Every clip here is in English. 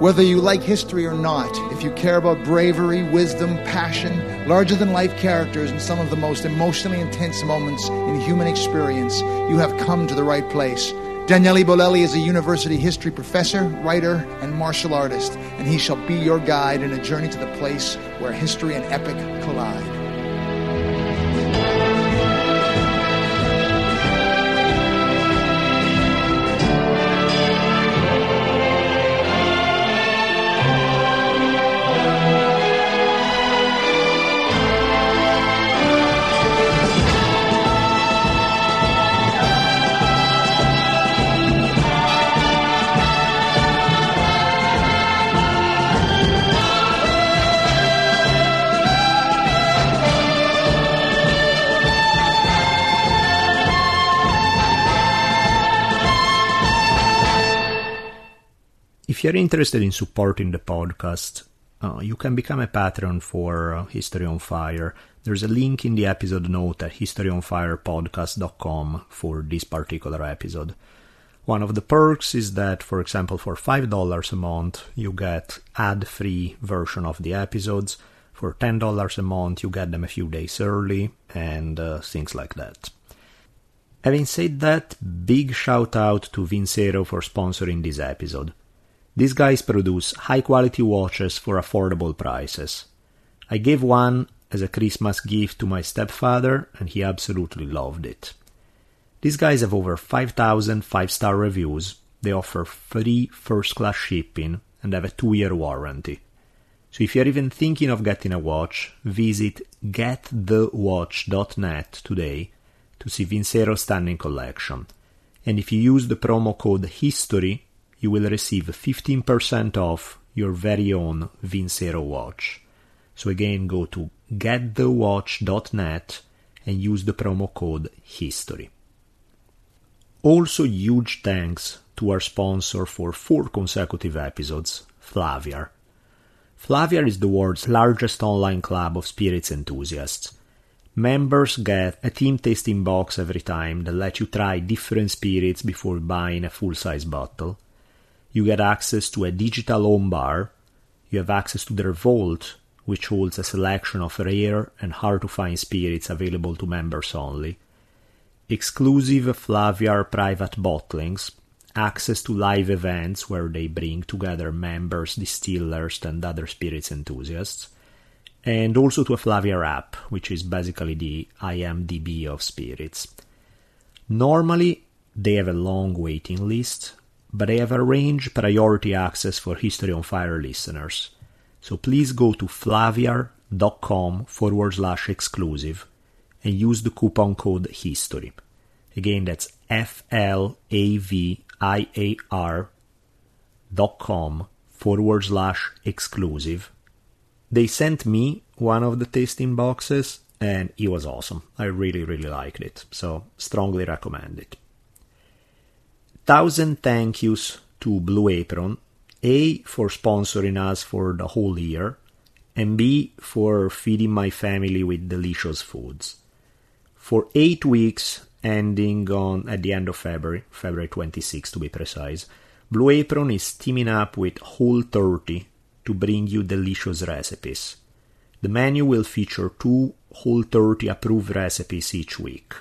Whether you like history or not, if you care about bravery, wisdom, passion, larger than life characters, and some of the most emotionally intense moments in human experience, you have come to the right place. Daniele Bolelli is a university history professor, writer, and martial artist, and he shall be your guide in a journey to the place where history and epic collide. If you're interested in supporting the podcast, uh, you can become a patron for uh, History on Fire. There's a link in the episode note at historyonfirepodcast.com for this particular episode. One of the perks is that, for example, for $5 a month, you get ad-free version of the episodes. For $10 a month, you get them a few days early, and uh, things like that. Having said that, big shout out to Vincero for sponsoring this episode. These guys produce high quality watches for affordable prices. I gave one as a Christmas gift to my stepfather and he absolutely loved it. These guys have over 5,000 five star reviews, they offer free first class shipping and have a two year warranty. So if you're even thinking of getting a watch, visit getthewatch.net today to see Vincero's stunning collection. And if you use the promo code HISTORY, you will receive 15% off your very own Vincero watch. So again, go to getthewatch.net and use the promo code HISTORY. Also, huge thanks to our sponsor for four consecutive episodes, Flaviar. Flaviar is the world's largest online club of spirits enthusiasts. Members get a team tasting box every time that lets you try different spirits before buying a full size bottle you get access to a digital home bar, you have access to their vault, which holds a selection of rare and hard to find spirits available to members only, exclusive Flaviar private bottlings, access to live events where they bring together members, distillers, and other spirits enthusiasts, and also to a Flaviar app, which is basically the IMDb of spirits. Normally, they have a long waiting list, but I have arranged priority access for History on Fire listeners. So please go to flaviar.com forward slash exclusive and use the coupon code HISTORY. Again, that's F L A V I A R dot com forward slash exclusive. They sent me one of the tasting boxes and it was awesome. I really, really liked it. So, strongly recommend it thousand thank yous to Blue Apron, A, for sponsoring us for the whole year, and B, for feeding my family with delicious foods. For eight weeks, ending on at the end of February, February 26 to be precise, Blue Apron is teaming up with Whole 30 to bring you delicious recipes. The menu will feature two Whole 30 approved recipes each week.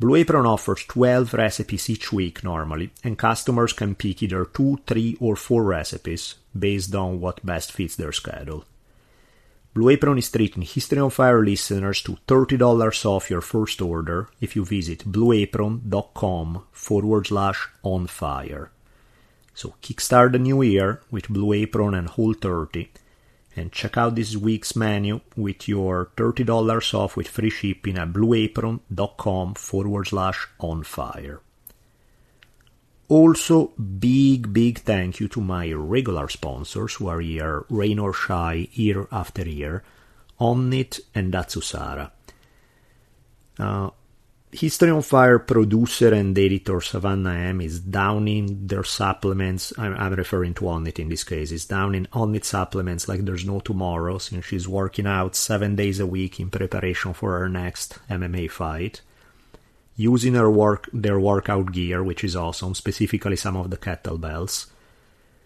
Blue Apron offers 12 recipes each week normally, and customers can pick either 2, 3, or 4 recipes based on what best fits their schedule. Blue Apron is treating History on Fire listeners to $30 off your first order if you visit blueapron.com forward slash on fire. So kickstart the new year with Blue Apron and Whole 30 and check out this week's menu with your $30 off with free shipping at blueapron.com forward slash on fire. Also, big, big thank you to my regular sponsors who are here, rain or shy, year after year, Onnit and Datsusara. Uh, History on Fire producer and editor Savannah M is downing their supplements. I'm, I'm referring to Onnit in this case. Is downing Onnit supplements like there's no tomorrow since she's working out seven days a week in preparation for her next MMA fight. Using her work their workout gear, which is awesome, specifically some of the kettlebells.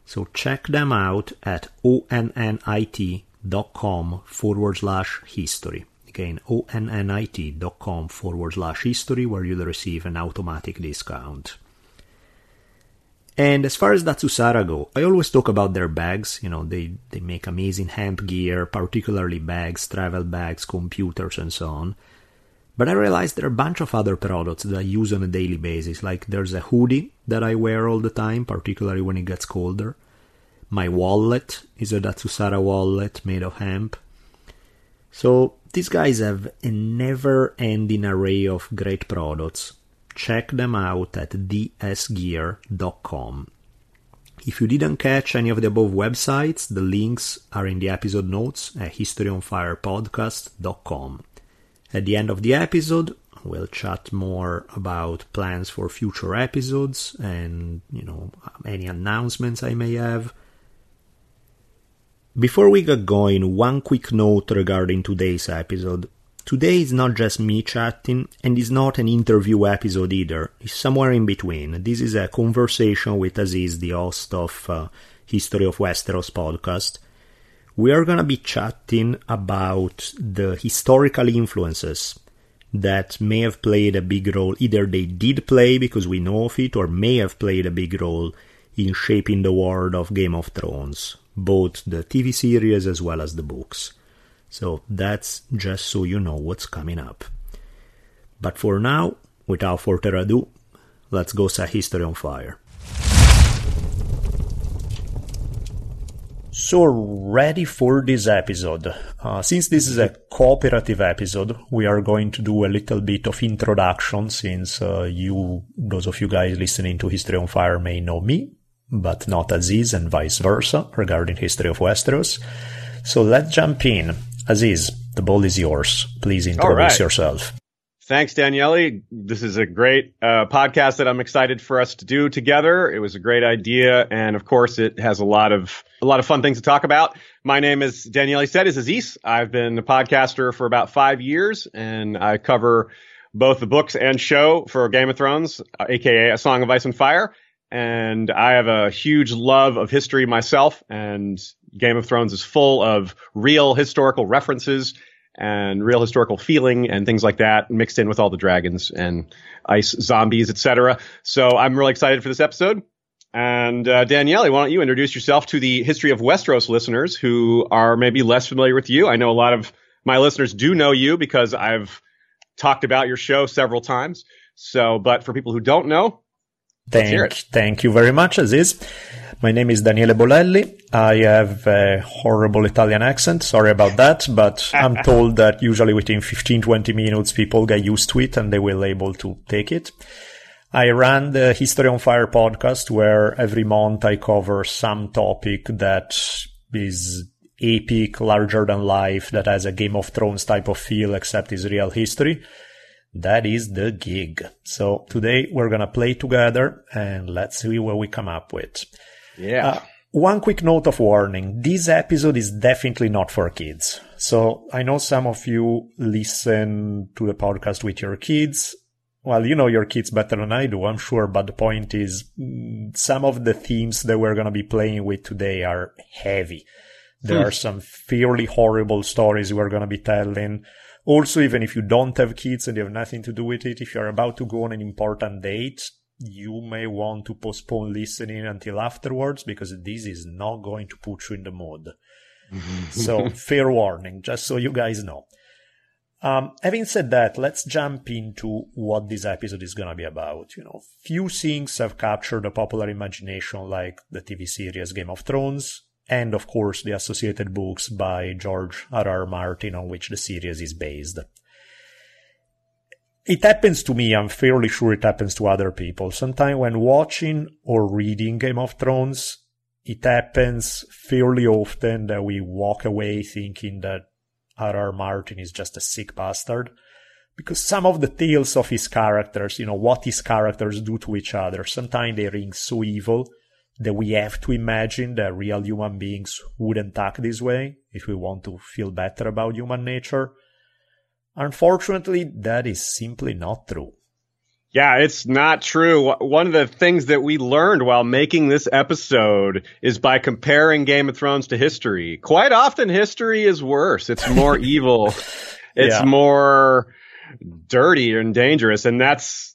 So check them out at onnit.com forward slash history. Again, onnit.com forward slash history, where you'll receive an automatic discount. And as far as Datsusara go, I always talk about their bags. You know, they, they make amazing hemp gear, particularly bags, travel bags, computers, and so on. But I realized there are a bunch of other products that I use on a daily basis. Like there's a hoodie that I wear all the time, particularly when it gets colder. My wallet is a Datsusara wallet made of hemp. So these guys have a never ending array of great products check them out at dsgear.com. If you didn't catch any of the above websites, the links are in the episode notes at historyonfirepodcast.com. At the end of the episode, we'll chat more about plans for future episodes and, you know, any announcements I may have. Before we get going, one quick note regarding today's episode. Today is not just me chatting, and is not an interview episode either. It's somewhere in between. This is a conversation with Aziz, the host of uh, History of Westeros podcast. We are going to be chatting about the historical influences that may have played a big role. Either they did play because we know of it, or may have played a big role in shaping the world of Game of Thrones, both the TV series as well as the books. So that's just so you know what's coming up. But for now, without further ado, let's go set history on fire. So, ready for this episode. Uh, since this is a cooperative episode, we are going to do a little bit of introduction since uh, you, those of you guys listening to History on Fire may know me, but not Aziz and vice versa regarding History of Westeros. So let's jump in. Aziz, the ball is yours. Please introduce right. yourself. Thanks, Daniele. This is a great uh, podcast that I'm excited for us to do together. It was a great idea, and of course, it has a lot of a lot of fun things to talk about. My name is Daniele said is Aziz. I've been a podcaster for about five years, and I cover both the books and show for Game of Thrones, uh, aka A Song of Ice and Fire. And I have a huge love of history myself, and Game of Thrones is full of real historical references and real historical feeling and things like that mixed in with all the dragons and ice zombies, etc. So I'm really excited for this episode. And uh, Daniele, why don't you introduce yourself to the History of Westeros listeners who are maybe less familiar with you? I know a lot of my listeners do know you because I've talked about your show several times. So, but for people who don't know, thank, thank you very much, Aziz. My name is Daniele Bolelli. I have a horrible Italian accent. Sorry about that, but I'm told that usually within 15, 20 minutes people get used to it and they will able to take it. I run the History on Fire podcast where every month I cover some topic that is epic, larger than life, that has a Game of Thrones type of feel, except is real history. That is the gig. So today we're gonna play together and let's see what we come up with. Yeah. Uh, one quick note of warning. This episode is definitely not for kids. So I know some of you listen to the podcast with your kids. Well, you know your kids better than I do, I'm sure. But the point is, mm, some of the themes that we're going to be playing with today are heavy. There hmm. are some fairly horrible stories we're going to be telling. Also, even if you don't have kids and you have nothing to do with it, if you're about to go on an important date, you may want to postpone listening until afterwards because this is not going to put you in the mood. so, fair warning, just so you guys know. Um, having said that, let's jump into what this episode is going to be about. You know, few things have captured the popular imagination, like the TV series Game of Thrones, and of course the associated books by George R. R. Martin on which the series is based. It happens to me, I'm fairly sure it happens to other people. Sometimes when watching or reading Game of Thrones, it happens fairly often that we walk away thinking that R.R. Martin is just a sick bastard. Because some of the tales of his characters, you know, what his characters do to each other, sometimes they ring so evil that we have to imagine that real human beings wouldn't act this way if we want to feel better about human nature. Unfortunately, that is simply not true. Yeah, it's not true. One of the things that we learned while making this episode is by comparing Game of Thrones to history. Quite often, history is worse. It's more evil. It's yeah. more dirty and dangerous. And that's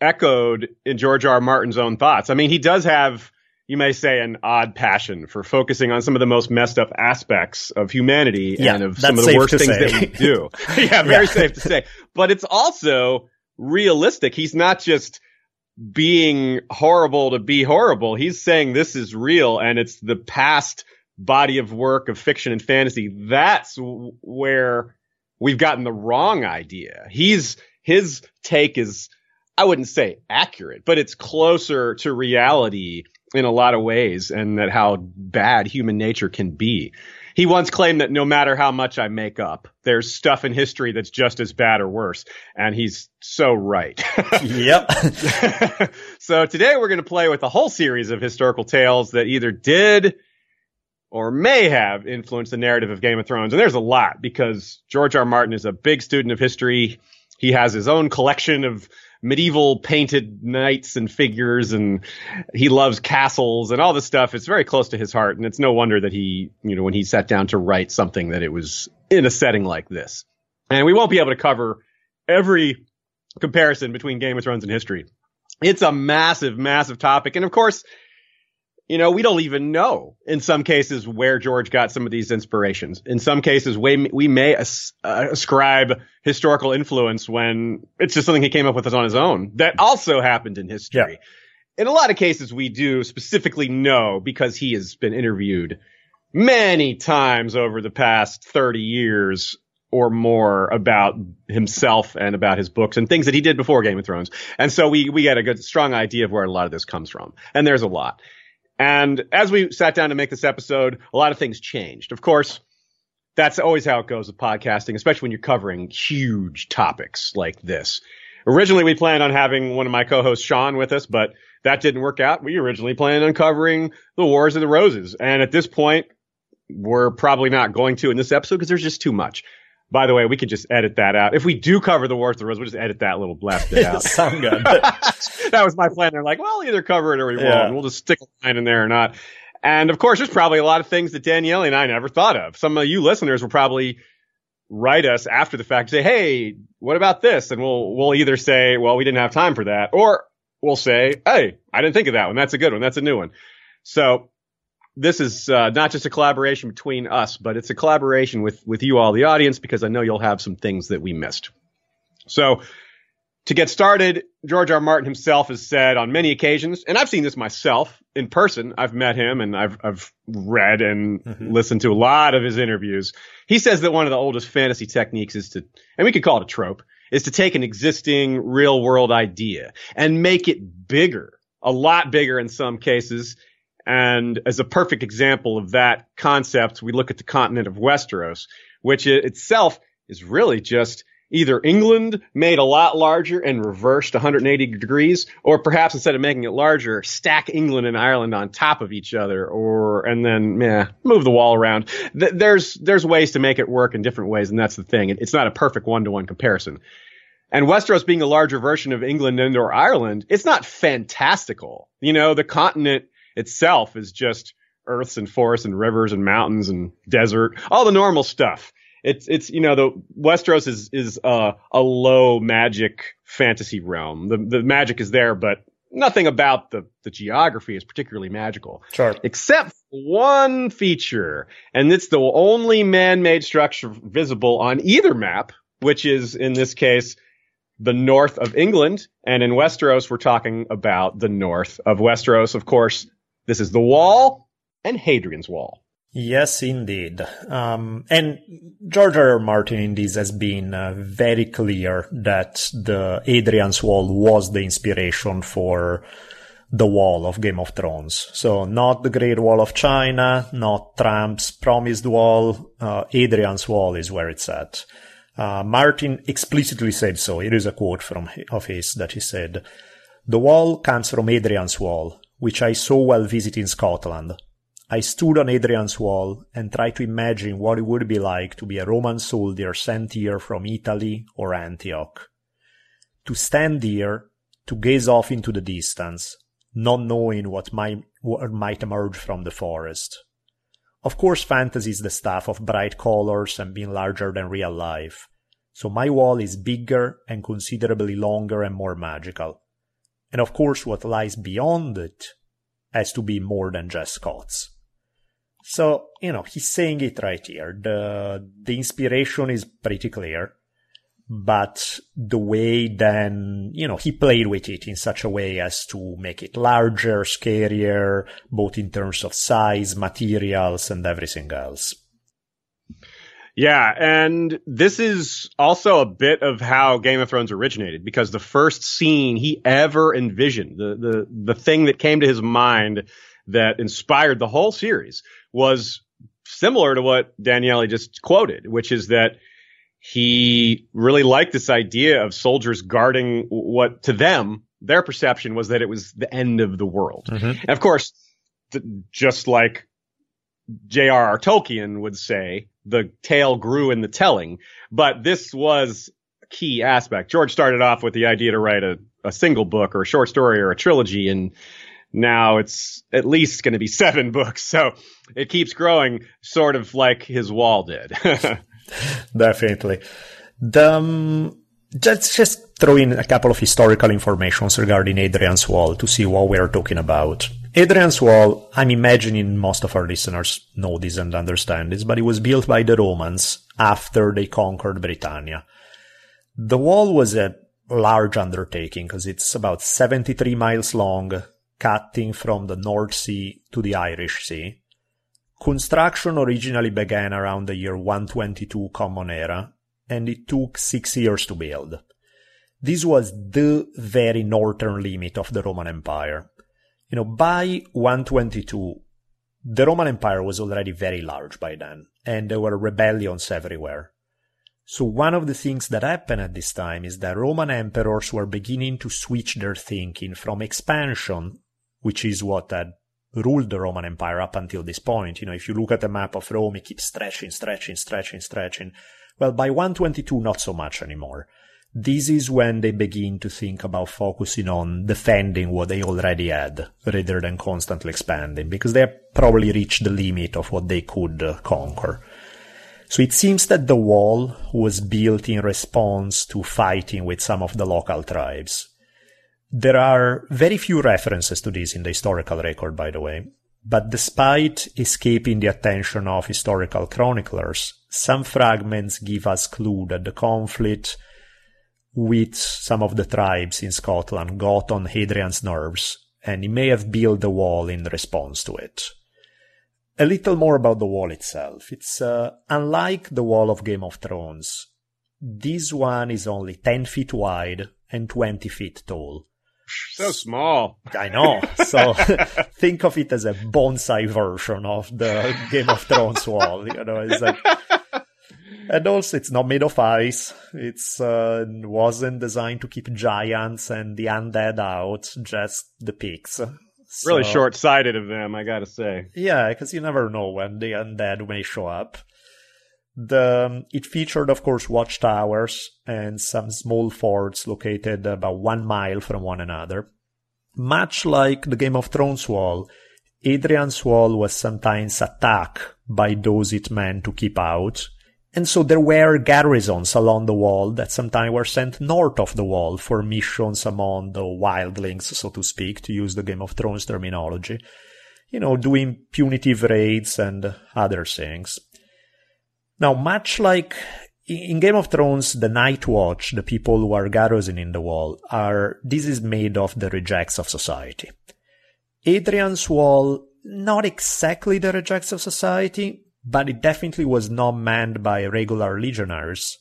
echoed in George R. R. Martin's own thoughts. I mean, he does have, you may say, an odd passion for focusing on some of the most messed up aspects of humanity yeah, and of some of the worst things say. that we do. yeah, very yeah. safe to say. But it's also realistic. He's not just being horrible to be horrible. He's saying this is real and it's the past body of work of fiction and fantasy. That's where we've gotten the wrong idea. He's, his take is, I wouldn't say accurate, but it's closer to reality in a lot of ways and that how bad human nature can be he once claimed that no matter how much I make up, there's stuff in history that's just as bad or worse. And he's so right. yep. so today we're going to play with a whole series of historical tales that either did or may have influenced the narrative of Game of Thrones. And there's a lot because George R. Martin is a big student of history. He has his own collection of medieval painted knights and figures and he loves castles and all this stuff. It's very close to his heart. And it's no wonder that he, you know, when he sat down to write something that it was in a setting like this. And we won't be able to cover every comparison between Game of Thrones and history. It's a massive, massive topic. And of course, you know, we don't even know in some cases where George got some of these inspirations. In some cases, we, we may as, uh, ascribe historical influence when it's just something he came up with on his own. That also happened in history. Yeah. In a lot of cases, we do specifically know because he has been interviewed many times over the past 30 years or more about himself and about his books and things that he did before Game of Thrones. And so we, we get a good, strong idea of where a lot of this comes from. And there's a lot. And as we sat down to make this episode, a lot of things changed. Of course, that's always how it goes with podcasting, especially when you're covering huge topics like this. Originally, we planned on having one of my co-hosts, Sean, with us, but that didn't work out. We originally planned on covering the Wars of the Roses. And at this point, we're probably not going to in this episode because there's just too much. By the way, we could just edit that out. If we do cover the Wars of the Rose, we'll just edit that little last bit out. Sound good. that was my plan. They're like, well, either cover it or we won't. We'll just stick a line in there or not. And of course, there's probably a lot of things that Daniele and I never thought of. Some of you listeners will probably write us after the fact, say, hey, what about this? And we'll, we'll either say, well, we didn't have time for that, or we'll say, hey, I didn't think of that one. That's a good one. That's a new one. So this is uh, not just a collaboration between us, but it's a collaboration with with you all, the audience, because I know you'll have some things that we missed. So to get started, George R. Martin himself has said on many occasions, and I've seen this myself in person. I've met him and I've I've read and mm-hmm. listened to a lot of his interviews. He says that one of the oldest fantasy techniques is to, and we could call it a trope, is to take an existing real world idea and make it bigger, a lot bigger in some cases, and as a perfect example of that concept, we look at the continent of Westeros, which itself is really just either England made a lot larger and reversed 180 degrees, or perhaps instead of making it larger, stack England and Ireland on top of each other, or and then yeah, move the wall around. There's there's ways to make it work in different ways, and that's the thing. It's not a perfect one to one comparison. And Westeros being a larger version of England and or Ireland, it's not fantastical. You know, the continent itself is just earths and forests and rivers and mountains and desert, all the normal stuff. It's it's you know the Westeros is is a a low magic fantasy realm. The the magic is there, but nothing about the the geography is particularly magical. Sure. Except one feature, and it's the only man-made structure visible on either map, which is in this case the north of England, and in Westeros we're talking about the north of Westeros, of course, this is the wall and Hadrian's wall. Yes, indeed. Um, and George R. R. Martin in this has been uh, very clear that the Hadrian's Wall was the inspiration for the wall of Game of Thrones. So not the Great Wall of China, not Trump's promised wall. Uh, Hadrian's Wall is where it's at. Uh, Martin explicitly said so. It is a quote from of his that he said, "The wall comes from Hadrian's Wall, which I saw while visiting Scotland. I stood on Adrian's Wall and tried to imagine what it would be like to be a Roman soldier sent here from Italy or Antioch. To stand here, to gaze off into the distance, not knowing what might, what might emerge from the forest. Of course, fantasy is the stuff of bright colors and being larger than real life, so my wall is bigger and considerably longer and more magical. And of course, what lies beyond it has to be more than just Scots. So, you know, he's saying it right here. The, the inspiration is pretty clear, but the way then, you know, he played with it in such a way as to make it larger, scarier, both in terms of size, materials, and everything else. Yeah, and this is also a bit of how Game of Thrones originated because the first scene he ever envisioned, the the the thing that came to his mind that inspired the whole series was similar to what Daniele just quoted, which is that he really liked this idea of soldiers guarding what to them their perception was that it was the end of the world. Mm-hmm. Of course, th- just like J.R.R. Tolkien would say, the tale grew in the telling, but this was a key aspect. George started off with the idea to write a, a single book or a short story or a trilogy and now it's at least going to be seven books. So it keeps growing, sort of like his wall did. Definitely. The, um, let's just throw in a couple of historical informations regarding Adrian's Wall to see what we're talking about. Hadrian's Wall, I'm imagining most of our listeners know this and understand this, but it was built by the Romans after they conquered Britannia. The wall was a large undertaking because it's about 73 miles long, cutting from the North Sea to the Irish Sea. Construction originally began around the year 122 Common Era, and it took six years to build. This was the very northern limit of the Roman Empire. You know, by 122, the Roman Empire was already very large by then, and there were rebellions everywhere. So one of the things that happened at this time is that Roman emperors were beginning to switch their thinking from expansion which is what had ruled the Roman Empire up until this point. You know, if you look at the map of Rome, it keeps stretching, stretching, stretching, stretching. Well, by 122, not so much anymore. This is when they begin to think about focusing on defending what they already had rather than constantly expanding because they have probably reached the limit of what they could uh, conquer. So it seems that the wall was built in response to fighting with some of the local tribes. There are very few references to this in the historical record, by the way, but despite escaping the attention of historical chroniclers, some fragments give us clue that the conflict with some of the tribes in Scotland got on Hadrian's nerves, and he may have built the wall in response to it. A little more about the wall itself. It's uh, unlike the wall of Game of Thrones. This one is only 10 feet wide and 20 feet tall so small. I know. So think of it as a bonsai version of the Game of Thrones wall. You know, it's like, and also it's not made of ice. It's uh, wasn't designed to keep giants and the undead out, just the pigs. So, really short-sighted of them, I gotta say. Yeah, because you never know when the undead may show up. The, it featured, of course, watchtowers and some small forts located about one mile from one another. Much like the Game of Thrones wall, Adrian's wall was sometimes attacked by those it meant to keep out, and so there were garrisons along the wall that sometimes were sent north of the wall for missions among the wildlings, so to speak, to use the Game of Thrones terminology. You know, doing punitive raids and other things. Now, much like in Game of Thrones, the Night Watch, the people who are garrisoning the wall, are this is made of the rejects of society. Hadrian's Wall, not exactly the rejects of society, but it definitely was not manned by regular legionaries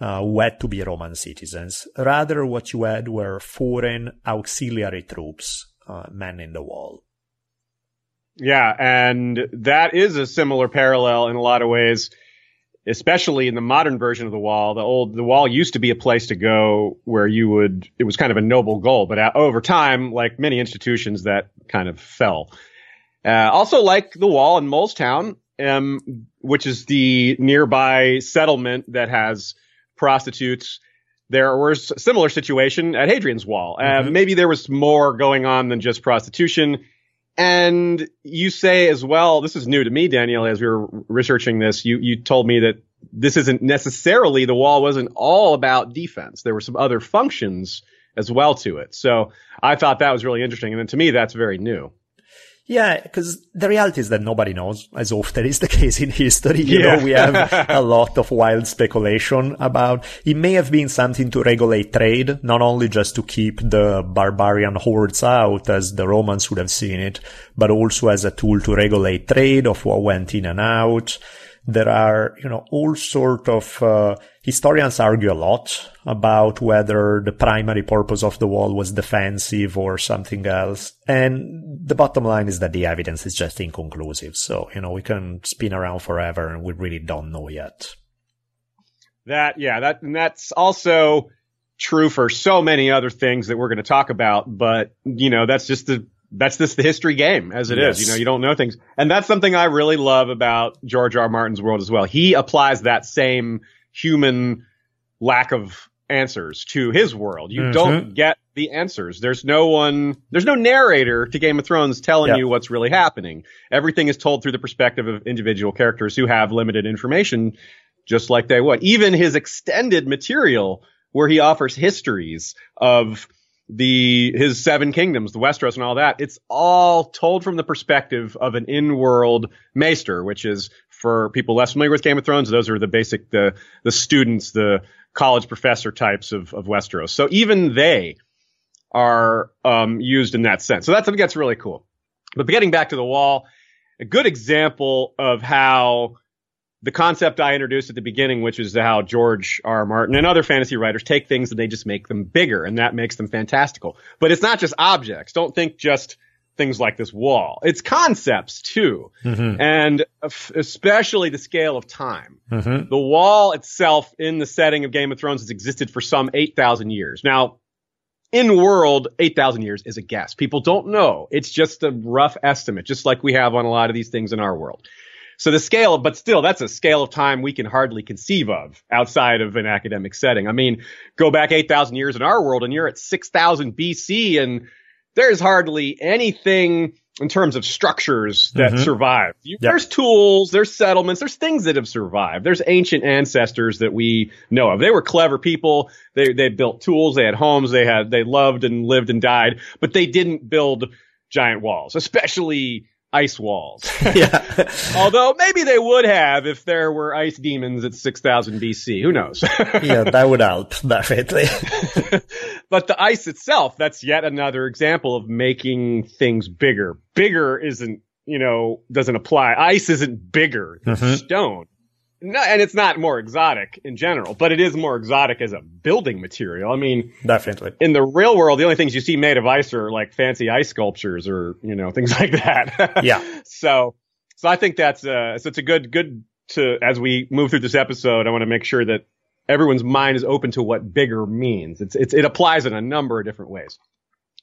uh, who had to be Roman citizens. Rather, what you had were foreign auxiliary troops uh, manning the wall. Yeah, and that is a similar parallel in a lot of ways especially in the modern version of the wall, the old, the wall used to be a place to go where you would, it was kind of a noble goal, but over time, like many institutions, that kind of fell. Uh, also like the wall in Mole's Town, um, which is the nearby settlement that has prostitutes there was a similar situation at Hadrian's Wall. Uh, mm-hmm. maybe there was more going on than just prostitution. And you say as well, this is new to me, Daniele, as we were researching this, you, you told me that this isn't necessarily, the wall wasn't all about defense. There were some other functions as well to it. So I thought that was really interesting. And then to me, that's very new. Yeah, because the reality is that nobody knows, as often is the case in history. You yeah. know, we have a lot of wild speculation about it may have been something to regulate trade, not only just to keep the barbarian hordes out, as the Romans would have seen it, but also as a tool to regulate trade of what went in and out. There are, you know, all sort of, uh, historians argue a lot about whether the primary purpose of the wall was defensive or something else. And the bottom line is that the evidence is just inconclusive. So, you know, we can spin around forever and we really don't know yet. That, yeah, that, and that's also true for so many other things that we're going to talk about. But, you know, that's just the, that's just the history game as it yes. is. You know, you don't know things. And that's something I really love about George R. R. Martin's world as well. He applies that same human lack of answers to his world. You mm-hmm. don't get the answers. There's no one, there's no narrator to Game of Thrones telling yep. you what's really happening. Everything is told through the perspective of individual characters who have limited information, just like they would. Even his extended material, where he offers histories of the his seven kingdoms, the Westeros and all that, it's all told from the perspective of an in-world maester, which is for people less familiar with Game of Thrones, those are the basic the the students, the college professor types of, of Westeros. So even they are um, used in that sense. So that's think that's really cool. But getting back to the wall, a good example of how the concept I introduced at the beginning, which is how George R. R. Martin and other fantasy writers take things and they just make them bigger, and that makes them fantastical. But it's not just objects. Don't think just things like this wall. It's concepts too. Mm-hmm. And especially the scale of time. Mm-hmm. The wall itself in the setting of Game of Thrones has existed for some 8,000 years. Now, in world, 8,000 years is a guess. People don't know. It's just a rough estimate, just like we have on a lot of these things in our world. So the scale, but still, that's a scale of time we can hardly conceive of outside of an academic setting. I mean, go back 8,000 years in our world and you're at 6,000 BC and there's hardly anything in terms of structures that mm-hmm. survive. Yep. There's tools, there's settlements, there's things that have survived. There's ancient ancestors that we know of. They were clever people. They they built tools, they had homes, they had they loved and lived and died, but they didn't build giant walls, especially ice walls. yeah. Although maybe they would have if there were ice demons at 6000 BC. Who knows? yeah, that would help, definitely. but the ice itself, that's yet another example of making things bigger. Bigger isn't, you know, doesn't apply. Ice isn't bigger than mm-hmm. stone no, and it's not more exotic in general, but it is more exotic as a building material. I mean, definitely. In the real world, the only things you see made of ice are like fancy ice sculptures or you know things like that. yeah. So, so I think that's uh, so it's a good good to as we move through this episode. I want to make sure that everyone's mind is open to what bigger means. It's, it's it applies in a number of different ways.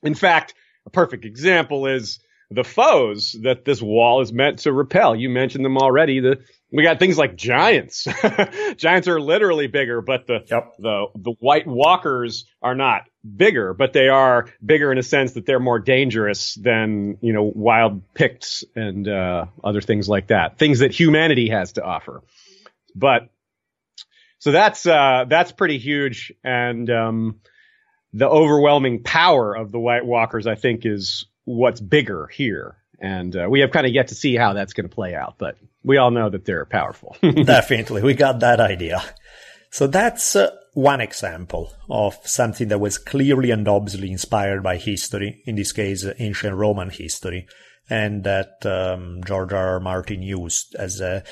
In fact, a perfect example is the foes that this wall is meant to repel. You mentioned them already. The we got things like giants. giants are literally bigger, but the yep. the the white walkers are not bigger, but they are bigger in a sense that they're more dangerous than you know wild picts and uh, other things like that. Things that humanity has to offer. But so that's uh, that's pretty huge, and um, the overwhelming power of the White Walkers, I think, is what's bigger here. And uh, we have kind of yet to see how that's going to play out, but we all know that they're powerful. Definitely. We got that idea. So that's uh, one example of something that was clearly and obviously inspired by history, in this case, ancient Roman history and that um, George R. R. Martin used as a,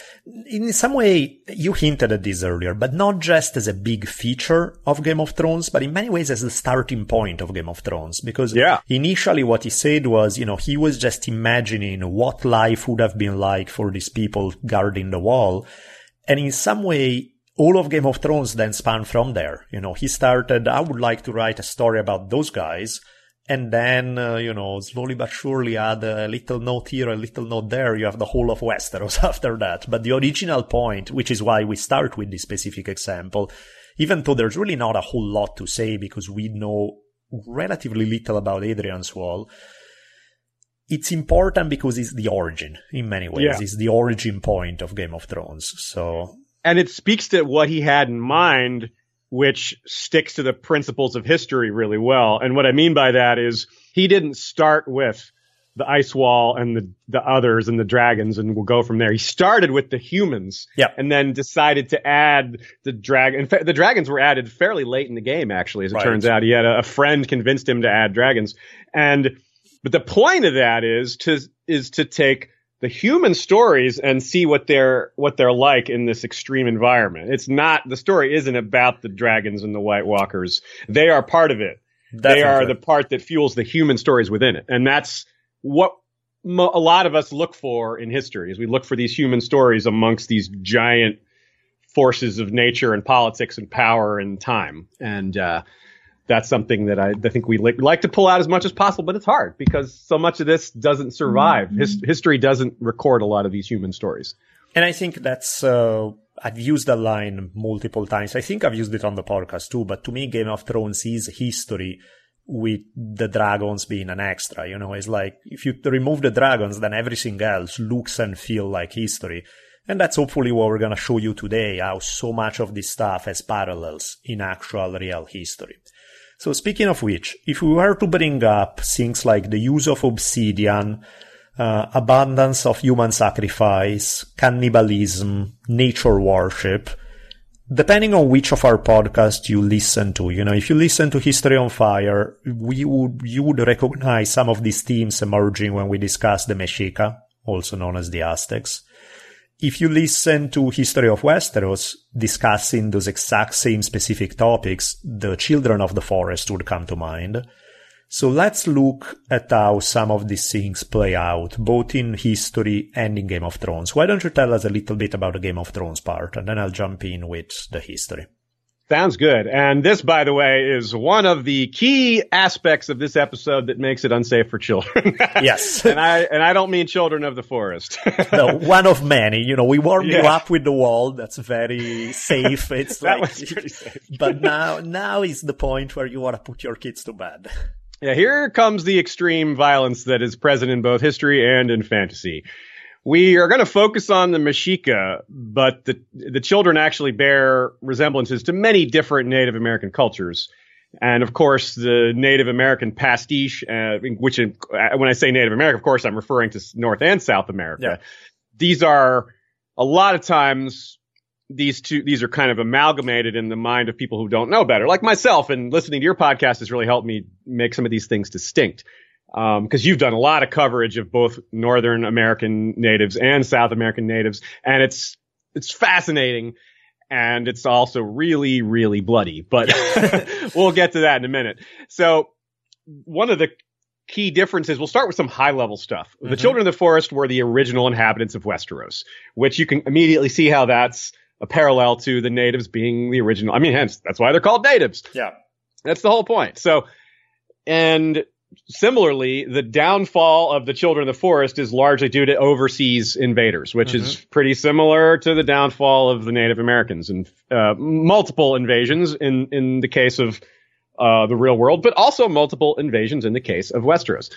in some way, you hinted at this earlier, but not just as a big feature of Game of Thrones, but in many ways as the starting point of Game of Thrones. Because yeah. initially what he said was, you know, he was just imagining what life would have been like for these people guarding the wall. And in some way, all of Game of Thrones then spun from there. You know, he started, I would like to write a story about those guys and then uh, you know slowly but surely add a little note here a little note there you have the whole of westeros after that. But the original point which is why we start with this specific example even though there's really not a whole lot to say because we know relatively little about adrian's wall it's important because it's the origin in many ways. Yeah. it's the origin point of game of thrones. So and it speaks to what he had in mind which sticks to the principles of history really well. And what I mean by that is he didn't start with the ice wall and the, the others and the dragons and we'll go from there. He started with the humans yep. and then decided to add the dragon. In fact, the dragons were added fairly late in the game, actually, as it right. turns out. He had a, a friend convinced him to add dragons. And, but the point of that is to, is to take the human stories and see what they're what they're like in this extreme environment. It's not the story isn't about the dragons and the White Walkers. They are part of it. Definitely. They are the part that fuels the human stories within it, and that's what mo- a lot of us look for in history. Is we look for these human stories amongst these giant forces of nature and politics and power and time. And uh, that's something that I, I think we li- like to pull out as much as possible, but it's hard because so much of this doesn't survive. Mm-hmm. His- history doesn't record a lot of these human stories. And I think that's, uh, I've used that line multiple times. I think I've used it on the podcast too, but to me, Game of Thrones is history with the dragons being an extra. You know, it's like if you remove the dragons, then everything else looks and feel like history. And that's hopefully what we're going to show you today, how so much of this stuff has parallels in actual real history. So speaking of which, if we were to bring up things like the use of obsidian, uh, abundance of human sacrifice, cannibalism, nature worship, depending on which of our podcasts you listen to, you know, if you listen to History on Fire, we would, you would recognize some of these themes emerging when we discuss the Mexica, also known as the Aztecs if you listen to History of Westeros discussing those exact same specific topics, the Children of the Forest would come to mind. So let's look at how some of these things play out, both in history and in Game of Thrones. Why don't you tell us a little bit about the Game of Thrones part, and then I'll jump in with the history. Sounds good. And this, by the way, is one of the key aspects of this episode that makes it unsafe for children. yes. and I and I don't mean children of the forest. no, one of many. You know, we warmed yeah. you up with the wall. That's very safe. It's that like, was pretty safe. but now, now is the point where you want to put your kids to bed. Yeah, here comes the extreme violence that is present in both history and in fantasy. We are going to focus on the Mexica, but the the children actually bear resemblances to many different Native American cultures. And of course, the Native American pastiche, uh, which in, uh, when I say Native America, of course, I'm referring to North and South America. Yeah. These are a lot of times these two these are kind of amalgamated in the mind of people who don't know better, like myself. And listening to your podcast has really helped me make some of these things distinct because um, you've done a lot of coverage of both Northern American natives and South American natives, and it's it's fascinating, and it's also really really bloody. But we'll get to that in a minute. So one of the key differences, we'll start with some high level stuff. Mm-hmm. The Children of the Forest were the original inhabitants of Westeros, which you can immediately see how that's a parallel to the natives being the original. I mean, hence that's why they're called natives. Yeah, that's the whole point. So, and similarly, the downfall of the children of the forest is largely due to overseas invaders, which mm-hmm. is pretty similar to the downfall of the Native Americans and uh, multiple invasions in in the case of uh, the real world, but also multiple invasions in the case of Westeros.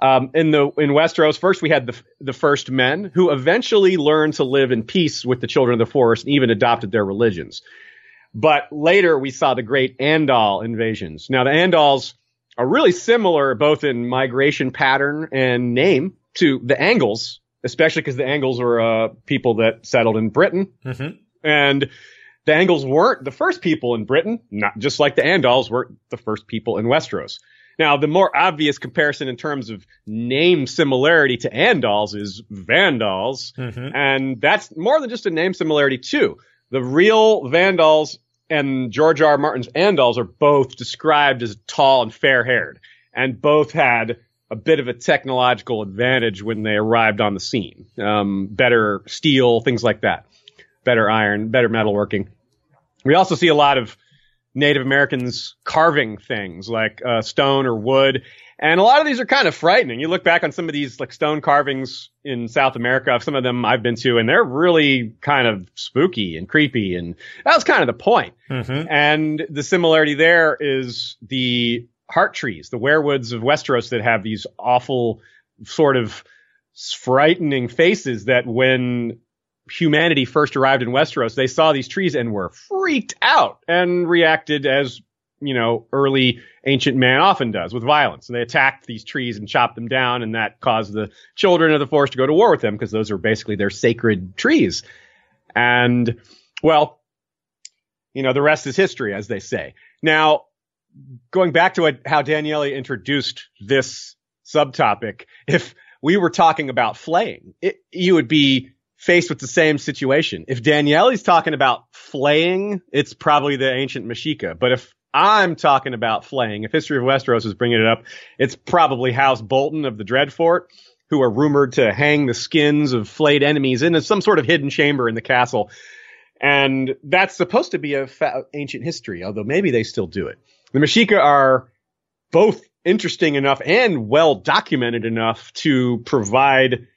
Um, in the in Westeros, first we had the the first men who eventually learned to live in peace with the children of the forest and even adopted their religions. But later we saw the great Andal invasions. Now the Andals are really similar both in migration pattern and name to the Angles, especially because the Angles were uh, people that settled in Britain. Mm-hmm. And the Angles weren't the first people in Britain, not just like the Andals weren't the first people in Westeros. Now, the more obvious comparison in terms of name similarity to Andals is Vandals, mm-hmm. and that's more than just a name similarity too. The real Vandals and George R. R. Martin's Andals are both described as tall and fair haired, and both had a bit of a technological advantage when they arrived on the scene. Um, better steel, things like that. Better iron, better metalworking. We also see a lot of Native Americans carving things like uh, stone or wood, And a lot of these are kind of frightening. You look back on some of these like stone carvings in South America, some of them I've been to, and they're really kind of spooky and creepy. And that was kind of the point. Mm-hmm. And the similarity there is the heart trees, the werewoods of Westeros that have these awful sort of frightening faces that when humanity first arrived in Westeros, they saw these trees and were freaked out and reacted as, you know, early ancient man often does with violence. And they attacked these trees and chopped them down, and that caused the children of the forest to go to war with them because those are basically their sacred trees. And, well, you know, the rest is history, as they say. Now, going back to how Daniele introduced this subtopic, if we were talking about flaying, it, you would be faced with the same situation. If Daniele's talking about flaying, it's probably the ancient Mexica. But if I'm talking about flaying, if History of Westeros is bringing it up, it's probably House Bolton of the Dreadfort, who are rumored to hang the skins of flayed enemies in some sort of hidden chamber in the castle. And that's supposed to be a fa- ancient history, although maybe they still do it. The Mexica are both interesting enough and well documented enough to provide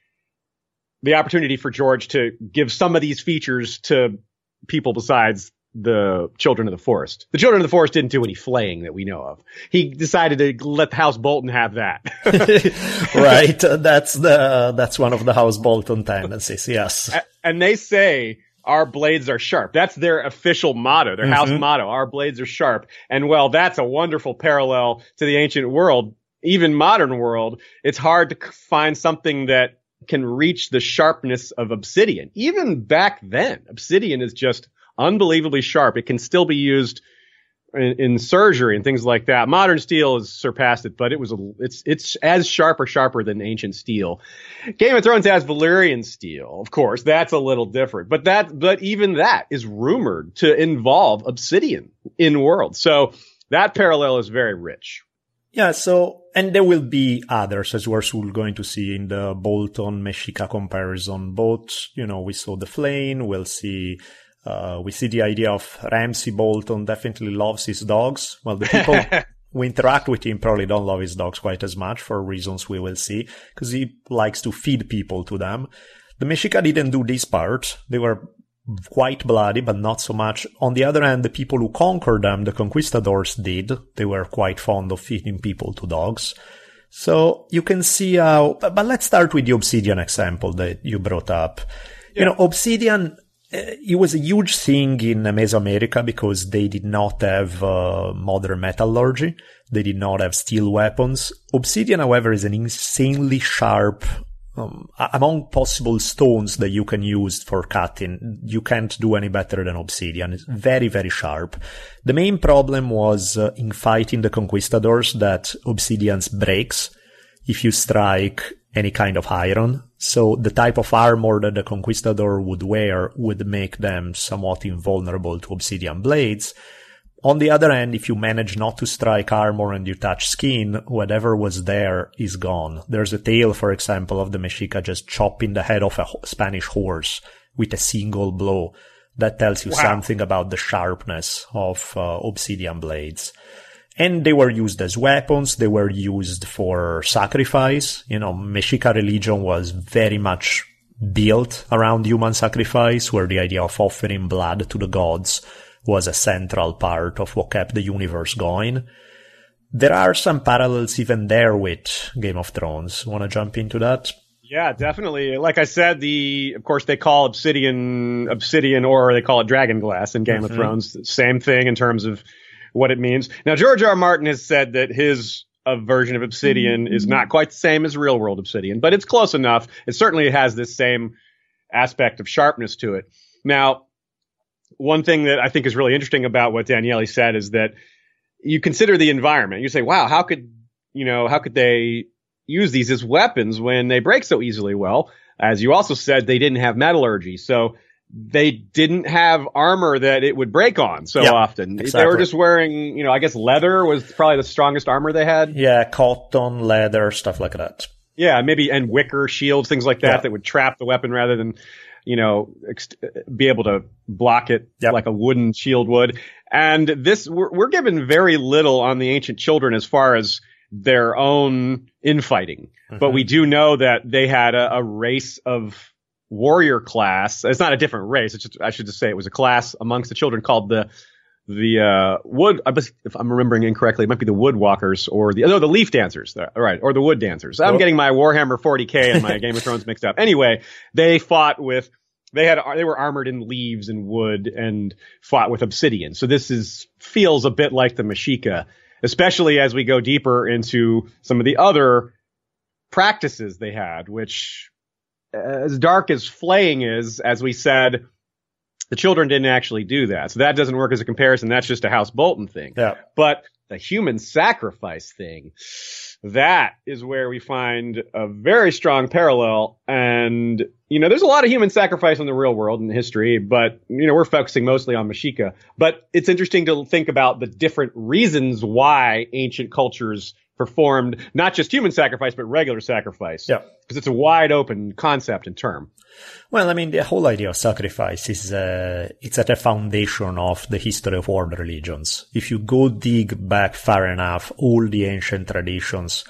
the opportunity for George to give some of these features to people besides the children of the forest. The children of the forest didn't do any flaying that we know of. He decided to let the House Bolton have that. right. That's the, that's one of the House Bolton tendencies. Yes. And they say our blades are sharp. That's their official motto, their mm-hmm. house motto. Our blades are sharp. And well, that's a wonderful parallel to the ancient world, even modern world. It's hard to find something that can reach the sharpness of obsidian. Even back then, obsidian is just unbelievably sharp. It can still be used in, in, surgery and things like that. Modern steel has surpassed it, but it was a, it's it's as sharp or sharper than ancient steel. Game of Thrones has Valyrian steel, of course. That's a little different, but that but even that is rumored to involve obsidian in world. So that parallel is very rich. Yeah, so and there will be others as we're going to see in the Bolton Mexica comparison. Both, you know, we saw the flame, we'll see uh, we see the idea of Ramsay Bolton definitely loves his dogs. Well, the people who interact with him probably don't love his dogs quite as much for reasons we will see, because he likes to feed people to them. The Mexica didn't do this part. They were quite bloody, but not so much. On the other hand, the people who conquered them, the conquistadors did. They were quite fond of feeding people to dogs. So you can see how, but let's start with the obsidian example that you brought up. Yeah. You know, obsidian it was a huge thing in Mesoamerica because they did not have uh, modern metallurgy. They did not have steel weapons. Obsidian, however, is an insanely sharp um, among possible stones that you can use for cutting, you can't do any better than obsidian. It's very, very sharp. The main problem was uh, in fighting the conquistadors that obsidian breaks if you strike any kind of iron. So the type of armor that the conquistador would wear would make them somewhat invulnerable to obsidian blades. On the other hand, if you manage not to strike armor and you touch skin, whatever was there is gone. There's a tale, for example, of the Mexica just chopping the head off a Spanish horse with a single blow. That tells you wow. something about the sharpness of uh, obsidian blades and they were used as weapons. They were used for sacrifice. You know, Mexica religion was very much built around human sacrifice, where the idea of offering blood to the gods was a central part of what kept the universe going. There are some parallels even there with Game of Thrones. Want to jump into that? Yeah, definitely. Like I said, the of course they call obsidian obsidian or they call it dragon glass in Game mm-hmm. of Thrones. Same thing in terms of what it means. Now, George R. R. Martin has said that his uh, version of Obsidian is not quite the same as real world Obsidian, but it's close enough. It certainly has this same aspect of sharpness to it. Now, one thing that I think is really interesting about what Daniele said is that you consider the environment. You say, wow, how could, you know, how could they use these as weapons when they break so easily? Well, as you also said, they didn't have metallurgy. So they didn't have armor that it would break on so often. Exactly. They were just wearing, you know, I guess leather was probably the strongest armor they had. Yeah, cotton, leather, stuff like that. Yeah, maybe and wicker shields, things like that yeah. that would trap the weapon rather than, you know, ex- be able to block it yep. like a wooden shield would. And this, we're, we're given very little on the ancient children as far as their own infighting. Mm-hmm. But we do know that they had a, a, race of warrior class. It's not a different race. It's just, I should just say it was a class amongst the children called the the uh, wood. If I'm remembering incorrectly, it might be the woodwalkers or the no the leaf dancers. All right, or the wood dancers. I'm getting my Warhammer 40k and my Game of Thrones mixed up. Anyway, they fought with they had they were armored in leaves and wood and fought with obsidian. So this is feels a bit like the Mexica, especially as we go deeper into some of the other practices they had, which as dark as flaying is, as we said, the children didn't actually do that. So that doesn't work as a comparison. That's just a House Bolton thing. Yeah. But the human sacrifice thing, that is where we find a very strong parallel. And, you know, there's a lot of human sacrifice in the real world in history, but, you know, we're focusing mostly on Mexica. But it's interesting to think about the different reasons why ancient cultures performed not just human sacrifice, but regular sacrifice. Yeah. Because it's a wide open concept and term. Well, I mean, the whole idea of sacrifice is, uh, it's at the foundation of the history of world religions. If you go dig back far enough, all the ancient traditions,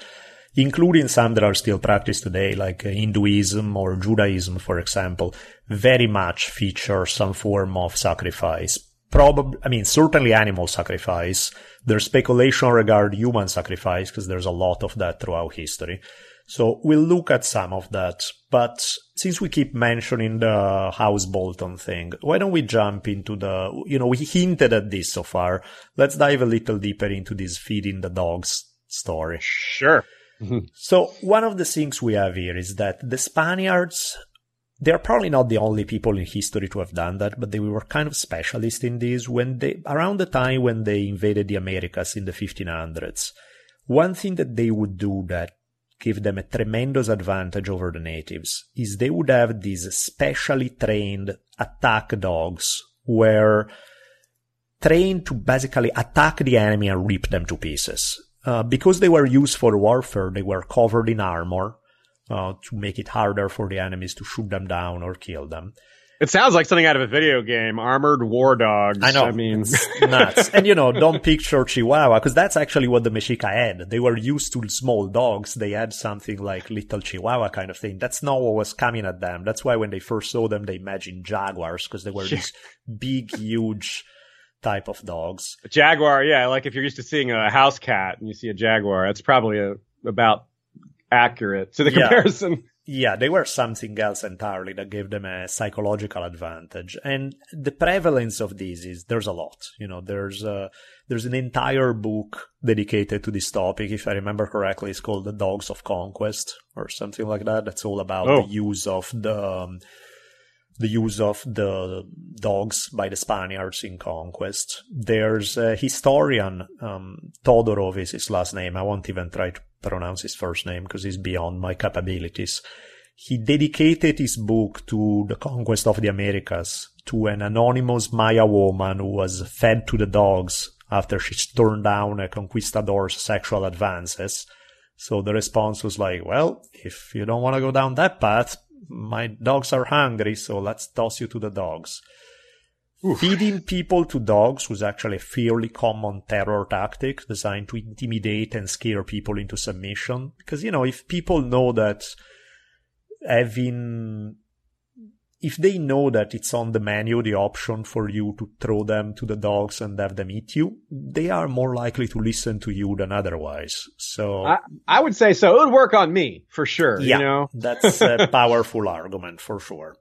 including some that are still practiced today, like uh, Hinduism or Judaism, for example, very much feature some form of sacrifice probably, I mean, certainly animal sacrifice. There's speculation regarding human sacrifice because there's a lot of that throughout history. So we'll look at some of that. But since we keep mentioning the House Bolton thing, why don't we jump into the, you know, we hinted at this so far. Let's dive a little deeper into this feeding the dogs story. Sure. Mm-hmm. so one of the things we have here is that the Spaniards they're probably not the only people in history to have done that, but they were kind of specialists in this when they, around the time when they invaded the Americas in the 1500s. One thing that they would do that gave them a tremendous advantage over the natives is they would have these specially trained attack dogs where trained to basically attack the enemy and rip them to pieces. Uh, because they were used for warfare, they were covered in armor uh, to make it harder for the enemies to shoot them down or kill them. It sounds like something out of a video game. Armored war dogs. I know. I mean, nuts. and you know, don't picture Chihuahua because that's actually what the Mexica had. They were used to small dogs. They had something like little Chihuahua kind of thing. That's not what was coming at them. That's why when they first saw them, they imagined jaguars because they were these big, huge type of dogs. A jaguar, yeah. Like if you're used to seeing a house cat and you see a jaguar, it's probably a, about accurate to the yeah. comparison. Yeah, they were something else entirely that gave them a psychological advantage. And the prevalence of this is there's a lot. You know, there's a, there's an entire book dedicated to this topic. If I remember correctly, it's called The Dogs of Conquest or something like that. That's all about oh. the use of the um, the use of the dogs by the Spaniards in conquest. There's a historian, um, Todorov is his last name. I won't even try to pronounce his first name because it's beyond my capabilities. He dedicated his book to the conquest of the Americas to an anonymous Maya woman who was fed to the dogs after she turned down a conquistador's sexual advances. So the response was like, well, if you don't want to go down that path, my dogs are hungry, so let's toss you to the dogs. Oof. Feeding people to dogs was actually a fairly common terror tactic designed to intimidate and scare people into submission. Because, you know, if people know that having if they know that it's on the menu, the option for you to throw them to the dogs and have them eat you, they are more likely to listen to you than otherwise. So I, I would say so. It would work on me for sure. Yeah, you know? that's a powerful argument for sure.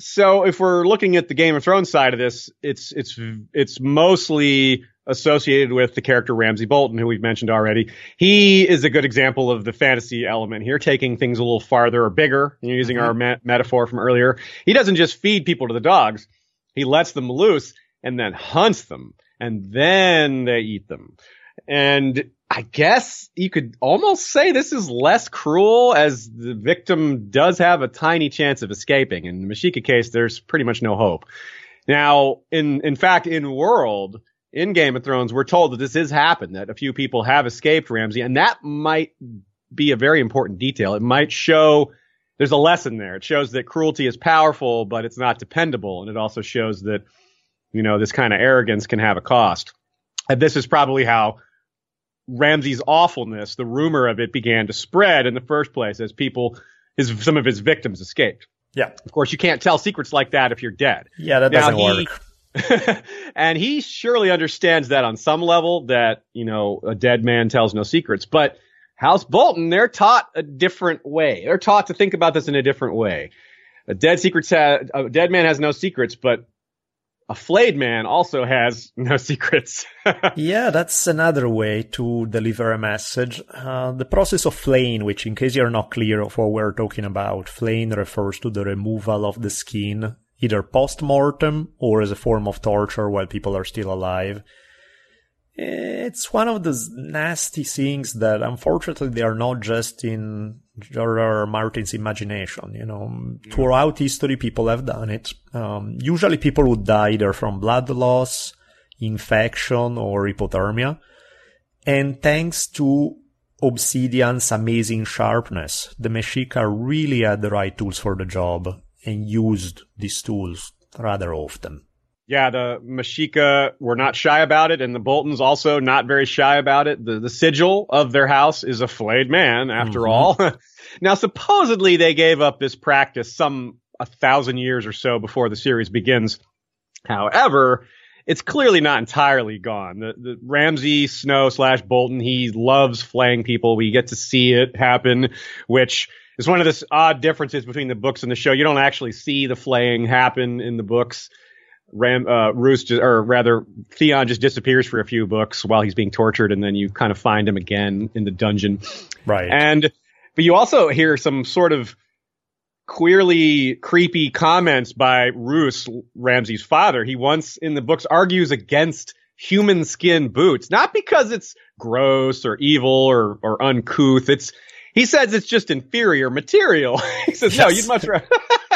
So if we're looking at the Game of Thrones side of this, it's it's it's mostly associated with the character Ramsay Bolton, who we've mentioned already. He is a good example of the fantasy element here, taking things a little farther or bigger, using mm-hmm. our me- metaphor from earlier. He doesn't just feed people to the dogs. He lets them loose and then hunts them and then they eat them. And I guess you could almost say this is less cruel as the victim does have a tiny chance of escaping. In the Mexica case, there's pretty much no hope. Now, in, in fact, in world, in Game of Thrones, we're told that this has happened, that a few people have escaped Ramsay, and that might be a very important detail. It might show there's a lesson there. It shows that cruelty is powerful, but it's not dependable, and it also shows that you know this kind of arrogance can have a cost. And this is probably how Ramsay's awfulness, the rumor of it began to spread in the first place as people, his, some of his victims escaped. Yeah. Of course, you can't tell secrets like that if you're dead. Yeah, that Now, doesn't he- work. and he surely understands that on some level that, you know, a dead man tells no secrets. But House Bolton, they're taught a different way. They're taught to think about this in a different way. A dead secrets ha- a dead man has no secrets, but a flayed man also has no secrets. yeah, that's another way to deliver a message. Uh, the process of flaying, which, in case you're not clear of what we're talking about, flaying refers to the removal of the skin, either post mortem or as a form of torture while people are still alive. It's one of those nasty things that unfortunately they are not just in George. Martin's imagination. You know, throughout history, people have done it. Um, usually people would die either from blood loss, infection, or hypothermia. And thanks to Obsidian's amazing sharpness, the Mexica really had the right tools for the job and used these tools rather often. Yeah, the Mexica were not shy about it, and the Boltons also not very shy about it. The the sigil of their house is a flayed man, after Mhm. all. now, supposedly they gave up this practice some a thousand years or so before the series begins. However, it's clearly not entirely gone. The, the Ramsay Snow slash Bolton, he loves flaying people. We get to see it happen, which is one of the odd differences between the books and the show. You don't actually see the flaying happen in the books. Ram, uh, Roose, just, or rather, Theon just disappears for a few books while he's being tortured, and then you kind of find him again in the dungeon. Right. And, but you also hear some sort of queerly creepy comments by Roose, Ramsay's father. He once in the books argues against human skin boots, not because it's gross or evil or, or uncouth. It's, he says it's just inferior material. he says, no, you'd much rather.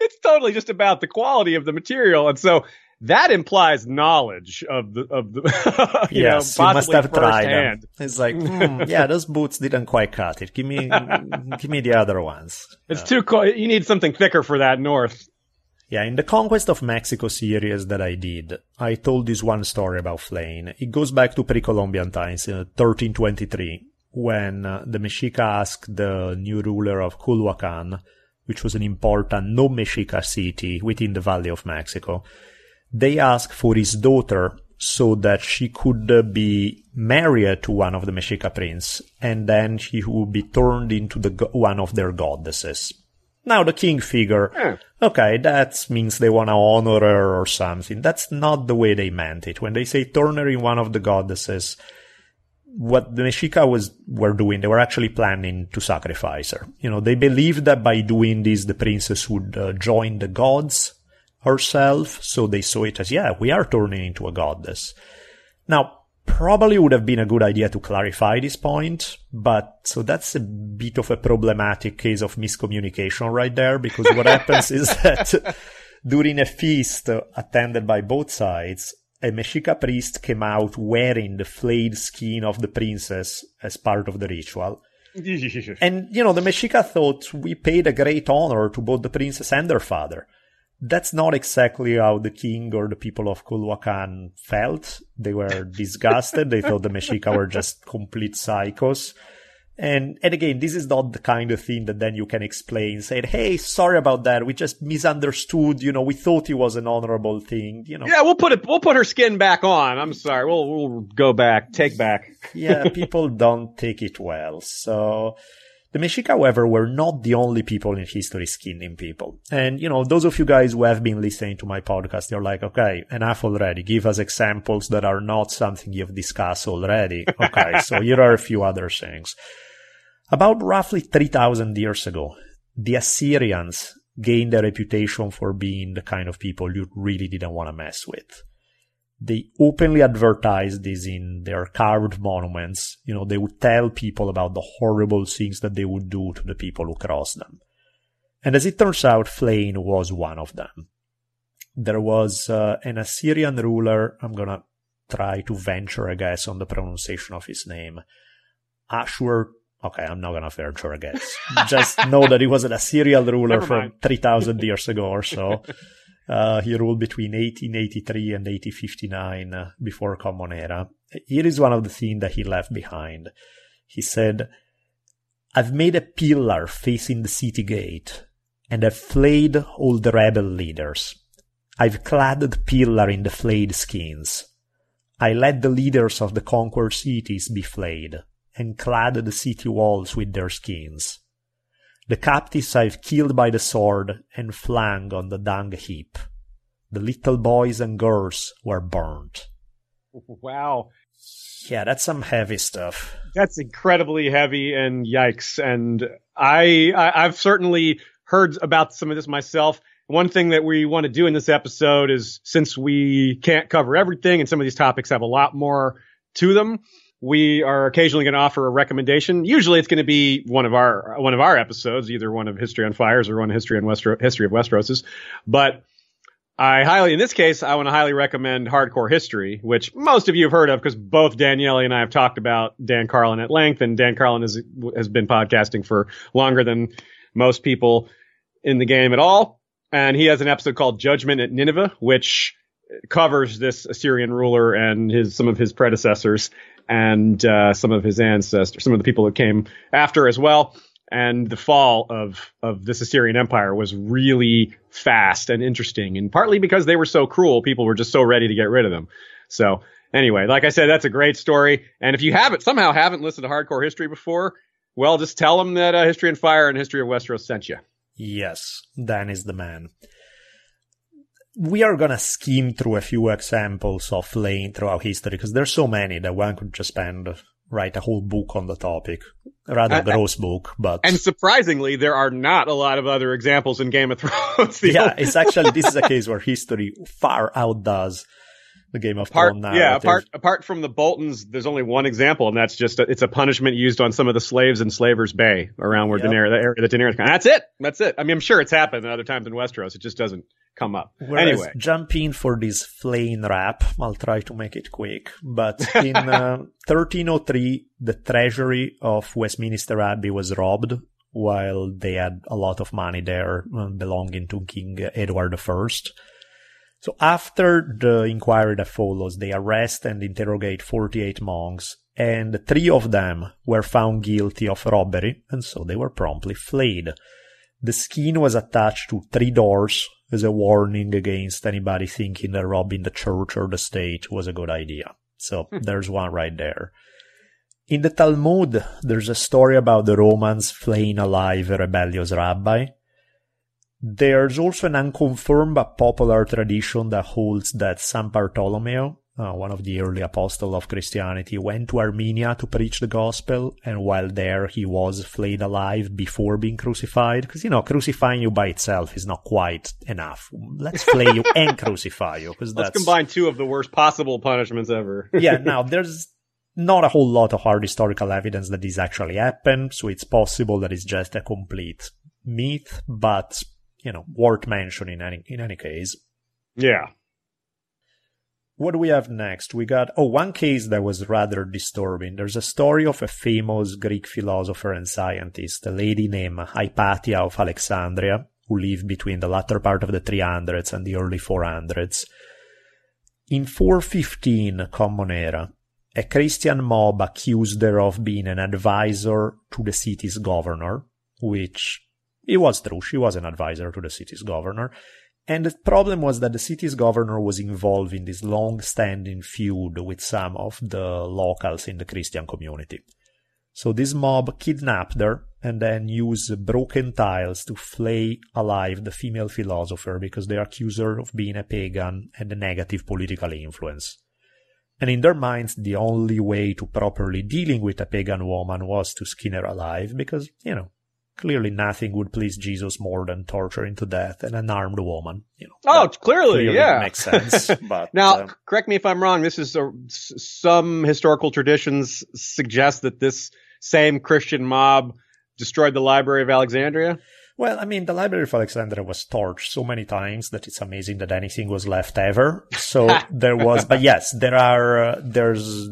it's totally just about the quality of the material. And so that implies knowledge of the, of the, you yes, know, you must have tried them. firsthand. It's like, hmm, yeah, those boots didn't quite cut it. Give me, give me the other ones. It's too cool. You need something thicker for that north. Yeah, in the Conquest of Mexico series that I did, I told this one story about flaying. It goes back to pre-Columbian times, uh, 1323, when uh, the Mexica asked the new ruler of Culhuacan, which was an important no-Mexica city within the Valley of Mexico, they asked for his daughter so that she could uh, be married to one of the Mexica prince, and then she would be turned into the go- one of their goddesses. Now the king figure, okay, that means they want to honor her or something. That's not the way they meant it. When they say turn her in one of the goddesses, what the Mexica was were doing, they were actually planning to sacrifice her. You know, they believed that by doing this, the princess would uh, join the gods herself. So they saw it as, yeah, we are turning into a goddess. Now, probably would have been a good idea to clarify this point, but so that's a bit of a problematic case of miscommunication right there, because what happens is that during a feast attended by both sides, a Mexica priest came out wearing the flayed skin of the princess as part of the ritual. And, you know, the Mexica thought we paid a great honor to both the princess and her father. That's not exactly how the king or the people of Culhuacan felt. They were disgusted. they thought the Mexica were just complete psychos. And, and again, this is not the kind of thing that then you can explain, saying, hey, sorry about that. We just misunderstood. You know, we thought it was an honorable thing. You know, Yeah, we'll put it. We'll put her skin back on. I'm sorry. We'll we'll go back. Take back. yeah, people don't take it well. So the Mexica, however, were not the only people in history skinning people. And, you know, those of you guys who have been listening to my podcast, you're like, okay, enough already. Give us examples that are not something you've discussed already. Okay, so here are a few other things. About roughly 3000 years ago, the Assyrians gained a reputation for being the kind of people you really didn't want to mess with they openly advertised this in their carved monuments. You know, they would tell people about the horrible things that they would do to the people who crossed them. And as it turns out, flaying was one of them. There was uh, an Assyrian ruler, I'm gonna try to venture a guess on the pronunciation of his name. Ashur, okay, I'm not gonna venture a guess. Just know that he was an Assyrian ruler from 3000 years ago or so. Uh, he ruled between 1883 and 1859 uh, before Common Era. Here is one of the things that he left behind. He said, I've made a pillar facing the city gate, and I've flayed all the rebel leaders. I've clad the pillar in the flayed skins. I let the leaders of the conquered cities be flayed, and clad the city walls with their skins. The captives I've killed by the sword and flung on the dung heap. The little boys and girls were burnt. Wow. Yeah, that's some heavy stuff. That's incredibly heavy and yikes. And I, I I've certainly heard about some of this myself. One thing that we want to do in this episode is since we can't cover everything and some of these topics have a lot more to them, we are occasionally going to offer a recommendation. Usually it's going to be one of our one of our episodes, either one of History on Fire's or one of History on Westro- History of Westeros's. But I highly, in this case, I want to highly recommend Hardcore History, which most of you have heard of because both Daniele and I have talked about Dan Carlin at length, and Dan Carlin has has been podcasting for longer than most people in the game at all. And he has an episode called Judgment at Nineveh, which covers this Assyrian ruler and his some of his predecessors and uh, some of his ancestors, some of the people that came after as well. And the fall of of this Assyrian Empire was really fast and interesting, and partly because they were so cruel, people were just so ready to get rid of them. So anyway, like I said, that's a great story. And if you haven't somehow haven't listened to Hardcore History before, well, just tell them that uh, History on Fire and History of Westeros sent you. Yes, Dan is the man. We are gonna skim through a few examples of lane throughout history because there's so many that one could just spend write a whole book on the topic. Rather uh, gross book, but and surprisingly, there are not a lot of other examples in Game of Thrones. yeah, it's actually this is a case where history far outdoes the Game of apart, Thrones. Yeah, apart apart from the Boltons, there's only one example, and that's just a, it's a punishment used on some of the slaves in Slavers Bay around where yep. Daenerys, the area that Daenerys. That's it. That's it. I mean, I'm sure it's happened other times in Westeros. It just doesn't come up. Whereas anyway, jump in for this flame rap. I'll try to make it quick. But in uh, 1303, the treasury of Westminster Abbey was robbed while they had a lot of money there uh, belonging to King Edward I. So after the inquiry that follows, they arrest and interrogate 48 monks, and three of them were found guilty of robbery, and so they were promptly flayed. The skin was attached to three doors as a warning against anybody thinking that robbing the church or the state was a good idea. So hmm. there's one right there. In the Talmud, there's a story about the Romans flaying alive a rebellious rabbi. There's also an unconfirmed but popular tradition that holds that San Bartolomeo, uh, one of the early apostles of Christianity, went to Armenia to preach the gospel, and while there he was flayed alive before being crucified. Because, you know, crucifying you by itself is not quite enough. Let's flay you and crucify you. Because Let's combine two of the worst possible punishments ever. yeah, now there's not a whole lot of hard historical evidence that this actually happened, so it's possible that it's just a complete myth, but you know, worth mentioning in any, in any case. Yeah. What do we have next? We got, oh, one case that was rather disturbing. There's a story of a famous Greek philosopher and scientist, a lady named Hypatia of Alexandria, who lived between the latter part of the 300s and the early 400s. In 415 Common Era, a Christian mob accused her of being an advisor to the city's governor, which it was true, she was an advisor to the city's governor. And the problem was that the city's governor was involved in this long standing feud with some of the locals in the Christian community. So this mob kidnapped her and then used broken tiles to flay alive the female philosopher because they accused her of being a pagan and a negative political influence. And in their minds, the only way to properly dealing with a pagan woman was to skin her alive because, you know, clearly nothing would please Jesus more than torturing to death an unarmed woman. You know, oh, clearly, clearly yeah, makes sense. But now, uh, correct me if I'm wrong. This is a, some historical traditions suggest that this same Christian mob destroyed the Library of Alexandria. Well, I mean, the Library of Alexandria was torched so many times that it's amazing that anything was left ever. So there was, but yes, there are, uh, there's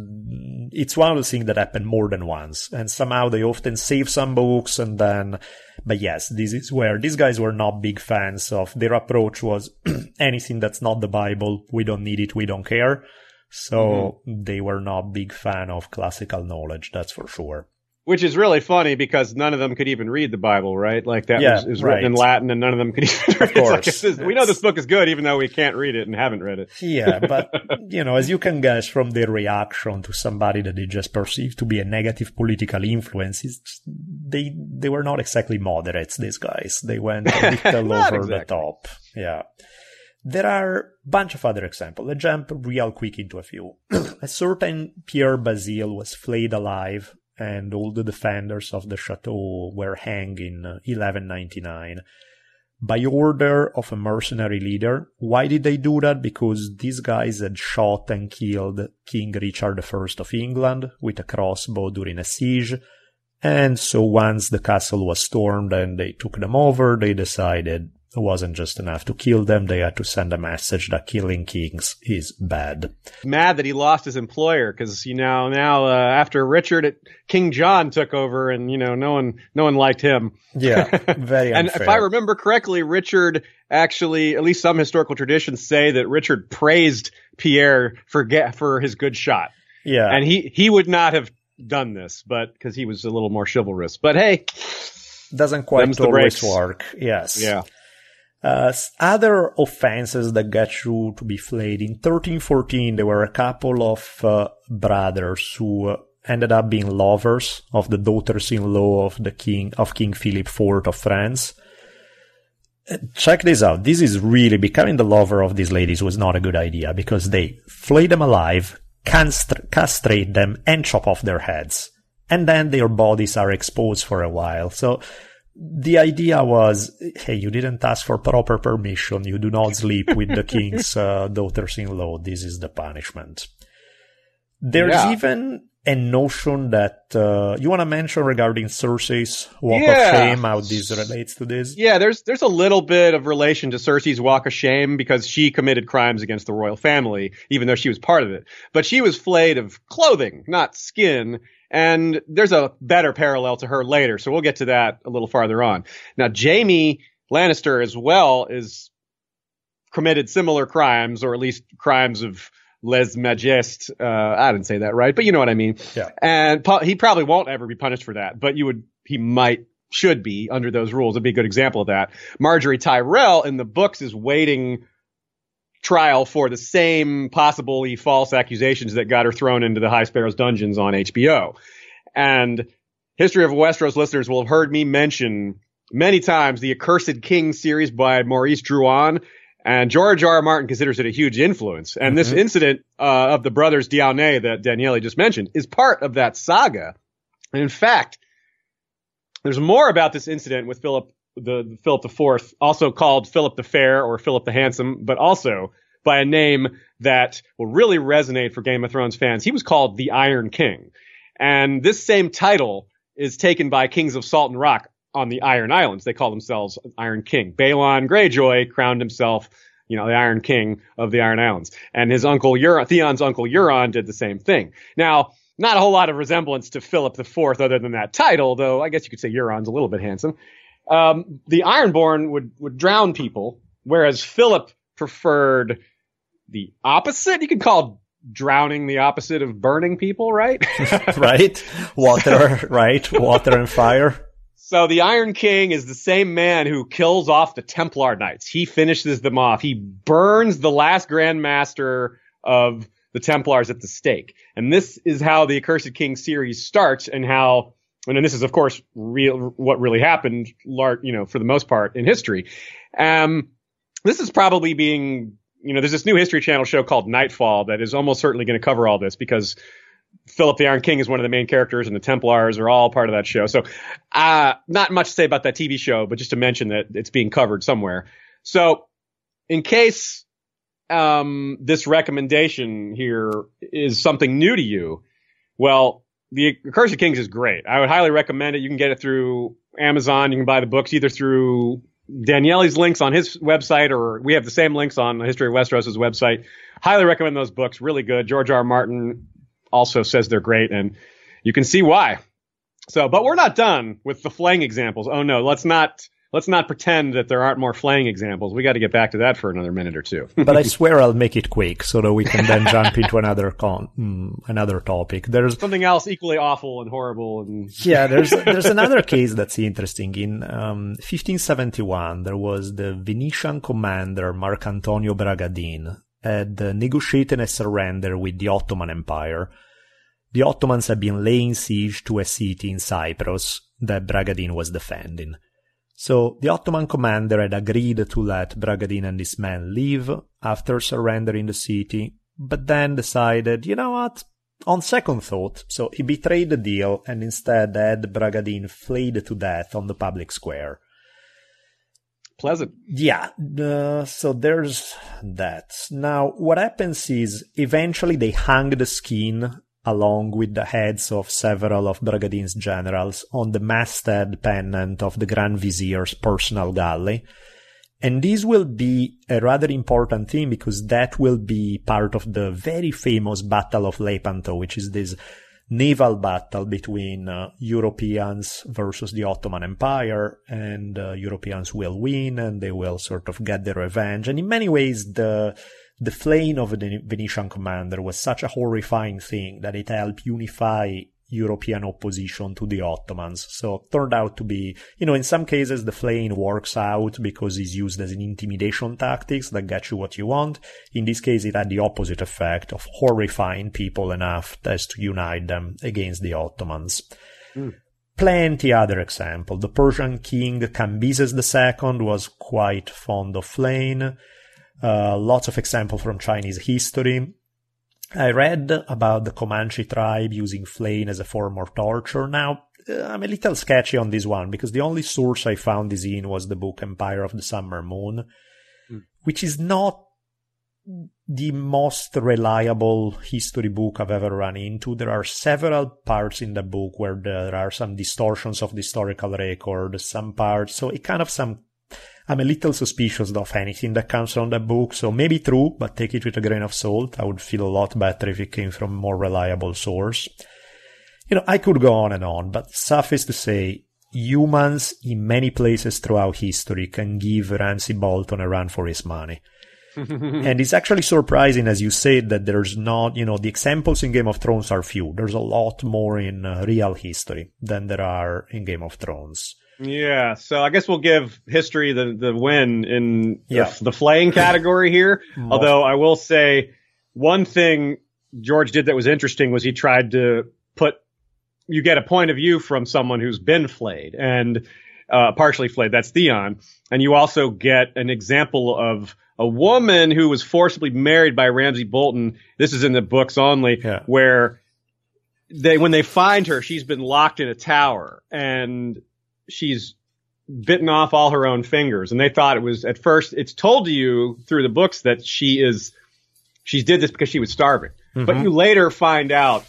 it's one of the things that happen more than once. And somehow they often save some books and then, but yes, this is where these guys were not big fans of their approach was anything that's not the Bible. We don't need it. We don't care. So mm-hmm. they were not big fan of classical knowledge. That's for sure. Which is really funny because none of them could even read the Bible, right? Like that yeah, was, was right. written in Latin and none of them could even read it. Like is, we know this book is good even though we can't read it and haven't read it. yeah, but you know, as you can guess from their reaction to somebody that they just perceived to be a negative political influence, they they were not exactly moderates, these guys. They went a little over exactly. the top. Yeah. There are a bunch of other examples. Let's jump real quick into a few. a certain Pierre Basile was flayed alive and all the defenders of the chateau were hanged in 1199 uh, by order of a mercenary leader. Why did they do that? Because these guys had shot and killed King Richard I of England with a crossbow during a siege. And so once the castle was stormed and they took them over, they decided wasn't just enough to kill them. They had to send a message that killing kings is bad. Mad that he lost his employer because you know now uh, after Richard, it, King John took over, and you know no one no one liked him. Yeah, very. and if I remember correctly, Richard actually, at least some historical traditions say that Richard praised Pierre for get, for his good shot. Yeah, and he he would not have done this, but because he was a little more chivalrous. But hey, doesn't quite always work. Yes. Yeah. Uh, other offenses that got you to be flayed in 1314, there were a couple of uh, brothers who uh, ended up being lovers of the daughters-in-law of the king of King Philip IV of France. Uh, check this out. This is really becoming the lover of these ladies was not a good idea because they flay them alive, castrate them, and chop off their heads, and then their bodies are exposed for a while. So the idea was, hey, you didn't ask for proper permission. You do not sleep with the king's uh, daughters-in-law. This is the punishment. There's yeah. even a notion that uh, you want to mention regarding Cersei's walk yeah. of shame, how this relates to this. Yeah, there's there's a little bit of relation to Cersei's walk of shame because she committed crimes against the royal family, even though she was part of it. But she was flayed of clothing, not skin, and there's a better parallel to her later, so we'll get to that a little farther on. Now, Jaime Lannister as well is committed similar crimes, or at least crimes of les majestes. Uh, I didn't say that right, but you know what I mean. Yeah. And pu- he probably won't ever be punished for that, but you would, he might, should be under those rules. It'd be a good example of that. Margaery Tyrell in the books is waiting trial for the same possibly false accusations that got her thrown into the High Sparrows dungeons on HBO. And History of Westeros listeners will have heard me mention many times the Accursed King series by Maurice Druon. And George R. R. Martin considers it a huge influence. And mm-hmm. this incident uh, of the brothers d'Aunay that Daniele just mentioned is part of that saga. And in fact, there's more about this incident with Philip the Philip IV, also called Philip the Fair or Philip the Handsome, but also by a name that will really resonate for Game of Thrones fans. He was called the Iron King. And this same title is taken by kings of Salt and Rock on the Iron Islands. They call themselves Iron King. Balon Greyjoy crowned himself, you know, the Iron King of the Iron Islands. And his uncle Euron, Theon's uncle Euron did the same thing. Now, not a whole lot of resemblance to Philip IV other than that title, though I guess you could say Euron's a little bit handsome um, the Ironborn would would drown people, whereas Philip preferred the opposite. You could call drowning the opposite of burning people, right? right. Water, right? Water and fire. So the Iron King is the same man who kills off the Templar Knights. He finishes them off. He burns the last Grand Master of the Templars at the stake. And this is how the Accursed King series starts and how and then this is of course real what really happened you know for the most part in history. Um, this is probably being you know there's this new history channel show called Knightfall that is almost certainly going to cover all this because philip the iron king is one of the main characters and the templars are all part of that show. So uh, not much to say about that tv show but just to mention that it's being covered somewhere. So in case um, this recommendation here is something new to you well the Curse of Kings is great. I would highly recommend it. You can get it through Amazon. You can buy the books either through Daniele's links on his website, or we have the same links on the History of Westeros' website. Highly recommend those books. Really good. George R. R. Martin also says they're great, and you can see why. So, but we're not done with the flaying examples. Oh no, let's not let's not pretend that there aren't more flaying examples. We got to get back to that for another minute or two. but I swear I'll make it quick so that we can then jump into another con mm, another topic. There's something else equally awful and horrible and yeah. There's there's another case that's interesting. In um, 1571, there was the Venetian commander Marcantonio Bragadin had negotiated a surrender with the Ottoman Empire. The Ottomans had been laying siege to a city in Cyprus that Bragadin was defending. So the Ottoman commander had agreed to let Bragadin and his men leave after surrendering the city, but then decided, you know what? On second thought, so he betrayed the deal and instead had Bragadin flayed to death on the public square. Pleasant. Yeah, uh, so there's that. Now, what happens is eventually they hung the skin along with the heads of several of Bragadin's generals on the masthead pennant of the Grand Vizier's personal galley. And this will be a rather important thing because that will be part of the very famous Battle of Lepanto, which is this naval battle between uh, Europeans versus the Ottoman Empire, and uh, Europeans will win and they will sort of get their revenge. And in many ways, the the flaying of the Venetian commander was such a horrifying thing that it helped unify European opposition to the Ottomans. So it turned out to be, you know, in some cases the flaying works out because it's used as an intimidation tactics that get you what you want. In this case, it had the opposite effect of horrifying people enough as to unite them against the Ottomans. Mm. Plenty other example. The Persian king Cambyses II was quite fond of flaying. Uh, lots of examples from Chinese history. I read about the Comanche tribe using flaying as a form of torture. Now, uh, I'm a little sketchy on this one because the only source I found this in was the book Empire of the Summer Moon, mm. which is not the most reliable history book I've ever run into. There are several parts in the book where there are some distortions of the historical record, some parts, so it kind of some I'm a little suspicious of anything that comes from that book, so maybe true, but take it with a grain of salt. I would feel a lot better if it came from a more reliable source. You know, I could go on and on, but suffice to say, humans in many places throughout history can give Ramsay Bolton a run for his money. and it's actually surprising, as you said, that there's not, you know, the examples in Game of Thrones are few. There's a lot more in uh, real history than there are in Game of Thrones. Yeah, so I guess we'll give history the the win in yeah. the, the flaying category here. Although I will say one thing George did that was interesting was he tried to put you get a point of view from someone who's been flayed and uh, partially flayed. That's Theon, and you also get an example of a woman who was forcibly married by Ramsay Bolton. This is in the books only, yeah. where they when they find her, she's been locked in a tower and she's bitten off all her own fingers. And they thought it was at first, it's told to you through the books that she is, she did this because she was starving. Mm-hmm. But you later find out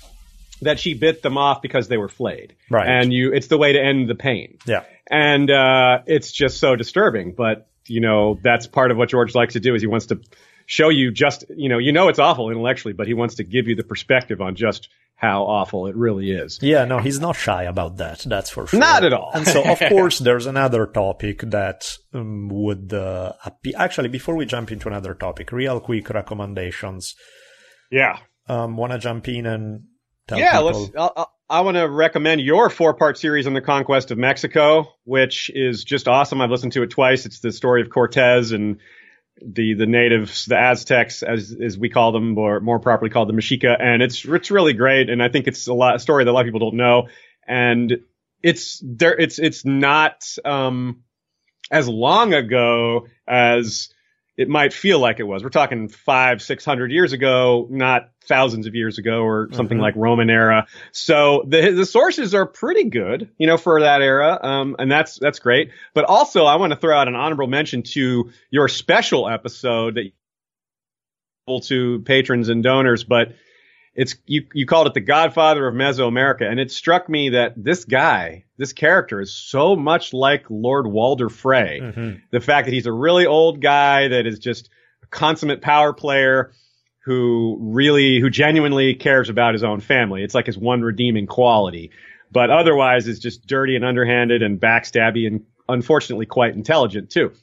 that she bit them off because they were flayed. Right. And you, it's the way to end the pain. Yeah. And, uh, it's just so disturbing. But, you know, that's part of what George likes to do is he wants to show you just, you know, you know it's awful intellectually, but he wants to give you the perspective on just how awful it really is. Yeah, no, he's not shy about that. That's for sure. Not at all. and so, of course, there's another topic that um, would uh. Actually, before we jump into another topic, real quick recommendations. Yeah. Um, want to jump in and tell yeah, people? let's. I'll, I want to recommend your four part series on the conquest of Mexico, which is just awesome. I've listened to it twice. It's the story of Cortez and the the natives, the Aztecs, as as we call them, or more properly called the Mexica, and it's it's really great. And I think it's a lot a story that a lot of people don't know, and it's there. It's it's not um, as long ago as it might feel like it was. We're talking five, six hundred years ago, not thousands of years ago or something mm-hmm. like Roman era. So the the sources are pretty good, you know, for that era. Um, and that's that's great. But also, I want to throw out an honorable mention to your special episode that to patrons and donors, but it's you you called it the Godfather of Mesoamerica, and it struck me that this guy, this character, is so much like Lord Walder Frey. Mm-hmm. The fact that he's a really old guy that is just a consummate power player who really, who genuinely cares about his own family. It's like his one redeeming quality. But otherwise is just dirty and underhanded and backstabby and unfortunately quite intelligent too.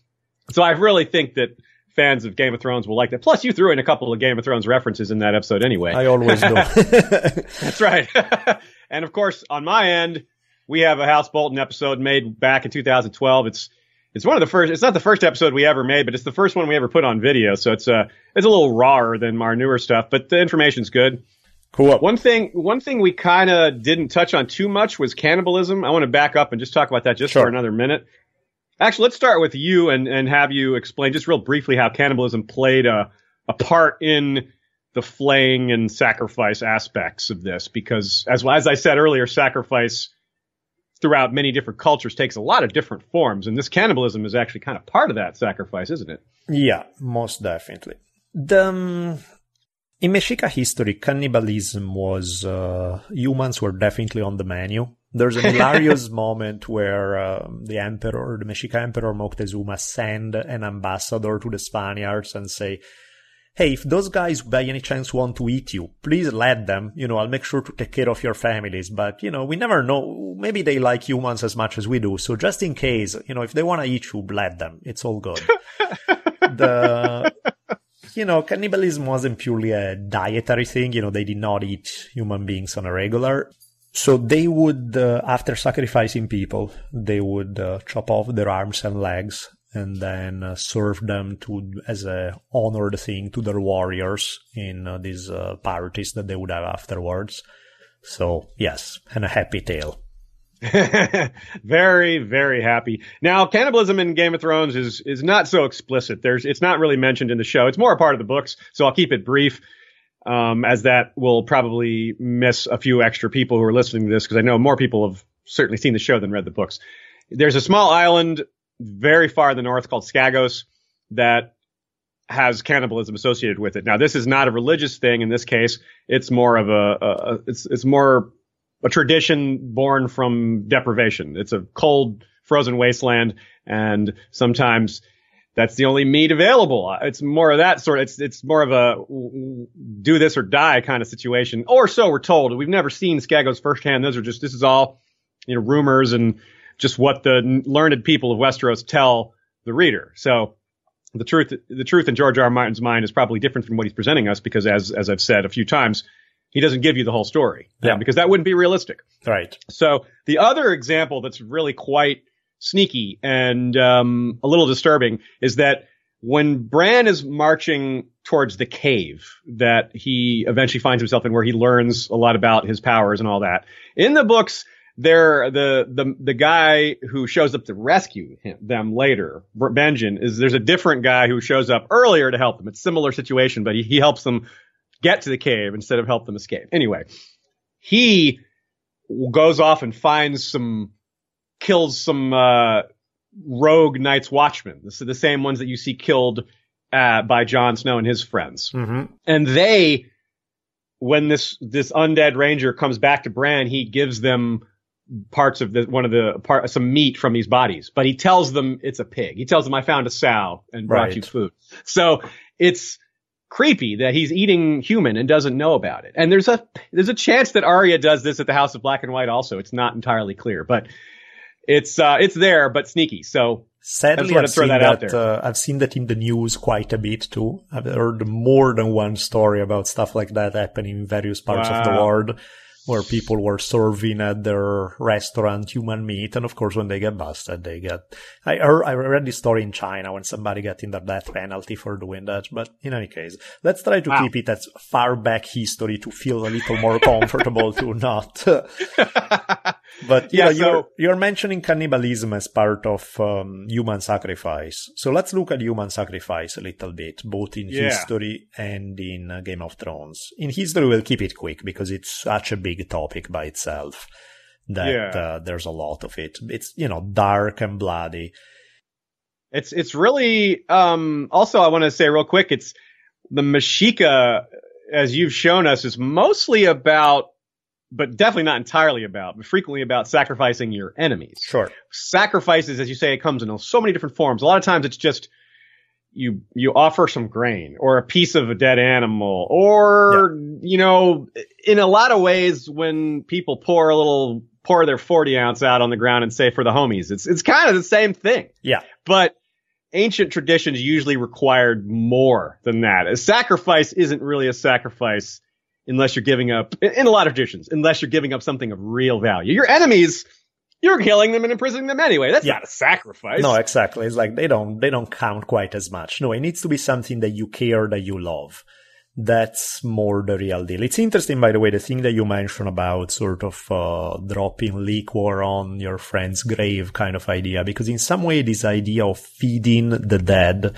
So I really think that fans of Game of Thrones will like that. Plus, you threw in a couple of Game of Thrones references in that episode anyway. I always do. That's right. and of course, on my end, we have a House Bolton episode made back in 2012. It's it's one of the first. It's not the first episode we ever made, but it's the first one we ever put on video. So it's uh it's a little rawer than our newer stuff, but the information's good. Cool. One thing, one thing we kind of didn't touch on too much was cannibalism. I want to back up and just talk about that just Sure. for another minute. Actually, let's start with you and, and have you explain just real briefly how cannibalism played a, a part in the flaying and sacrifice aspects of this. Because as, as I said earlier, sacrifice throughout many different cultures takes a lot of different forms. And this cannibalism is actually kind of part of that sacrifice, isn't it? Yeah, most definitely. The um, in Mexica history, cannibalism was uh, humans were definitely on the menu. There's a hilarious moment where um, the emperor, the Mexica emperor Moctezuma, send an ambassador to the Spaniards and say, "Hey, if those guys by any chance want to eat you, please let them. You know, I'll make sure to take care of your families. But you know, we never know. Maybe they like humans as much as we do. So just in case, you know, if they want to eat you, let them. It's all good." the you know, cannibalism wasn't purely a dietary thing. You know, they did not eat human beings on a regular. So they would, uh, after sacrificing people, they would uh, chop off their arms and legs and then uh, serve them to as a honored thing to their warriors in uh, these uh, parties that they would have afterwards. So yes, and a happy tale. very, very happy. Now, cannibalism in Game of Thrones is is not so explicit. There's it's not really mentioned in the show. It's more a part of the books, so I'll keep it brief. Um, as that will probably miss a few extra people who are listening to this because I know more people have certainly seen the show than read the books. There's a small island very far in the north called Skagos that has cannibalism associated with it. Now, this is not a religious thing in this case. It's more of a, a, a it's it's more a tradition born from deprivation. It's a cold, frozen wasteland, and sometimes that's the only meat available. Uh, it's more of that sort. It's it's more of a do this or die kind of situation, or so we're told. We've never seen Skagos firsthand. Those are just this is all you know rumors and just what the learned people of Westeros tell the reader. So the truth the truth in George R. R. Martin's mind is probably different from what he's presenting us because as as I've said a few times, he doesn't give you the whole story. Yeah. because that wouldn't be realistic. Right. So the other example that's really quite sneaky and um, a little disturbing is that when Bran is marching towards the cave that he eventually finds himself in, where he learns a lot about his powers and all that, in the books, there the the the guy who shows up to rescue him, them later, Benjen, is there's a different guy who shows up earlier to help them. It's a similar situation, but he, he helps them get to the cave instead of help them escape. Anyway, he goes off and finds some, kills some uh, rogue Night's Watchmen. This is the same ones that you see killed uh, by Jon Snow and his friends. Mm-hmm. And they, when this this undead ranger comes back to Bran, he gives them parts of the one of the part some meat from these bodies, but he tells them it's a pig. He tells them I found a sow and brought Right. you food. So it's creepy that he's eating human and doesn't know about it. And there's a there's a chance that Arya does this at the House of Black and White also. It's not entirely clear, but it's uh it's there but sneaky. So Sadly, I've throw seen that that. out there. uh, I've seen that in the news quite a bit too. I've heard more than one story about stuff like that happening in various parts of the world, where people were serving at their restaurant human meat, and of course, when they get busted, they get. I I read this story in China when somebody got in the death penalty for doing that. But in any case, let's try to Wow. keep it as far back history to feel a little more comfortable to not. But you Yeah, know, so- you're, you're mentioning cannibalism as part of um, human sacrifice. So let's look at human sacrifice a little bit, both in Yeah. history and in uh, Game of Thrones. In history, we'll keep it quick because it's such a big topic by itself that Yeah. uh, there's a lot of it. It's you know dark and bloody. It's it's really um also I want to say real quick it's the Mexica as you've shown us is mostly about but definitely not entirely about but frequently about sacrificing your enemies. Sure. Sacrifices as you say it comes in so many different forms. A lot of times it's just you you offer some grain or a piece of a dead animal or yeah. you know in a lot of ways when people pour a little pour their 40 ounce out on the ground and say for the homies it's it's kind of the same thing. Yeah. But ancient traditions usually required more than that. A sacrifice isn't really a sacrifice unless you're giving up in a lot of traditions unless you're giving up something of real value. Your enemies you're killing them and imprisoning them anyway. That's yeah. not a sacrifice. No, exactly. It's like they don't they don't count quite as much. No, it needs to be something that you care that you love. That's more the real deal. It's interesting, by the way, the thing that you mentioned about sort of uh, dropping liquor on your friend's grave kind of idea, because in some way, this idea of feeding the dead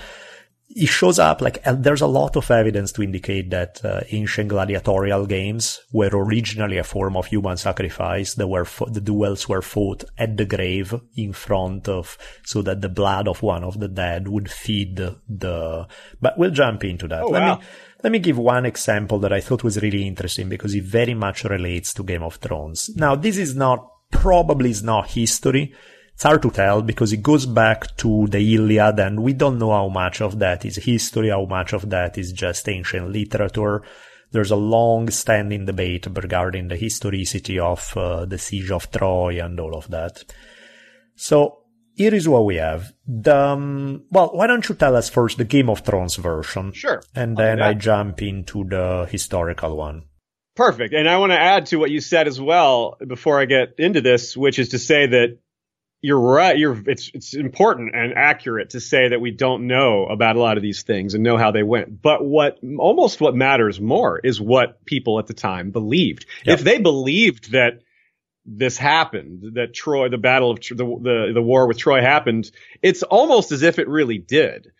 it shows up like uh, there's a lot of evidence to indicate that uh, ancient gladiatorial games were originally a form of human sacrifice. That were fo- the duels were fought at the grave in front of, so that the blood of one of the dead would feed the. But we'll jump into that. Oh, let wow. me let me give one example that I thought was really interesting because it very much relates to Game of Thrones. Now, this is not probably is not history it's hard to tell because it goes back to the Iliad and we don't know how much of that is history, how much of that is just ancient literature. There's a long standing debate regarding the historicity of uh, the siege of Troy and all of that. So here is what we have. The, um, well, why don't you tell us first the Game of Thrones version? Sure. And then I jump into the historical one. Perfect. And I want to add to what you said as well before I get into this, which is to say that you're right. You're it's it's important and accurate to say that we don't know about a lot of these things and know how they went. But what almost what matters more is what people at the time believed. Yep. If they believed that this happened, that Troy, the battle of the, the the war with Troy happened, it's almost as if it really did.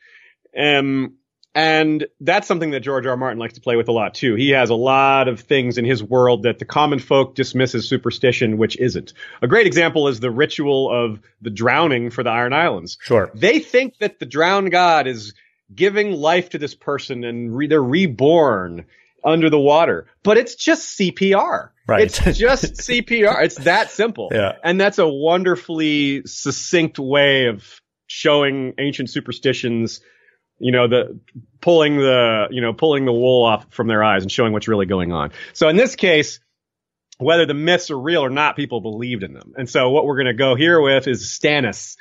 Um, and that's something that George R. R. Martin likes to play with a lot too. He has a lot of things in his world that the common folk dismisses superstition, which isn't. A great example is the ritual of the drowning for the Iron Islands. Sure. They think that the drowned god is giving life to this person and re- they're reborn under the water, but it's just CPR. Right. It's just CPR. It's that simple. Yeah. And that's a wonderfully succinct way of showing ancient superstitions you know, the pulling the, you know, pulling the wool off from their eyes and showing what's really going on. So in this case, whether the myths are real or not, people believed in them. And so what we're going to go here with is Stannis.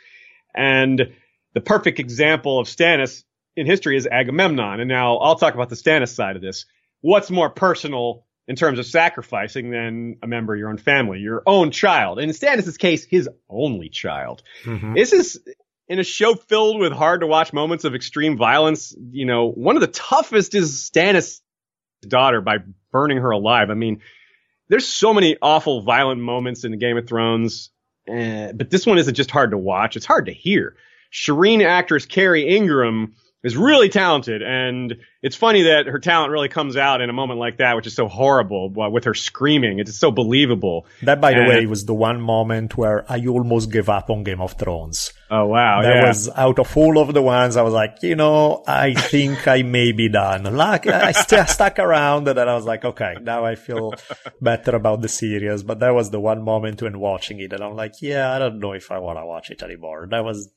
And the perfect example of Stannis in history is Agamemnon. And now I'll talk about the Stannis side of this. What's more personal in terms of sacrificing than a member of your own family, your own child? And in Stannis' case, his only child. Mm-hmm. This is in a show filled with hard to watch moments of extreme violence, you know, one of the toughest is Stannis' daughter by burning her alive. I mean, there's so many awful violent moments in Game of Thrones, uh, but this one isn't just hard to watch, it's hard to hear. Shireen actress Kerry Ingram is really talented, and it's funny that her talent really comes out in a moment like that, which is so horrible with her screaming. It's so believable. That, by and, the way, was the one moment where I almost gave up on Game of Thrones. Oh wow! That yeah. was out of all of the ones. I was like, you know, I think I may be done. Like I st- stuck around, and then I was like, okay, now I feel better about the series. But that was the one moment when watching it, and I'm like, yeah, I don't know if I want to watch it anymore. That was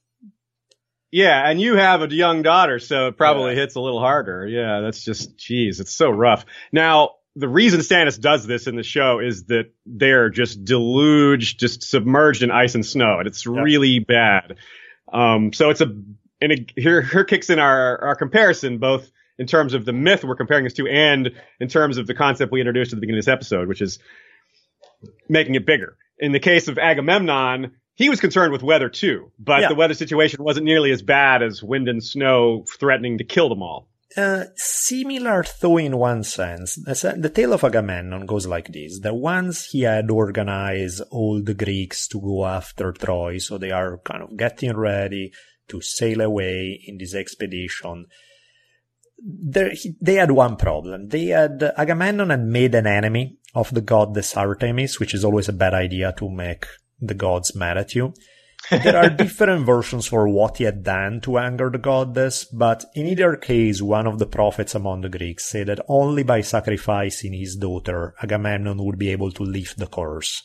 yeah, and you have a young daughter, so it probably yeah. hits a little harder. Yeah, that's just, geez, it's so rough. Now, the reason Stannis does this in the show is that they're just deluged, just submerged in ice and snow, and it's really bad. Um, so it's a, and it, here, here kicks in our, our comparison, both in terms of the myth we're comparing this to and in terms of the concept we introduced at the beginning of this episode, which is making it bigger. In the case of Agamemnon, he was concerned with weather too, but yeah. the weather situation wasn't nearly as bad as wind and snow threatening to kill them all. Uh, similar though in one sense. The tale of Agamemnon goes like this. That once he had organized all the Greeks to go after Troy, so they are kind of getting ready to sail away in this expedition. There, he, they had one problem. They had, Agamemnon had made an enemy of the goddess Artemis, which is always a bad idea to make the gods mad at you. there are different versions for what he had done to anger the goddess, but in either case, one of the prophets among the Greeks said that only by sacrificing his daughter, Agamemnon would be able to lift the curse,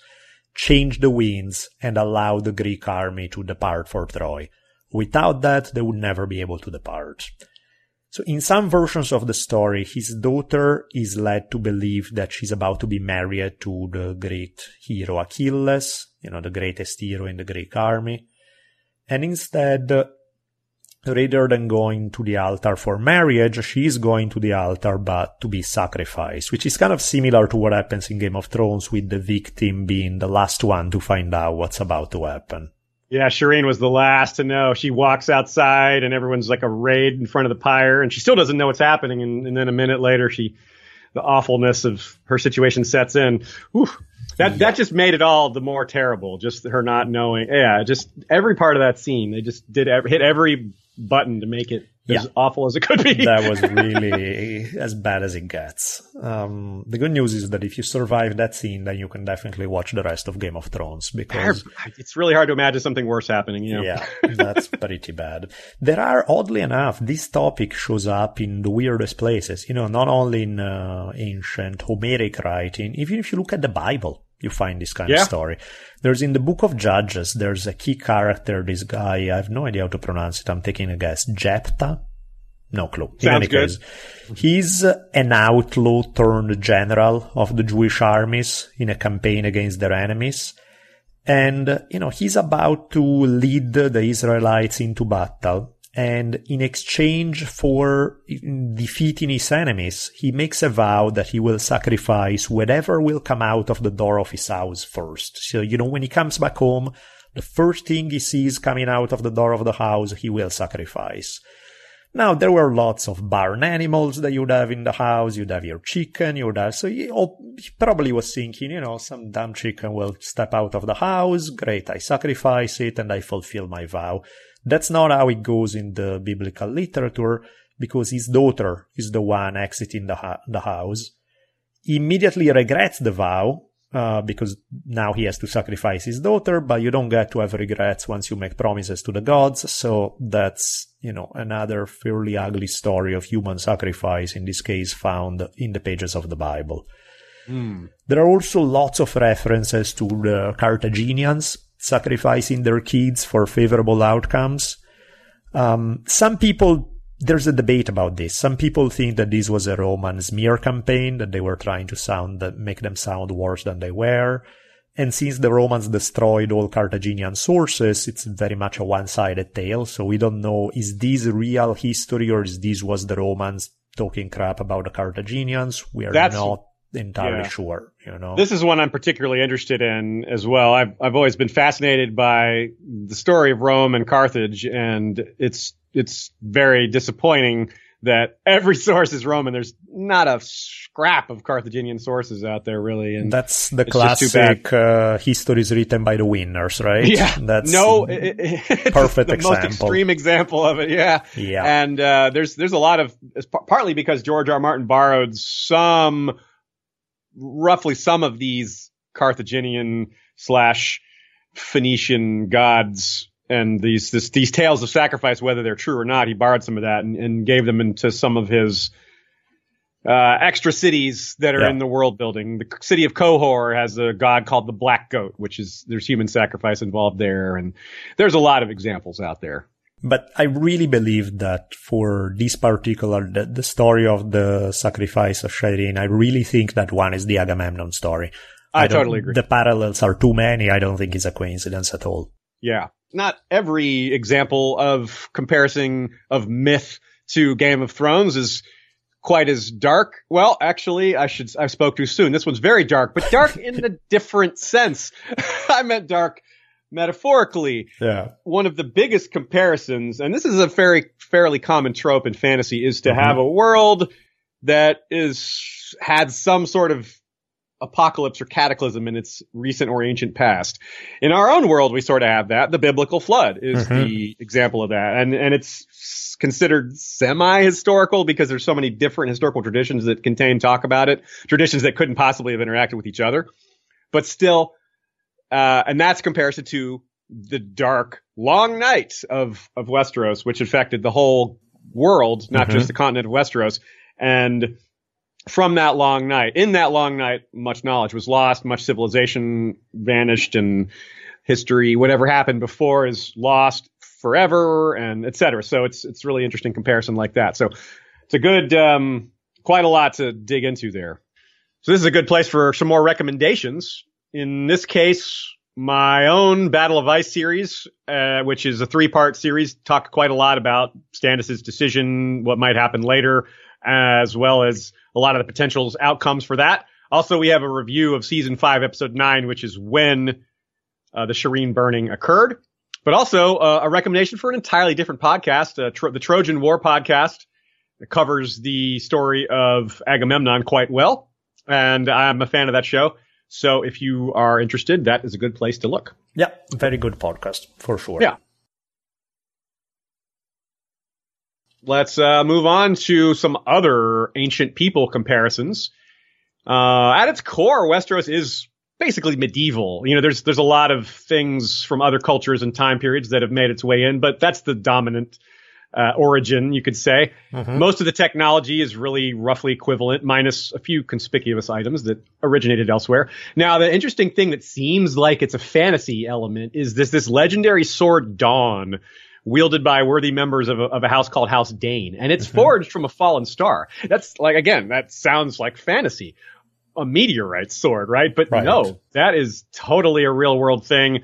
change the winds, and allow the Greek army to depart for Troy. Without that, they would never be able to depart. So in some versions of the story, his daughter is led to believe that she's about to be married to the great hero Achilles, you know, the greatest hero in the Greek army. And instead, rather than going to the altar for marriage, she is going to the altar but to be sacrificed, which is kind of similar to what happens in Game of Thrones with the victim being the last one to find out what's about to happen. Yeah, Shireen was the last to know. She walks outside and everyone's like arrayed in front of the pyre and she still doesn't know what's happening. And, and then a minute later, she, the awfulness of her situation sets in. Whew, that, yeah. that just made it all the more terrible. Just her not knowing. Yeah, just every part of that scene. They just did hit every button to make it as yeah. awful as it could be. that was really as bad as it gets. Um, the good news is that if you survive that scene, then you can definitely watch the rest of Game of Thrones because it's really hard to imagine something worse happening. You know? Yeah, that's pretty bad. There are, oddly enough, this topic shows up in the weirdest places. You know, not only in uh, ancient Homeric writing, even if you look at the Bible you find this kind yeah. of story. There's in the book of Judges, there's a key character, this guy, I have no idea how to pronounce it, I'm taking a guess, Jephthah? No clue. Sounds good. Case, he's uh, an outlaw turned general of the Jewish armies in a campaign against their enemies. And, uh, you know, he's about to lead the Israelites into battle and in exchange for defeating his enemies, he makes a vow that he will sacrifice whatever will come out of the door of his house first. So, you know, when he comes back home, the first thing he sees coming out of the door of the house, he will sacrifice. Now, there were lots of barn animals that you'd have in the house. You'd have your chicken, you'd have, so he, oh, he probably was thinking, you know, some damn chicken will step out of the house. Great. I sacrifice it and I fulfill my vow. That's not how it goes in the biblical literature because his daughter is the one exiting the, ha- the house. He immediately regrets the vow uh, because now he has to sacrifice his daughter, but you don't get to have regrets once you make promises to the gods. So that's, you know, another fairly ugly story of human sacrifice, in this case found in the pages of the Bible. Mm. There are also lots of references to the Carthaginians sacrificing their kids for favorable outcomes. Um, some people, there's a debate about this. Some people think that this was a Roman smear campaign, that they were trying to sound, make them sound worse than they were. And since the Romans destroyed all Carthaginian sources, it's very much a one-sided tale. So we don't know, is this real history or is this was the Romans talking crap about the Carthaginians? We are That's, not entirely yeah. sure. You know, this is one I'm particularly interested in as well. I've I've always been fascinated by the story of Rome and Carthage, and it's it's very disappointing that every source is Roman. There's not a scrap of Carthaginian sources out there, really. And that's the classic uh, histories written by the winners, right? Yeah, that's no it, it, perfect the example. most extreme example of it. Yeah, yeah. And uh, there's there's a lot of partly because George R. Martin borrowed some roughly some of these Carthaginian slash Phoenician gods and these this, these tales of sacrifice, whether they're true or not, he borrowed some of that and, and gave them into some of his uh, extra cities that are yeah. in the world building. The city of Qohor has a god called the Black Goat, which is there's human sacrifice involved there, and there's a lot of examples out there. But I really believe that for this particular, the, the story of the sacrifice of Shireen, I really think that one is the Agamemnon story. I, I totally agree. The parallels are too many. I don't think it's a coincidence at all. Yeah. Not every example of comparison of myth to Game of Thrones is quite as dark. Well, actually, I should, I spoke too soon. This one's very dark, but dark in a different sense. I meant dark metaphorically. Yeah. One of the biggest comparisons, and this is a very fairly common trope in fantasy, is to mm-hmm. have a world that is had some sort of apocalypse or cataclysm in its recent or ancient past. In our own world, we sort of have that. The biblical flood is mm-hmm. the example of that. And, and it's considered semi-historical because there's so many different historical traditions that contain talk about it, traditions that couldn't possibly have interacted with each other. But still, uh, and that's comparison to the dark, long night of, of Westeros, which affected the whole world, not mm-hmm. just the continent of Westeros. And from that long night, in that long night, much knowledge was lost, much civilization vanished, and history, whatever happened before, is lost. forever and et cetera. So it's it's really interesting comparison like that. So it's a good, um, quite a lot to dig into there. So this is a good place for some more recommendations. In this case, my own Battle of Ice series, uh, which is a three part series, talk quite a lot about Stannis' decision, what might happen later, as well as a lot of the potential outcomes for that. Also, we have a review of season five, episode nine, which is when uh, the Shireen burning occurred. But also uh, a recommendation for an entirely different podcast, uh, Tro- the Trojan War podcast. It covers the story of Agamemnon quite well, and I'm a fan of that show. So if you are interested, that is a good place to look. Yeah, very good podcast for sure. Yeah. Let's uh, move on to some other ancient people comparisons. Uh, at its core, Westeros is basically medieval. You know, there's there's a lot of things from other cultures and time periods that have made its way in, but that's the dominant uh, origin, you could say. Mm-hmm. Most of the technology is really roughly equivalent, minus a few conspicuous items that originated elsewhere. Now, the interesting thing that seems like it's a fantasy element is this this legendary sword Dawn. Wielded by worthy members of a, of a house called House Dayne, and it's mm-hmm. forged from a fallen star. That's like again, that sounds like fantasy a meteorite sword, right? But right. no, that is totally a real world thing.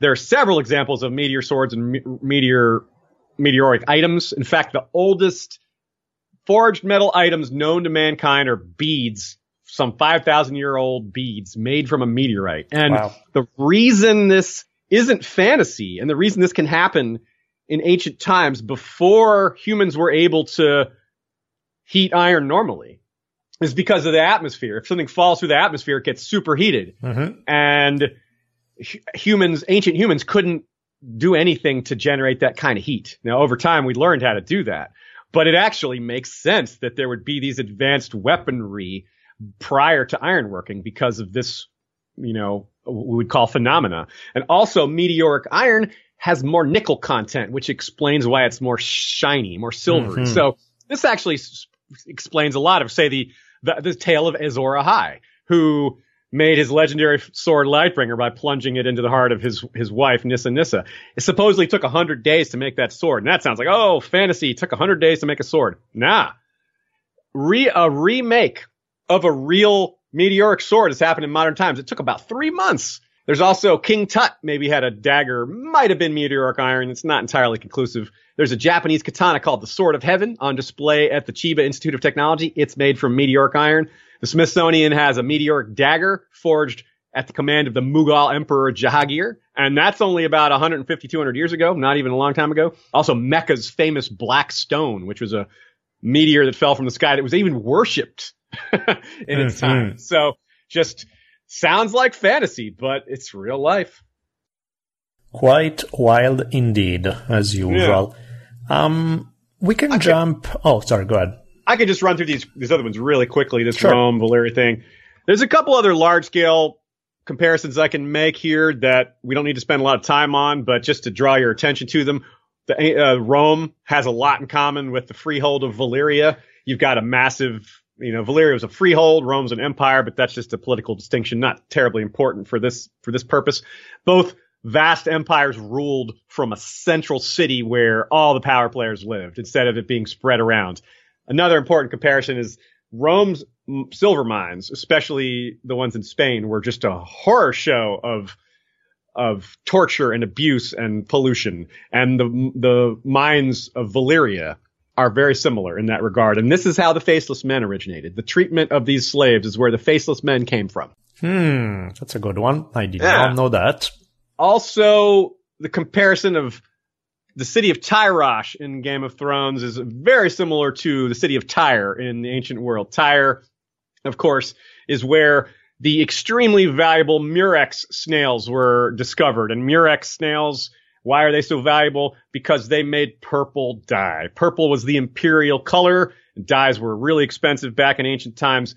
There are several examples of meteor swords and me- meteor meteoric items. In fact, the oldest forged metal items known to mankind are beads, some 5,000 year old beads made from a meteorite. And wow. the reason this isn't fantasy and the reason this can happen in ancient times before humans were able to heat iron normally is because of the atmosphere. If something falls through the atmosphere, it gets superheated. Mm-hmm. And humans, ancient humans couldn't do anything to generate that kind of heat. Now, over time, we learned how to do that. But it actually makes sense that there would be these advanced weaponry prior to ironworking because of this, you know, we would call phenomena. And also meteoric iron has more nickel content, which explains why it's more shiny, more silvery. Mm-hmm. So this actually s- explains a lot of, say, the, the, the tale of Azor Ahai, who made his legendary sword Lightbringer by plunging it into the heart of his his wife Nissa Nissa. It supposedly took hundred days to make that sword, and that sounds like oh fantasy. Took hundred days to make a sword. Nah, Re- a remake of a real meteoric sword has happened in modern times. It took about three months. There's also King Tut maybe had a dagger, might have been meteoric iron. It's not entirely conclusive. There's a Japanese katana called the Sword of Heaven on display at the Chiba Institute of Technology. It's made from meteoric iron. The Smithsonian has a meteoric dagger forged at the command of the Mughal Emperor Jahangir, and that's only about 150, 200 years ago, not even a long time ago. Also, Mecca's famous black stone, which was a meteor that fell from the sky that was even worshipped in its mm-hmm. time. So, just sounds like fantasy, but it's real life. Quite wild indeed, as usual. Yeah. Um, we can I jump. Can, oh, sorry. Go ahead. I could just run through these these other ones really quickly. This sure. Rome Valyria thing. There's a couple other large scale comparisons I can make here that we don't need to spend a lot of time on, but just to draw your attention to them. The, uh, Rome has a lot in common with the freehold of Valyria. You've got a massive, you know, Valyria was a freehold, Rome's an empire, but that's just a political distinction, not terribly important for this for this purpose. Both vast empires ruled from a central city where all the power players lived instead of it being spread around. Another important comparison is Rome's silver mines, especially the ones in Spain, were just a horror show of of torture and abuse and pollution. And the the mines of Valyria are very similar in that regard. And this is how the faceless men originated. The treatment of these slaves is where the faceless men came from. Hmm, that's a good one. I did yeah. not know that. Also, the comparison of the city of Tyrosh in Game of Thrones is very similar to the city of Tyre in the ancient world. Tyre, of course, is where the extremely valuable murex snails were discovered. And murex snails, why are they so valuable? Because they made purple dye. Purple was the imperial color. Dyes were really expensive back in ancient times.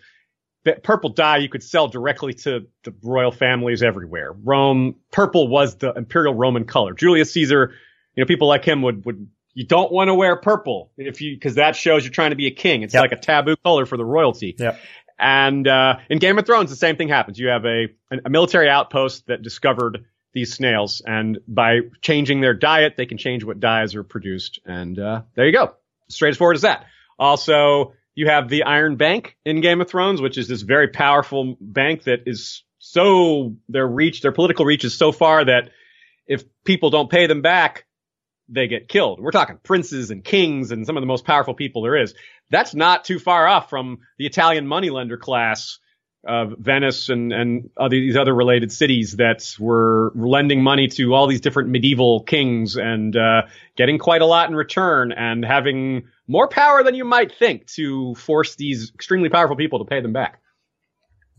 That purple dye you could sell directly to the royal families everywhere. Rome, purple was the imperial Roman color. Julius Caesar you know, people like him would, would, you don't want to wear purple if you, cause that shows you're trying to be a king. It's yep. like a taboo color for the royalty. Yep. And, uh, in Game of Thrones, the same thing happens. You have a, a military outpost that discovered these snails, and by changing their diet, they can change what dyes are produced. And uh, there you go, straight as forward as that. Also, you have the Iron Bank in Game of Thrones, which is this very powerful bank that is so their reach, their political reach is so far that if people don't pay them back, they get killed. We're talking princes and kings and some of the most powerful people there is. That's not too far off from the Italian moneylender class of Venice and, and other, these other related cities that were lending money to all these different medieval kings and uh, getting quite a lot in return and having more power than you might think to force these extremely powerful people to pay them back.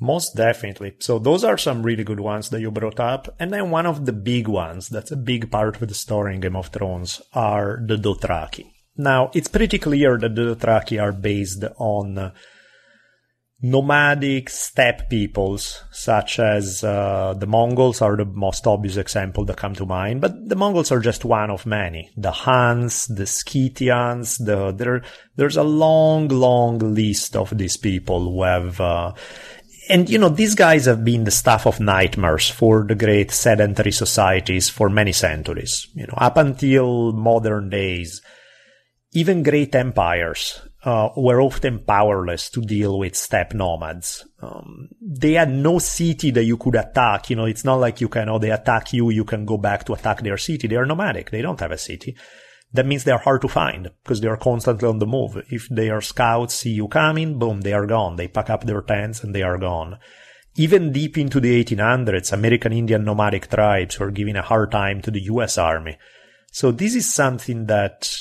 Most definitely. So those are some really good ones that you brought up. And then one of the big ones that's a big part of the story in Game of Thrones are the Dothraki. Now, it's pretty clear that the Dothraki are based on nomadic steppe peoples, such as uh, the Mongols are the most obvious example that come to mind, but the Mongols are just one of many. The Huns, the Scythians, the, there, there's a long, long list of these people who have, uh, and you know, these guys have been the stuff of nightmares for the great sedentary societies for many centuries. You know, up until modern days, even great empires uh, were often powerless to deal with steppe nomads. Um, they had no city that you could attack. You know, it's not like you can, oh, they attack you, you can go back to attack their city. They are nomadic. They don't have a city. That means they are hard to find because they are constantly on the move. If their scouts see you coming, boom, they are gone. They pack up their tents and they are gone. Even deep into the 1800s, American Indian nomadic tribes were giving a hard time to the US Army. So this is something that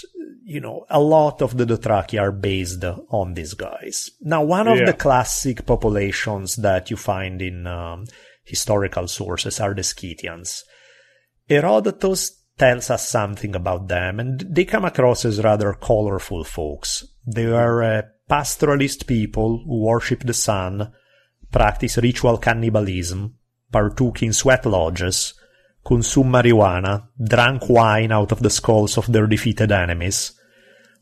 you know, a lot of the Dothraki are based on these guys. Now, one of yeah. the classic populations that you find in um, historical sources are the Scythians. Herodotus tells us something about them, and they come across as rather colorful folks. They are uh, pastoralist people who worship the sun, practice ritual cannibalism, partook in sweat lodges, consume marijuana, drank wine out of the skulls of their defeated enemies.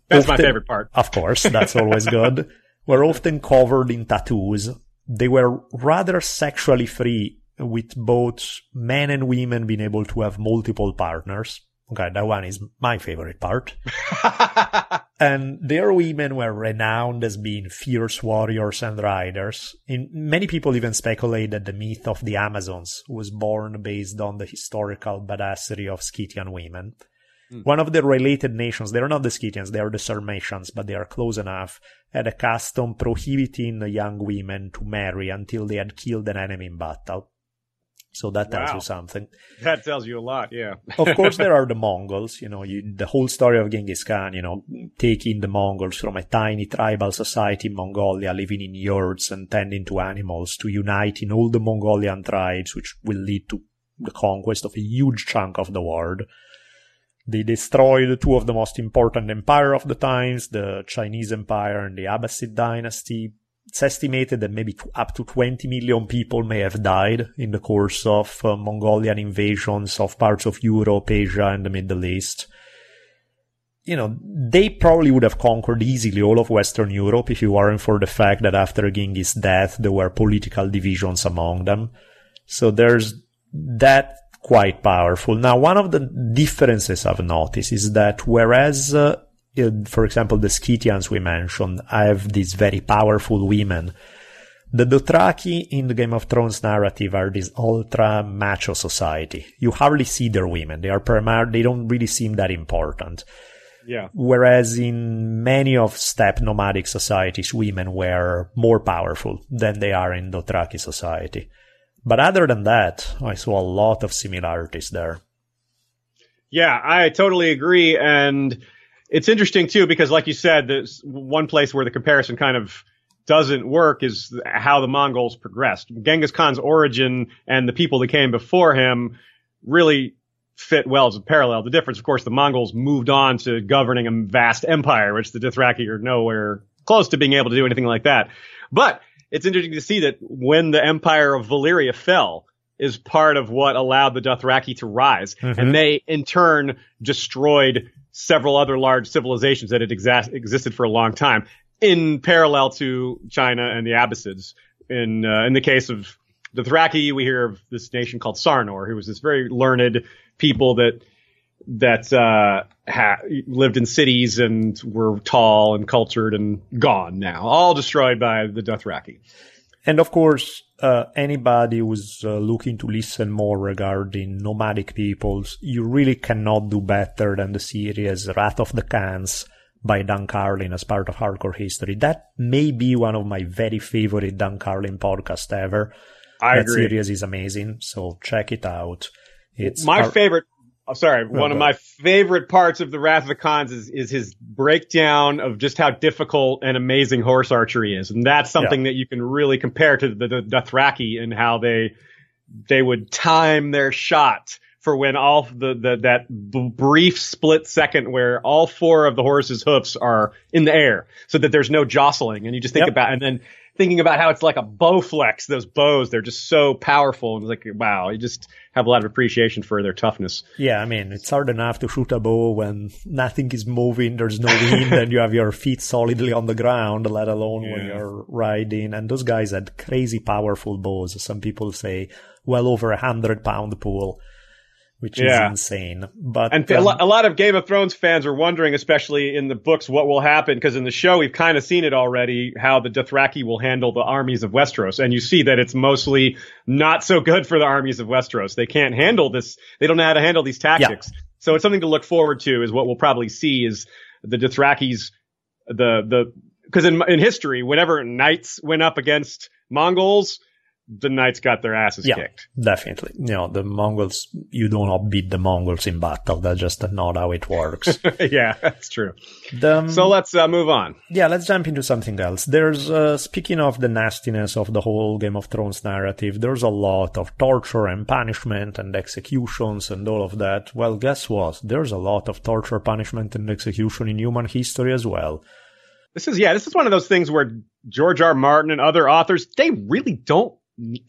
That's often, my favorite part. Of course, that's always good. Were often covered in tattoos. They were rather sexually free, with both men and women being able to have multiple partners. Okay, that one is my favorite part. and their women were renowned as being fierce warriors and riders. In, many people even speculate that the myth of the Amazons was born based on the historical badassery of Scythian women. Mm. One of the related nations, they're not the Scythians, they are the Sarmatians, but they are close enough, had a custom prohibiting young women to marry until they had killed an enemy in battle. So that tells wow. you something. That tells you a lot, yeah. of course, there are the Mongols. You know, you, the whole story of Genghis Khan. You know, taking the Mongols from a tiny tribal society in Mongolia, living in yurts and tending to animals, to uniting all the Mongolian tribes, which will lead to the conquest of a huge chunk of the world. They destroyed two of the most important empires of the times, the Chinese Empire and the Abbasid dynasty. It's estimated that maybe up to 20 million people may have died in the course of uh, Mongolian invasions of parts of Europe, Asia, and the Middle East. You know, they probably would have conquered easily all of Western Europe if it weren't for the fact that after Genghis' death, there were political divisions among them. So there's that quite powerful. Now, one of the differences I've noticed is that whereas, uh, for example, the Scythians we mentioned have these very powerful women, the Dothraki in the Game of Thrones narrative are this ultra macho society. You hardly see their women. They are primar- they don't really seem that important. Yeah. Whereas in many of steppe nomadic societies, women were more powerful than they are in Dothraki society. But other than that, I saw a lot of similarities there. Yeah, I totally agree. And it's interesting too, because like you said, there's one place where the comparison kind of doesn't work is how the Mongols progressed. Genghis Khan's origin and the people that came before him really fit well as a parallel. The difference, of course, the Mongols moved on to governing a vast empire, which the Dothraki are nowhere close to being able to do anything like that. But it's interesting to see that when the empire of Valyria fell is part of what allowed the Dothraki to rise. Mm-hmm. And they in turn destroyed several other large civilizations that had exa- existed for a long time in parallel to China and the Abbasids. In, uh, in the case of Dothraki, we hear of this nation called Sarnor, who was this very learned people that that uh, ha- lived in cities and were tall and cultured and gone now, all destroyed by the Dothraki. And of course, uh, anybody who's uh, looking to listen more regarding nomadic peoples, you really cannot do better than the series Wrath of the Khans by Dan Carlin as part of Hardcore History. That may be one of my very favorite Dan Carlin podcasts ever. I that agree. series is amazing, so check it out. It's my favorite. Oh, sorry, No, one of my favorite parts of the Wrath of the Khans is, is his breakdown of just how difficult and amazing horse archery is, and that's something that you can really compare to the, the Dothraki and how they they would time their shot for when all the, the that b- brief split second where all four of the horse's hoofs are in the air, so that there's no jostling, and you just think Yep. about and then thinking about how it's like a bow flex. Those bows, they're just so powerful, and it's like wow, you just have a lot of appreciation for their toughness. Yeah, I mean, it's hard enough to shoot a bow when nothing is moving, there's no wind, and you have your feet solidly on the ground, let alone when you're riding. And those guys had crazy powerful bows. Some people say well over a hundred pound pull, which Yeah. is insane. But And a um, a lot of Game of Thrones fans are wondering, especially in the books, what will happen because in the show we've kind of seen it already, how the Dothraki will handle the armies of Westeros, and you see that it's mostly not so good for the armies of Westeros. They can't handle this. They don't know how to handle these tactics. So it's something to look forward to. Is what we'll probably see is the Dothrakis, the the because in in history, whenever knights went up against Mongols, the knights got their asses Yeah. kicked. definitely, you know, the Mongols, you do not beat the Mongols in battle. That's just not how it works. yeah, that's true. The- So let's uh, move on. Yeah, let's jump into something else. There's, uh, speaking of the nastiness of the whole Game of Thrones narrative, there's a lot of torture and punishment and executions and all of that. Well, guess what? There's a lot of torture, punishment, and execution in human history as well. This is yeah, this is one of those things where George R. Martin and other authors they really don't.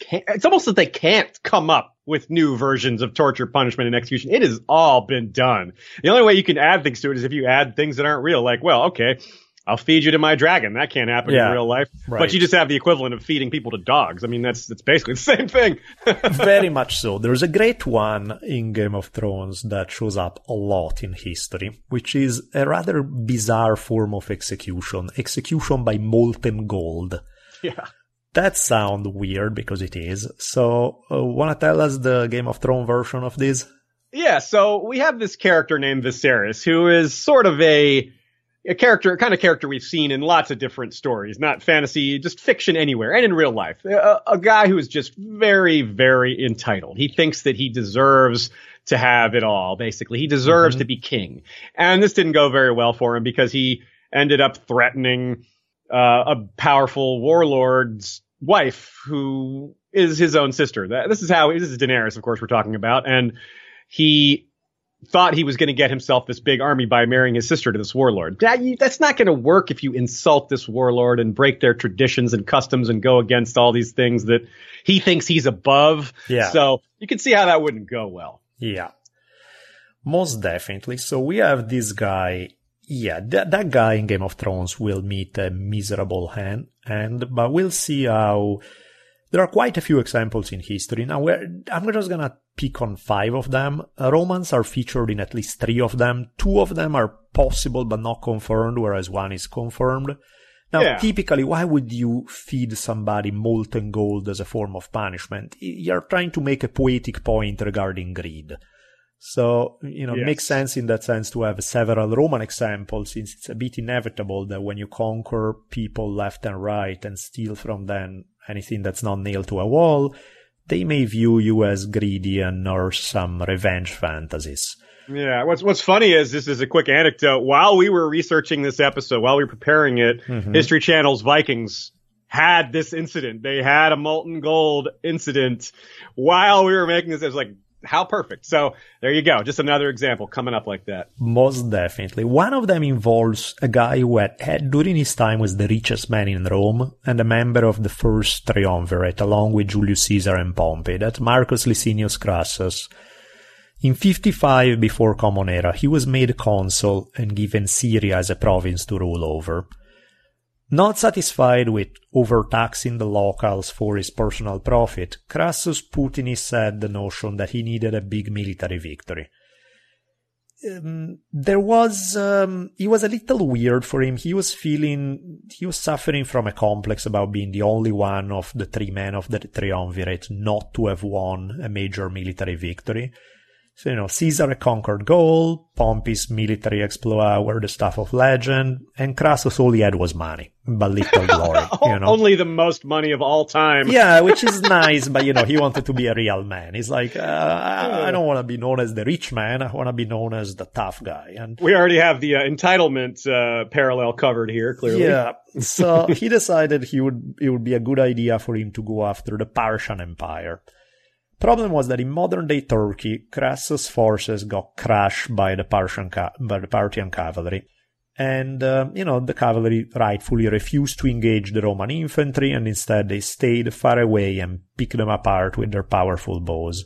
Can't, it's almost that they can't come up with new versions of torture, punishment, and execution. It has all been done. The only way you can add things to it is if you add things that aren't real. Like, well, okay, I'll feed you to my dragon. That can't happen Yeah, in real life. right. But you just have the equivalent of feeding people to dogs. I mean, that's that's basically the same thing. Very much so. There's a great one in Game of Thrones that shows up a lot in history, which is a rather bizarre form of execution. Execution by molten gold. yeah. That sounds weird because it is. So, uh, wanna tell us the Game of Thrones version of this? Yeah, so we have this character named Viserys who is sort of a a character, kind of character we've seen in lots of different stories, not fantasy, just fiction anywhere and in real life. A, a guy who is just very, very entitled. He thinks that he deserves to have it all, basically. He deserves to be king. And this didn't go very well for him because he ended up threatening uh, a powerful warlord's wife who is his own sister. That, this is how, this is Daenerys, of course, we're talking about. And he thought he was going to get himself this big army by marrying his sister to this warlord. That, you, that's not going to work if you insult this warlord and break their traditions and customs and go against all these things that he thinks he's above. Yeah. So you can see how that wouldn't go well. Yeah. Most definitely. So we have this guy. Yeah, that, that guy in Game of Thrones will meet a miserable hand, and but we'll see how there are quite a few examples in history. Now, I'm just gonna pick on five of them. Romans are featured in at least three of them. Two of them are possible but not confirmed, whereas one is confirmed. Now, Yeah. typically, why would you feed somebody molten gold as a form of punishment? You're trying to make a poetic point regarding greed. So, you know, it makes sense in that sense to have several Roman examples since it's a bit inevitable that when you conquer people left and right and steal from them anything that's not nailed to a wall, they may view you as greedy and nurse some revenge fantasies. Yeah. What's What's funny is this is a quick anecdote. While we were researching this episode, while we were preparing it, Mhm. History Channel's Vikings had this incident. They had a molten gold incident while we were making this. It was like how perfect. So there you go. Just another example coming up like that. Most definitely. One of them involves a guy who had, during his time was the richest man in Rome and a member of the first triumvirate along with Julius Caesar and Pompey. That's Marcus Licinius Crassus. In 55 before Common Era, he was made consul and given Syria as a province to rule over. Not satisfied with overtaxing the locals for his personal profit, Crassus put in his head the notion that he needed a big military victory. Um, there was um, it was a little weird for him. He was feeling he was suffering from a complex about being the only one of the three men of the triumvirate not to have won a major military victory. So, you know, Caesar conquered Gaul, Pompey's military exploits were the stuff of legend, and Crassus all he had was money, but little glory, you know. Only the most money of all time. yeah, which is nice, but you know, he wanted to be a real man. He's like, uh, I don't want to be known as the rich man. I want to be known as the tough guy. And we already have the uh, entitlement uh, parallel covered here, clearly. Yeah. So he decided he would, it would be a good idea for him to go after the Parthian Empire. The problem was that in modern day Turkey, Crassus' forces got crushed by the Parthian, ca- by the Parthian cavalry. And, uh, you know, the cavalry rightfully refused to engage the Roman infantry and instead they stayed far away and picked them apart with their powerful bows.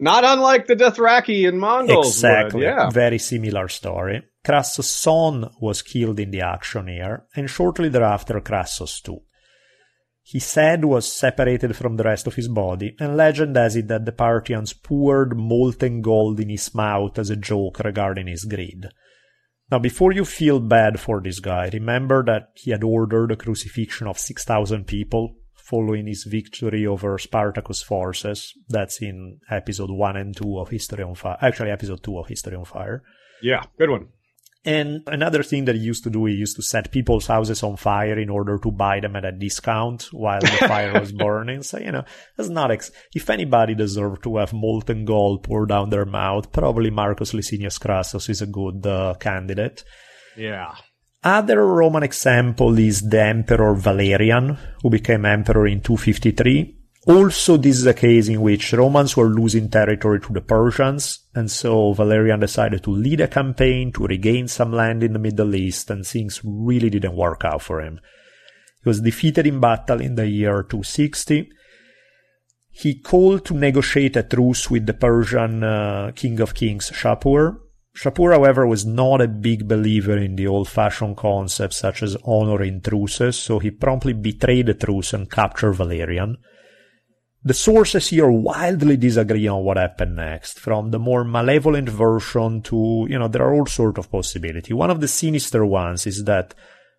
Not unlike the Dothraki and Mongols. Exactly. Would, yeah. Very similar story. Crassus' son was killed in the action here, and shortly thereafter Crassus too. His said was separated from the rest of his body, and legend has it that the Parthians poured molten gold in his mouth as a joke regarding his greed. Now, before you feel bad for this guy, remember that he had ordered the crucifixion of 6,000 people following his victory over Spartacus' forces. That's in episode 1 and 2 of History on Fire. Actually, episode 2 of History on Fire. Yeah, good one. And another thing that he used to do, he used to set people's houses on fire in order to buy them at a discount while the fire was burning. So, you know, that's not, ex- if anybody deserved to have molten gold poured down their mouth, probably Marcus Licinius Crassus is a good uh, candidate. Yeah. Other Roman example is the Emperor Valerian, who became emperor in 253. Also, this is a case in which Romans were losing territory to the Persians, and so Valerian decided to lead a campaign to regain some land in the Middle East, and things really didn't work out for him. He was defeated in battle in the year 260. He called to negotiate a truce with the Persian uh, king of kings, Shapur. Shapur, however, was not a big believer in the old-fashioned concepts such as honor in truces, so he promptly betrayed the truce and captured Valerian. The sources here wildly disagree on what happened next, from the more malevolent version to, you know, there are all sorts of possibilities. One of the sinister ones is that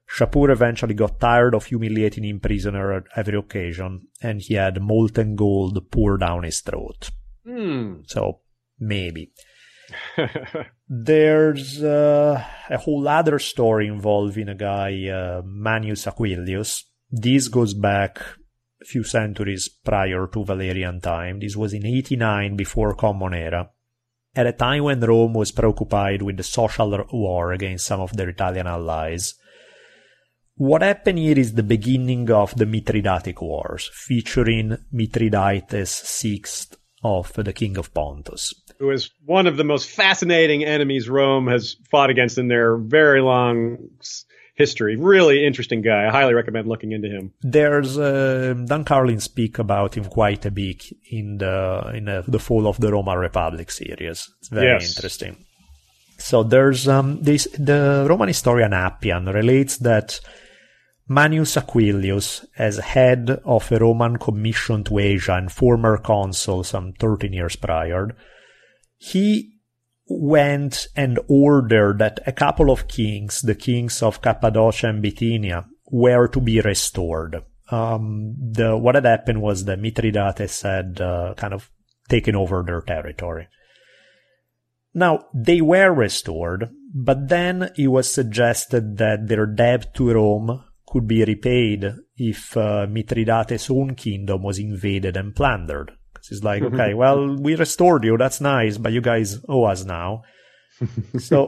Shapur eventually got tired of humiliating him prisoner at every occasion, and he had molten gold poured down his throat. Hmm. So, maybe. There's uh, a whole other story involving a guy, uh, Manius Aquilius. This goes back few centuries prior to Valerian time. This was in 89 before Common Era, at a time when Rome was preoccupied with the social war against some of their Italian allies. What happened here is the beginning of the Mithridatic Wars, featuring Mithridates VI of the King of Pontus. Who is one of the most fascinating enemies Rome has fought against in their very long history. Really interesting guy. I highly recommend looking into him. There's uh, Dan Carlin speak about him quite a bit in the in uh, the Fall of the Roman Republic series. It's very Yes. interesting. So there's um this the Roman historian Appian relates that Manius Aquilius, as head of a Roman commission to Asia and former consul some 13 years prior, he went and ordered that a couple of kings, the kings of Cappadocia and Bithynia, were to be restored. Um, the, what had happened was that Mithridates had uh, kind of taken over their territory. Now, they were restored, but then it was suggested that their debt to Rome could be repaid if uh, Mithridates' own kingdom was invaded and plundered. It's like, okay, well, we restored you, that's nice, but you guys owe us now. so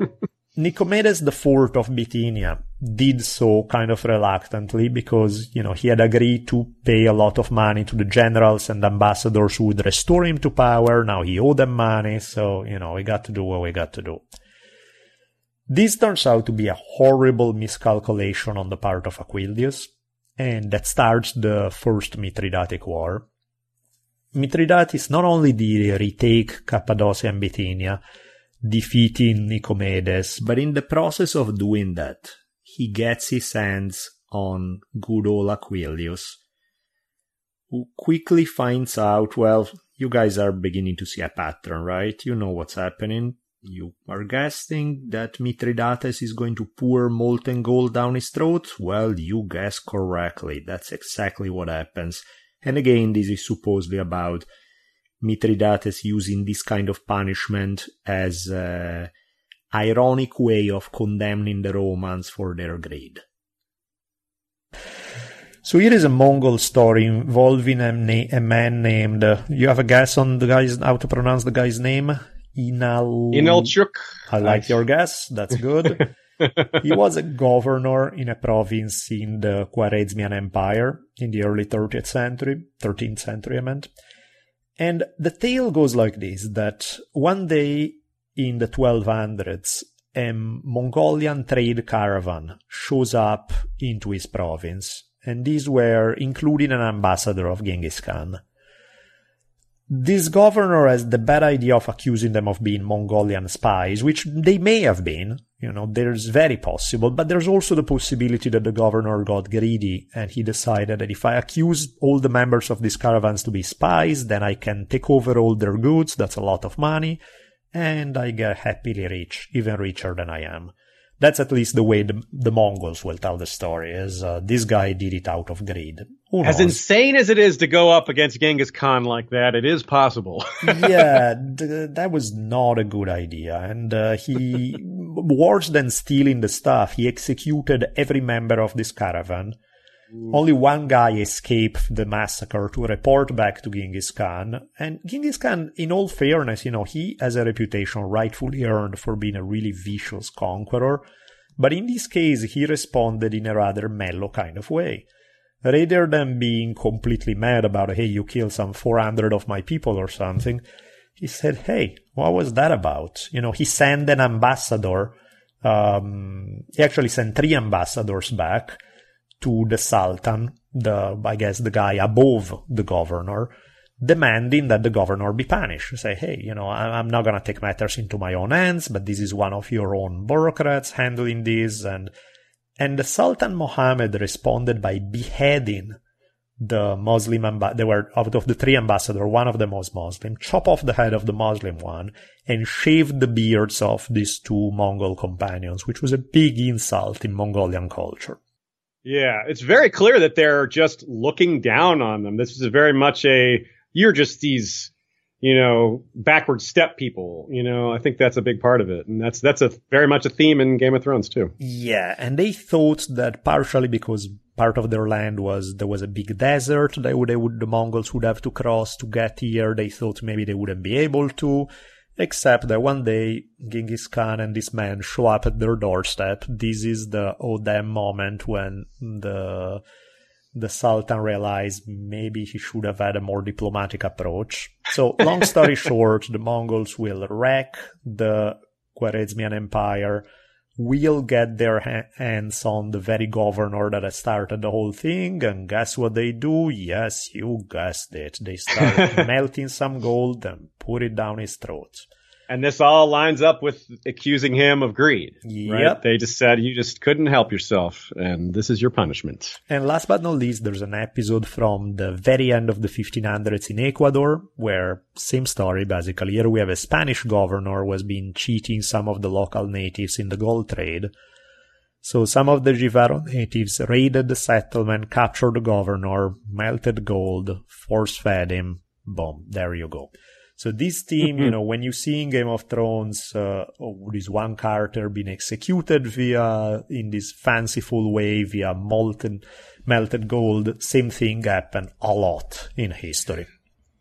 Nicomedes IV of Bithynia did so kind of reluctantly because, you know, he had agreed to pay a lot of money to the generals and ambassadors who would restore him to power. Now he owed them money, so, you know, we got to do what we got to do. This turns out to be a horrible miscalculation on the part of Aquilius, and that starts the First Mithridatic War. Mithridates not only did he retake Cappadocia and Bithynia, defeating Nicomedes, but in the process of doing that, he gets his hands on good old Aquilius, who quickly finds out, well, you guys are beginning to see a pattern, right? You know what's happening. You are guessing that Mithridates is going to pour molten gold down his throat? Well, you guess correctly. That's exactly what happens. And again, this is supposedly about Mithridates using this kind of punishment as an ironic way of condemning the Romans for their greed. So here is a Mongol story involving a, na- a man named. Uh, you have a guess on the guy's how to pronounce the guy's name? Inal. Inalchuk. I like your guess. That's good. he was a governor in a province in the Khwarezmian Empire in the early 30th century, 13th century, I meant. And the tale goes like this, that one day in the 1200s, a Mongolian trade caravan shows up into his province, and these were including an ambassador of Genghis Khan. This governor has the bad idea of accusing them of being Mongolian spies, which they may have been. You know, there's very possible, but there's also the possibility that the governor got greedy and he decided that if I accuse all the members of these caravans to be spies, then I can take over all their goods. That's a lot of money. And I get happily rich, even richer than I am. That's at least the way the, the Mongols will tell the story. Is uh, this guy did it out of greed? As insane as it is to go up against Genghis Khan like that, it is possible. yeah, th- that was not a good idea. And uh, he, worse than stealing the stuff, he executed every member of this caravan. Only one guy escaped the massacre to report back to Genghis Khan. And Genghis Khan, in all fairness, you know, he has a reputation rightfully earned for being a really vicious conqueror. But in this case, he responded in a rather mellow kind of way. Rather than being completely mad about, hey, you killed some 400 of my people or something, he said, hey, what was that about? You know, he sent an ambassador. Um, he actually sent three ambassadors back to the Sultan, the, I guess, the guy above the governor, demanding that the governor be punished. Say, hey, you know, I'm not going to take matters into my own hands, but this is one of your own bureaucrats handling this. And, and the Sultan Mohammed responded by beheading the Muslim ambassador. There were, out of the three ambassadors, one of them was Muslim, chop off the head of the Muslim one and shave the beards of these two Mongol companions, which was a big insult in Mongolian culture. Yeah, it's very clear that they're just looking down on them. This is very much a you're just these, you know, backward steppe people. You know, I think that's a big part of it, and that's that's a very much a theme in Game of Thrones too. Yeah, and they thought that partially because part of their land was there was a big desert that would, they would the Mongols would have to cross to get here. They thought maybe they wouldn't be able to except that one day Genghis Khan and this man show up at their doorstep. This is the oh damn moment when the the Sultan realized maybe he should have had a more diplomatic approach. So, long story short, the Mongols will wreck the Khwarezmian Empire, will get their ha- hands on the very governor that has started the whole thing, and guess what they do? Yes, you guessed it. They start melting some gold and put it down his throat. And this all lines up with accusing him of greed. Yep. Right? They just said you just couldn't help yourself, and this is your punishment. And last but not least, there's an episode from the very end of the 1500s in Ecuador, where same story basically. Here we have a Spanish governor who has been cheating some of the local natives in the gold trade. So some of the Jivaro natives raided the settlement, captured the governor, melted gold, force fed him. Boom, there you go. So this team, you mm-hmm. know, when you see in Game of Thrones, uh, oh, this one character being executed via in this fanciful way via molten melted gold, same thing happened a lot in history.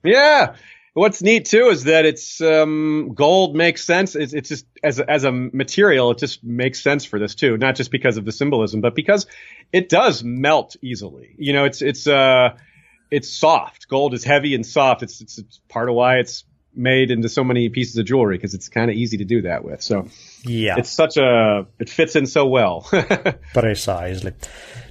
Yeah. What's neat too is that it's um, gold makes sense. It's, it's just as a, as a material, it just makes sense for this too. Not just because of the symbolism, but because it does melt easily. You know, it's it's uh it's soft. Gold is heavy and soft. It's, it's, it's part of why it's made into so many pieces of jewelry because it's kind of easy to do that with. So yeah, it's such a it fits in so well. Precisely.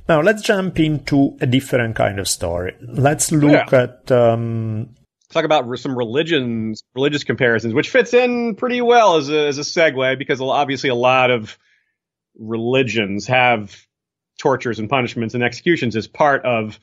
Now let's jump into a different kind of story. Let's look yeah. at um, talk about some religions, religious comparisons, which fits in pretty well as a as a segue because obviously a lot of religions have tortures and punishments and executions as part of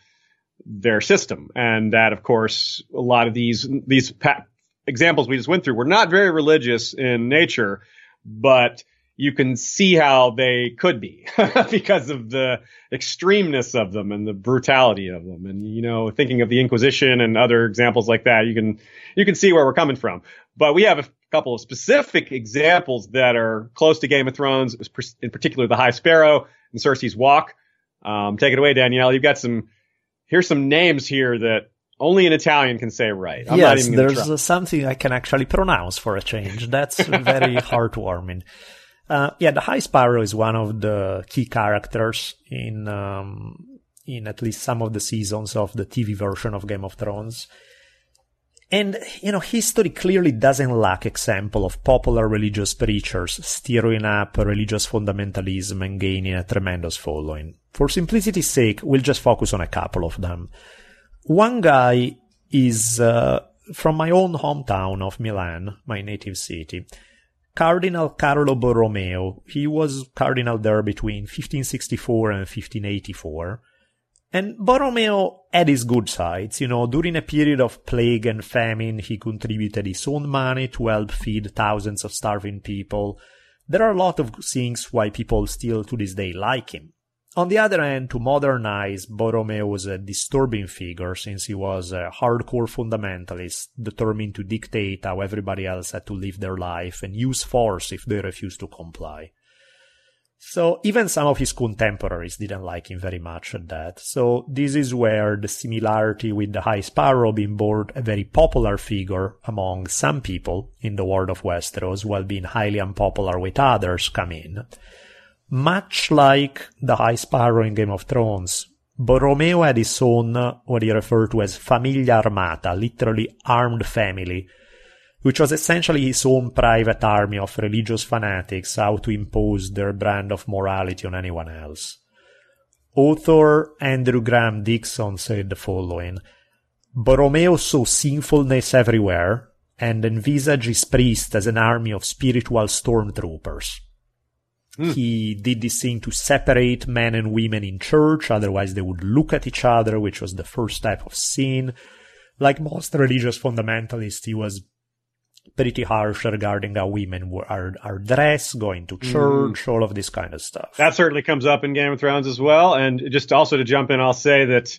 their system, and that of course a lot of these these pa- examples we just went through were not very religious in nature, but you can see how they could be because of the extremeness of them and the brutality of them. And, you know, thinking of the Inquisition and other examples like that, you can, you can see where we're coming from. But we have a couple of specific examples that are close to Game of Thrones, in particular the High Sparrow and Cersei's Walk. Um, take it away, Daniele. You've got some, here's some names here that only an Italian can say right. I'm yes, there's uh, something I can actually pronounce for a change. That's very heartwarming. Uh, yeah, the High Sparrow is one of the key characters in um, in at least some of the seasons of the TV version of Game of Thrones. And, you know, history clearly doesn't lack example of popular religious preachers stirring up religious fundamentalism and gaining a tremendous following. For simplicity's sake, we'll just focus on a couple of them. One guy is uh, from my own hometown of Milan, my native city. Cardinal Carlo Borromeo. He was cardinal there between 1564 and 1584. And Borromeo had his good sides. You know, during a period of plague and famine, he contributed his own money to help feed thousands of starving people. There are a lot of things why people still to this day like him. On the other hand, to modernize, Borromeo was a disturbing figure since he was a hardcore fundamentalist, determined to dictate how everybody else had to live their life and use force if they refused to comply. So even some of his contemporaries didn't like him very much at that. So this is where the similarity with the High Sparrow being both a very popular figure among some people in the world of Westeros while being highly unpopular with others come in. Much like the High Sparrow in Game of Thrones, Borromeo had his own, what he referred to as Familia Armata, literally armed family, which was essentially his own private army of religious fanatics out to impose their brand of morality on anyone else. Author Andrew Graham Dixon said the following Borromeo saw sinfulness everywhere and envisaged his priests as an army of spiritual stormtroopers. Mm. He did this thing to separate men and women in church, otherwise they would look at each other, which was the first type of sin. Like most religious fundamentalists, he was pretty harsh regarding how women were, are, are dressed, going to hmm. church, mm. all of this kind of stuff. That certainly comes up in Game of Thrones as well. And just also to jump in, I'll say that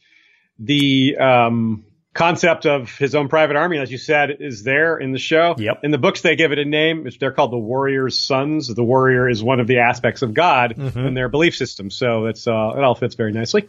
the um, concept of his own private army, as you said, is there in the show. Yep. In the books, they give it a name. They're called the Warrior's Sons. The warrior is one of the aspects of God mm-hmm. in their belief system. So it's uh, it all fits very nicely.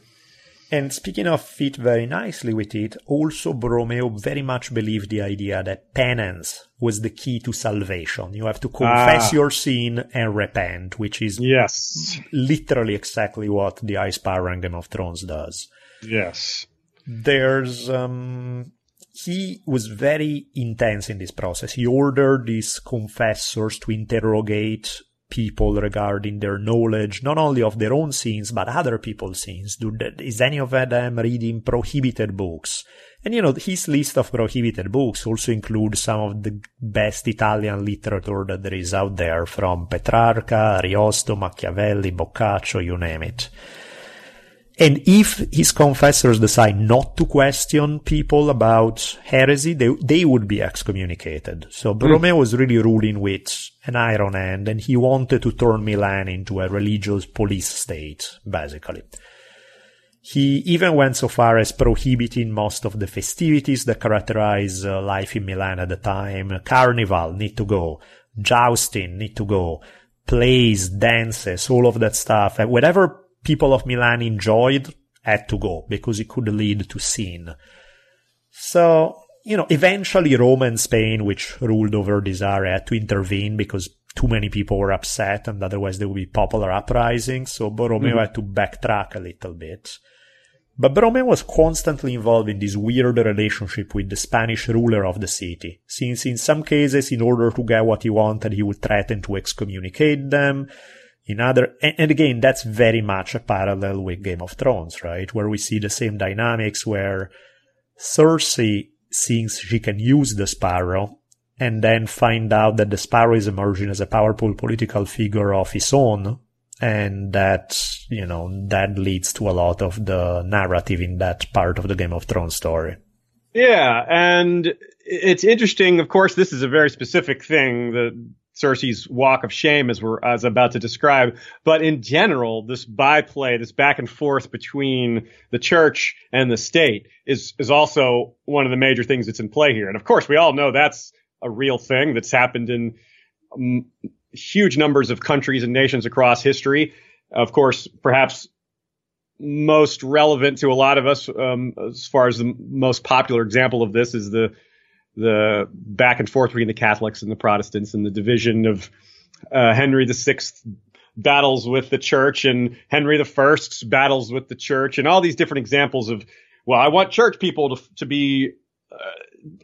And speaking of fit very nicely with it, also Borromeo very much believed the idea that penance was the key to salvation. You have to confess ah. your sin and repent, which is yes, literally exactly what the High Sparrow and Game of Thrones does. Yes there's um, he was very intense in this process. He ordered these confessors to interrogate people regarding their knowledge, not only of their own sins, but other people's sins. Do, is any of them reading prohibited books? And you know, his list of prohibited books also includes some of the best Italian literature that there is out there, from Petrarca, Ariosto, Machiavelli, Boccaccio, you name it. And if his confessors decide not to question people about heresy, they, they would be excommunicated. So Borromeo mm. was really ruling with an iron hand and he wanted to turn Milan into a religious police state, basically. He even went so far as prohibiting most of the festivities that characterize uh, life in Milan at the time. Carnival need to go. Jousting need to go. Plays, dances, all of that stuff. And whatever people of Milan enjoyed had to go because it could lead to sin. So, you know, eventually Rome and Spain, which ruled over this area, had to intervene because too many people were upset and otherwise there would be popular uprisings. So Borromeo mm. had to backtrack a little bit. But Borromeo was constantly involved in this weird relationship with the Spanish ruler of the city, since in some cases, in order to get what he wanted, he would threaten to excommunicate them in other and, and, again that's very much a parallel with game of thrones right where we see the same dynamics where cersei thinks she can use the sparrow and then find out that the sparrow is emerging as a powerful political figure of his own and that you know that leads to a lot of the narrative in that part of the Game of Thrones story. Yeah, and it's interesting. Of course, this is a very specific thing. The Cersei's walk of shame, as we're as I'm about to describe. But in general, this byplay, this back and forth between the church and the state, is is also one of the major things that's in play here. And of course, we all know that's a real thing that's happened in um, huge numbers of countries and nations across history. Of course, perhaps most relevant to a lot of us, um, as far as the most popular example of this is the the back and forth between the Catholics and the Protestants and the division of uh, Henry VI battles with the church and Henry I's battles with the church and all these different examples of, well, I want church people to, to be uh,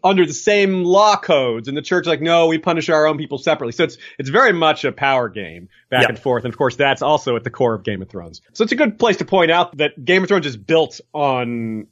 under the same law codes and the church like no we punish our own people separately. So it's it's very much a power game back yep. and forth. And of course that's also at the core of game of thrones. So it's a good place to point out that game of thrones is built on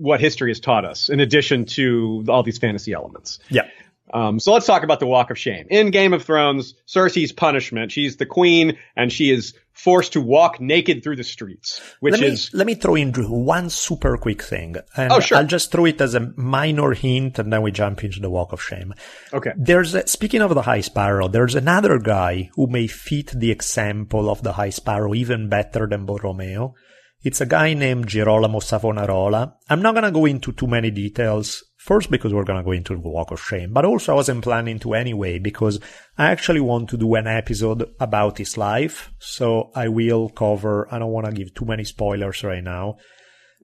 what history has taught us in addition to all these fantasy elements yeah um, so let's talk about the walk of shame in game of thrones cersei's punishment she's the queen and she is forced to walk naked through the streets, which let me, is. Let me throw in one super quick thing. And oh, sure. I'll just throw it as a minor hint and then we jump into the walk of shame. Okay. There's a, speaking of the High Sparrow, there's another guy who may fit the example of the High Sparrow even better than Borromeo. It's a guy named Girolamo Savonarola. I'm not gonna go into too many details First, because we're gonna go into the walk of shame, but also I wasn't planning to anyway, because I actually want to do an episode about his life, so I will cover, I don't wanna give too many spoilers right now,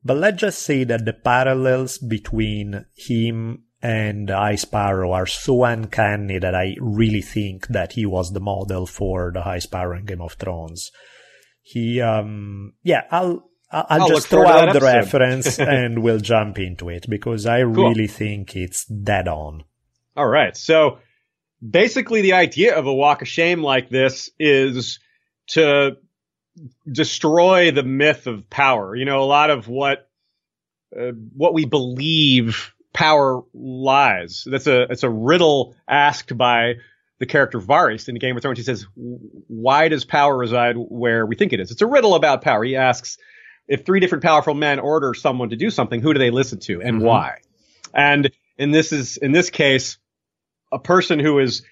but let's just say that the parallels between him and High Sparrow are so uncanny that I really think that he was the model for the High Sparrow in Game of Thrones. He, um, yeah, I'll, I'll, I'll just throw out the reference and we'll jump into it because I cool. really think it's dead on. All right. So basically the idea of a walk of shame like this is to destroy the myth of power. You know, a lot of what, uh, what we believe power lies. That's a, it's a riddle asked by the character Varys in the Game of Thrones. He says, why does power reside where we think it is? It's a riddle about power. He asks, if three different powerful men order someone to do something, who do they listen to and mm-hmm. why? And in this is in this case, a person who is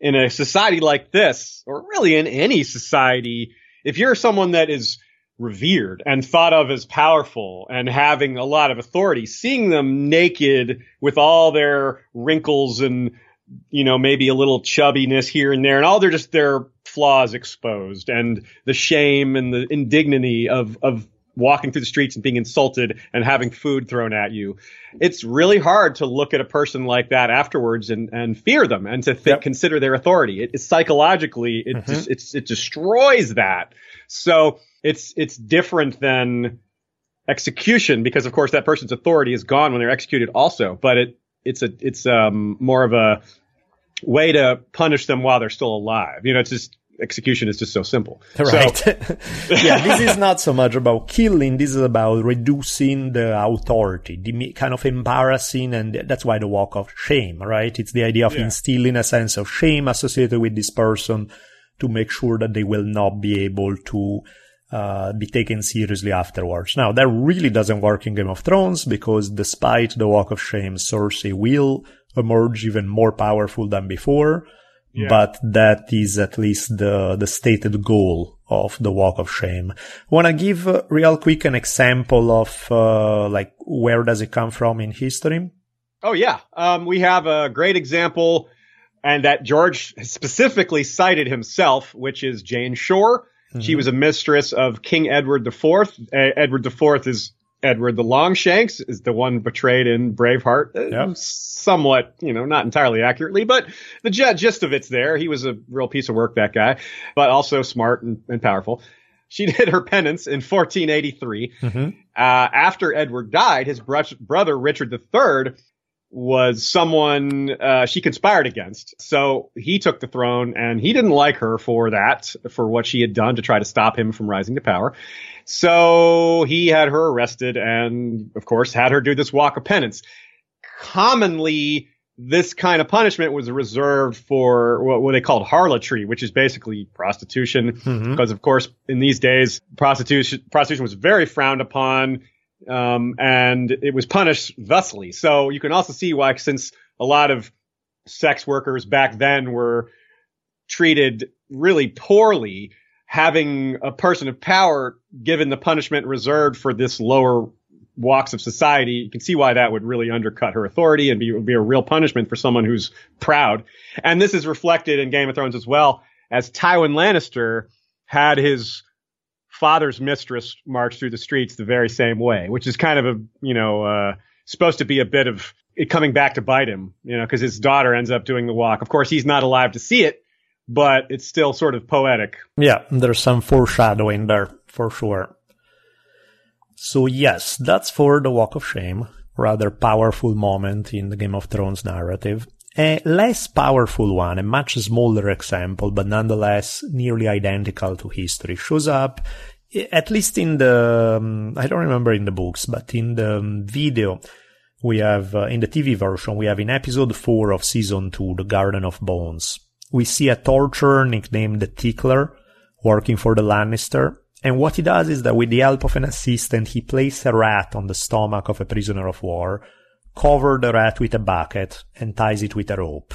in a society like this, or really in any society, if you're someone that is revered and thought of as powerful and having a lot of authority, seeing them naked with all their wrinkles and you know maybe a little chubbiness here and there and all their just their flaws exposed and the shame and the indignity of of walking through the streets and being insulted and having food thrown at you. It's really hard to look at a person like that afterwards and, and fear them and to think, yep. consider their authority. It, psychologically, it mm-hmm. just, it destroys that. So it's, it's different than execution because of course that person's authority is gone when they're executed also, but it, it's a, it's, um, more of a way to punish them while they're still alive. You know, it's just, execution is just so simple. Right. So, yeah, this is not so much about killing. This is about reducing the authority, the kind of embarrassing, and that's why the walk of shame, right? It's the idea of yeah. instilling a sense of shame associated with this person to make sure that they will not be able to uh, be taken seriously afterwards. Now, that really doesn't work in Game of Thrones because despite the walk of shame, Cersei will emerge even more powerful than before but that is at least the, the stated goal of the walk of shame. Want to give uh, real quick an example of uh, like where does it come from in history? Oh yeah, um, we have a great example, and that George specifically cited himself, which is Jane Shore. Mm-hmm. She was a mistress of King Edward IV. Uh, Edward IV is Edward the Longshanks is the one betrayed in Braveheart. Uh, yep. Somewhat, you know, not entirely accurately, but the gist of it's there. He was a real piece of work, that guy, but also smart and, and powerful. She did her penance in 1483. Mm-hmm. Uh, after Edward died, his bro- brother Richard III was someone uh, she conspired against. So he took the throne, and he didn't like her for that, for what she had done to try to stop him from rising to power. So he had her arrested and, of course, had her do this walk of penance. Commonly this kind of punishment was reserved for what, they called harlotry, which is basically prostitution. Mhm. Because of course, in these days, prostitution prostitution was very frowned upon, um, and it was punished thusly. So you can also see why, since a lot of sex workers back then were treated really poorly, having a person of power given the punishment reserved for this lower walks of society, you can see why that would really undercut her authority and be, be a real punishment for someone who's proud. And this is reflected in Game of Thrones as well, as Tywin Lannister had his father's mistress march through the streets the very same way, which is kind of a, you know, uh, supposed to be a bit of it coming back to bite him, you know, because his daughter ends up doing the walk. Of course, he's not alive to see it, but it's still sort of poetic. Yeah, there's some foreshadowing there for sure. So yes, that's for the Walk of Shame, rather powerful moment in the Game of Thrones narrative. A less powerful one, a much smaller example, but nonetheless nearly identical to history, shows up at least in the, um, I don't remember in the books, but in the um, video we have, uh, in the TV version, we have in episode 4 of season 2, The Garden of Bones. We see a torturer nicknamed the Tickler working for the Lannister. And what he does is that with the help of an assistant, he places a rat on the stomach of a prisoner of war, cover the rat with a bucket, and ties it with a rope.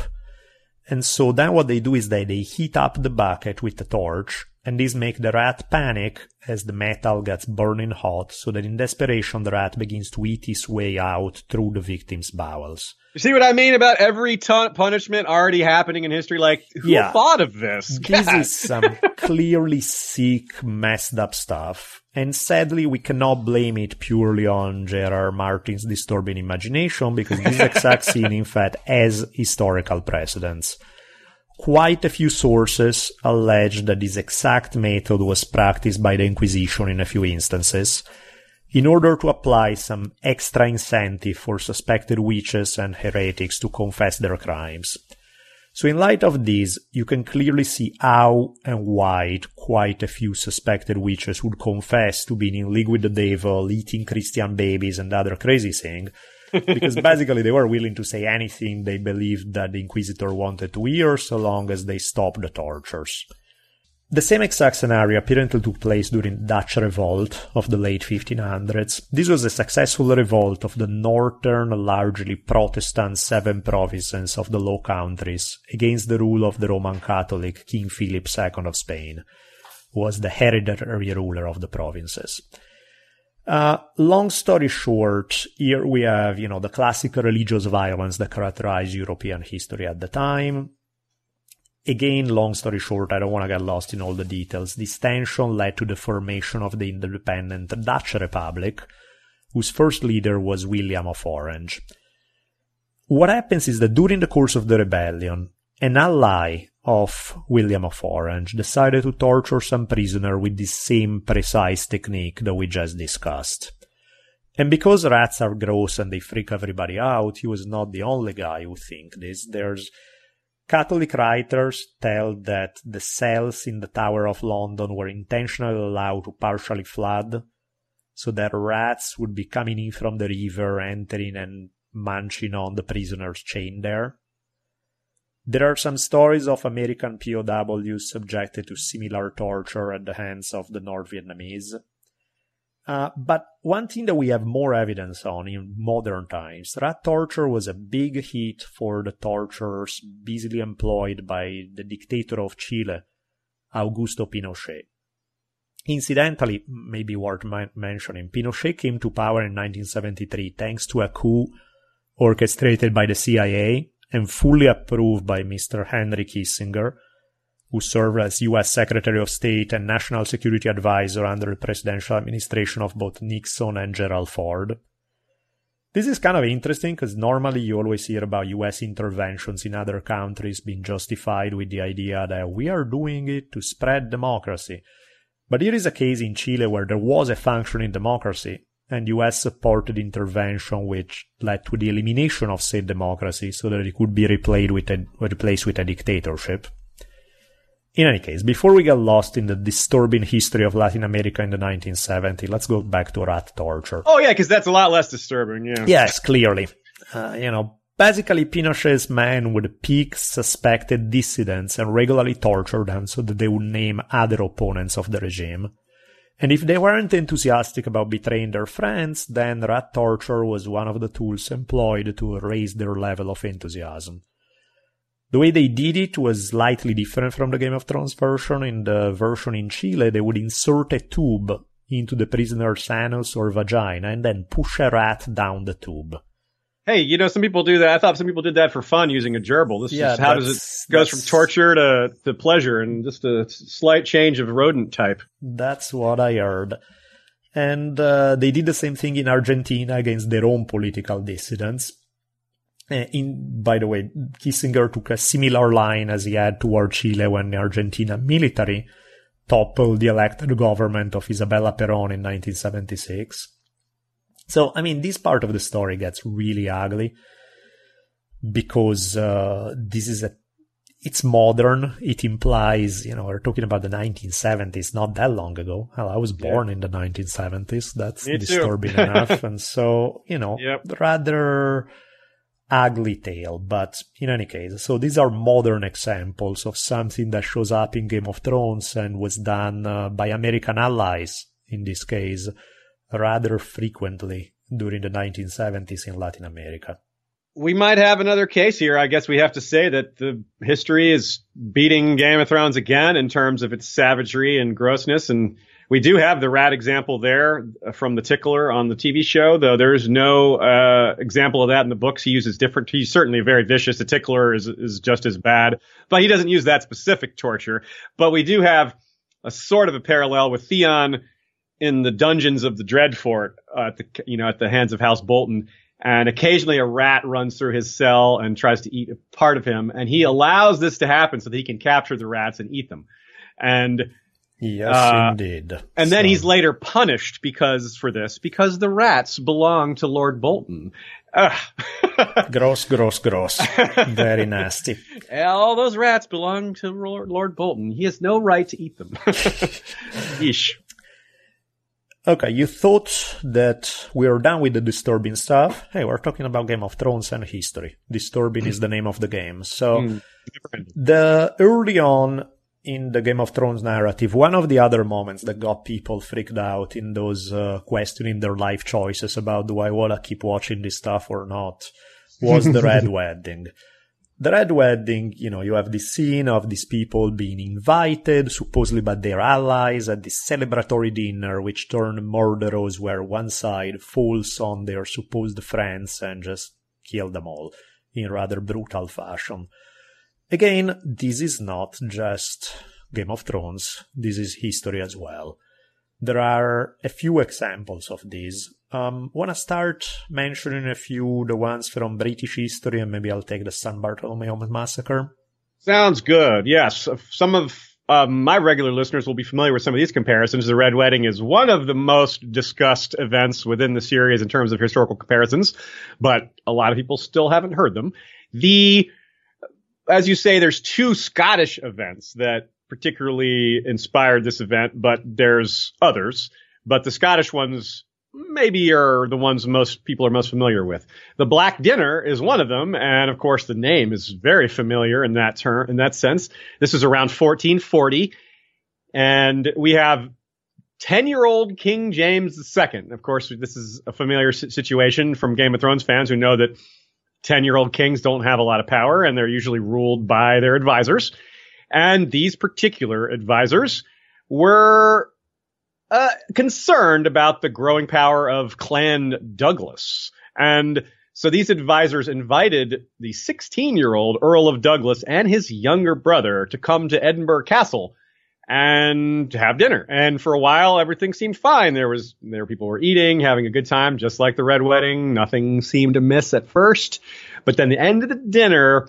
And so then what they do is that they heat up the bucket with a torch, and this make the rat panic as the metal gets burning hot, so that in desperation the rat begins to eat his way out through the victim's bowels. You see what I mean about every ton punishment already happening in history? Like, who Yeah. thought of this? This God. is some clearly sick, messed up stuff. And sadly, we cannot blame it purely on J.R.R. Martin's disturbing imagination because this exact scene, in fact, has historical precedents. Quite a few sources allege that this exact method was practiced by the Inquisition in a few instances in order to apply some extra incentive for suspected witches and heretics to confess their crimes. So in light of this, you can clearly see how and why quite a few suspected witches would confess to being in league with the devil, eating Christian babies and other crazy things, because basically they were willing to say anything they believed that the Inquisitor wanted to hear so long as they stopped the tortures. The same exact scenario apparently took place during Dutch Revolt of the late 1500s. This was a successful revolt of the northern, largely Protestant seven provinces of the Low Countries against the rule of the Roman Catholic King Philip II of Spain, who was the hereditary ruler of the provinces. Uh, long story short, here we have, you know, the classic religious violence that characterized European history at the time. Again, long story short, I don't want to get lost in all the details. This tension led to the formation of the independent Dutch Republic, whose first leader was William of Orange. What happens is that during the course of the rebellion, an ally of William of Orange decided to torture some prisoner with the same precise technique that we just discussed. And because rats are gross and they freak everybody out, he was not the only guy who think this. There's Catholic writers tell that the cells in the Tower of London were intentionally allowed to partially flood so that rats would be coming in from the river, entering and munching on the prisoners chained there. There are some stories of American POWs subjected to similar torture at the hands of the North Vietnamese. Uh, but one thing that we have more evidence on in modern times, rat torture was a big hit for the torturers busily employed by the dictator of Chile, Augusto Pinochet. Incidentally, maybe worth men- mentioning, Pinochet came to power in 1973 thanks to a coup orchestrated by the CIA and fully approved by Mr. Henry Kissinger, who served as U.S. Secretary of State and National Security Advisor under the presidential administration of both Nixon and Gerald Ford. This is kind of interesting because normally you always hear about US interventions in other countries being justified with the idea that we are doing it to spread democracy. But here is a case in Chile where there was a functioning democracy, and US supported intervention which led to the elimination of said democracy so that it could be replaced with a, replaced with a dictatorship. In any case, before we get lost in the disturbing history of Latin America in the 1970s, let's go back to rat torture. Oh yeah, because that's a lot less disturbing. Yeah. Yes, clearly. Uh, you know, basically, Pinochet's men would pick suspected dissidents and regularly torture them so that they would name other opponents of the regime. And if they weren't enthusiastic about betraying their friends, then rat torture was one of the tools employed to raise their level of enthusiasm. The way they did it was slightly different from the Game of Thrones version. In the version in Chile, they would insert a tube into the prisoner's anus or vagina and then push a rat down the tube hey, you know, some people do that. I thought some people did that for fun using a gerbil. This yeah, is how does it goes from torture to, to pleasure and just a slight change of rodent type. That's what I heard. And uh, they did the same thing in Argentina against their own political dissidents. Uh, in, by the way, Kissinger took a similar line as he had toward Chile when the Argentina military toppled the elected government of Isabella Perón in 1976. So, I mean, this part of the story gets really ugly because uh, this is a it's modern. It implies, you know, we're talking about the 1970s, not that long ago. Hell, I was born yeah. in the 1970s. That's Me disturbing enough. And so, you know, yep. rather ugly tale. But in any case, so these are modern examples of something that shows up in Game of Thrones and was done uh, by American allies in this case rather frequently during the 1970s in Latin America. We might have another case here. I guess we have to say that the history is beating Game of Thrones again in terms of its savagery and grossness. And we do have the rat example there from the tickler on the TV show, though there's no uh, example of that in the books. He uses different. He's certainly very vicious. The tickler is is just as bad, but he doesn't use that specific torture. But we do have a sort of a parallel with Theon in the dungeons of the Dreadfort uh, at the you know at the hands of House Bolton, and occasionally a rat runs through his cell and tries to eat a part of him, and he allows this to happen so that he can capture the rats and eat them, and. Yes, uh, indeed. And so. then he's later punished because for this because the rats belong to Lord Bolton. gross, gross, gross. Very nasty. All those rats belong to Lord Bolton. He has no right to eat them. Yeesh. Okay, you thought that we are done with the disturbing stuff. Hey, we're talking about Game of Thrones and history. Disturbing is the name of the game. So, mm. the early on in the Game of Thrones narrative, one of the other moments that got people freaked out in those uh, questioning their life choices about do I want to keep watching this stuff or not was the Red Wedding the Red Wedding, you know, you have this scene of these people being invited, supposedly by their allies, at this celebratory dinner, which turned murderous where one side falls on their supposed friends and just kill them all in rather brutal fashion. Again, this is not just Game of Thrones, this is history as well. There are a few examples of this. Um, want to start mentioning a few the ones from British history, and maybe I'll take the San Bartolomeo massacre. Sounds good. Yes, some of um, my regular listeners will be familiar with some of these comparisons. The Red Wedding is one of the most discussed events within the series in terms of historical comparisons, but a lot of people still haven't heard them. The, as you say, there's two Scottish events that particularly inspired this event, but there's others. But the Scottish ones maybe are the ones most people are most familiar with. The Black Dinner is one of them, and of course the name is very familiar in that term in that sense. This is around 1440, and we have 10 year old King James II. Of course, this is a familiar situation from Game of Thrones fans who know that 10 year old kings don't have a lot of power and they're usually ruled by their advisors. And these particular advisors were uh, concerned about the growing power of Clan Douglas. And so these advisors invited the 16 year old Earl of Douglas and his younger brother to come to Edinburgh Castle and have dinner. And for a while, everything seemed fine. There was, there people were eating, having a good time, just like the Red Wedding. Nothing seemed amiss at first. But then the end of the dinner,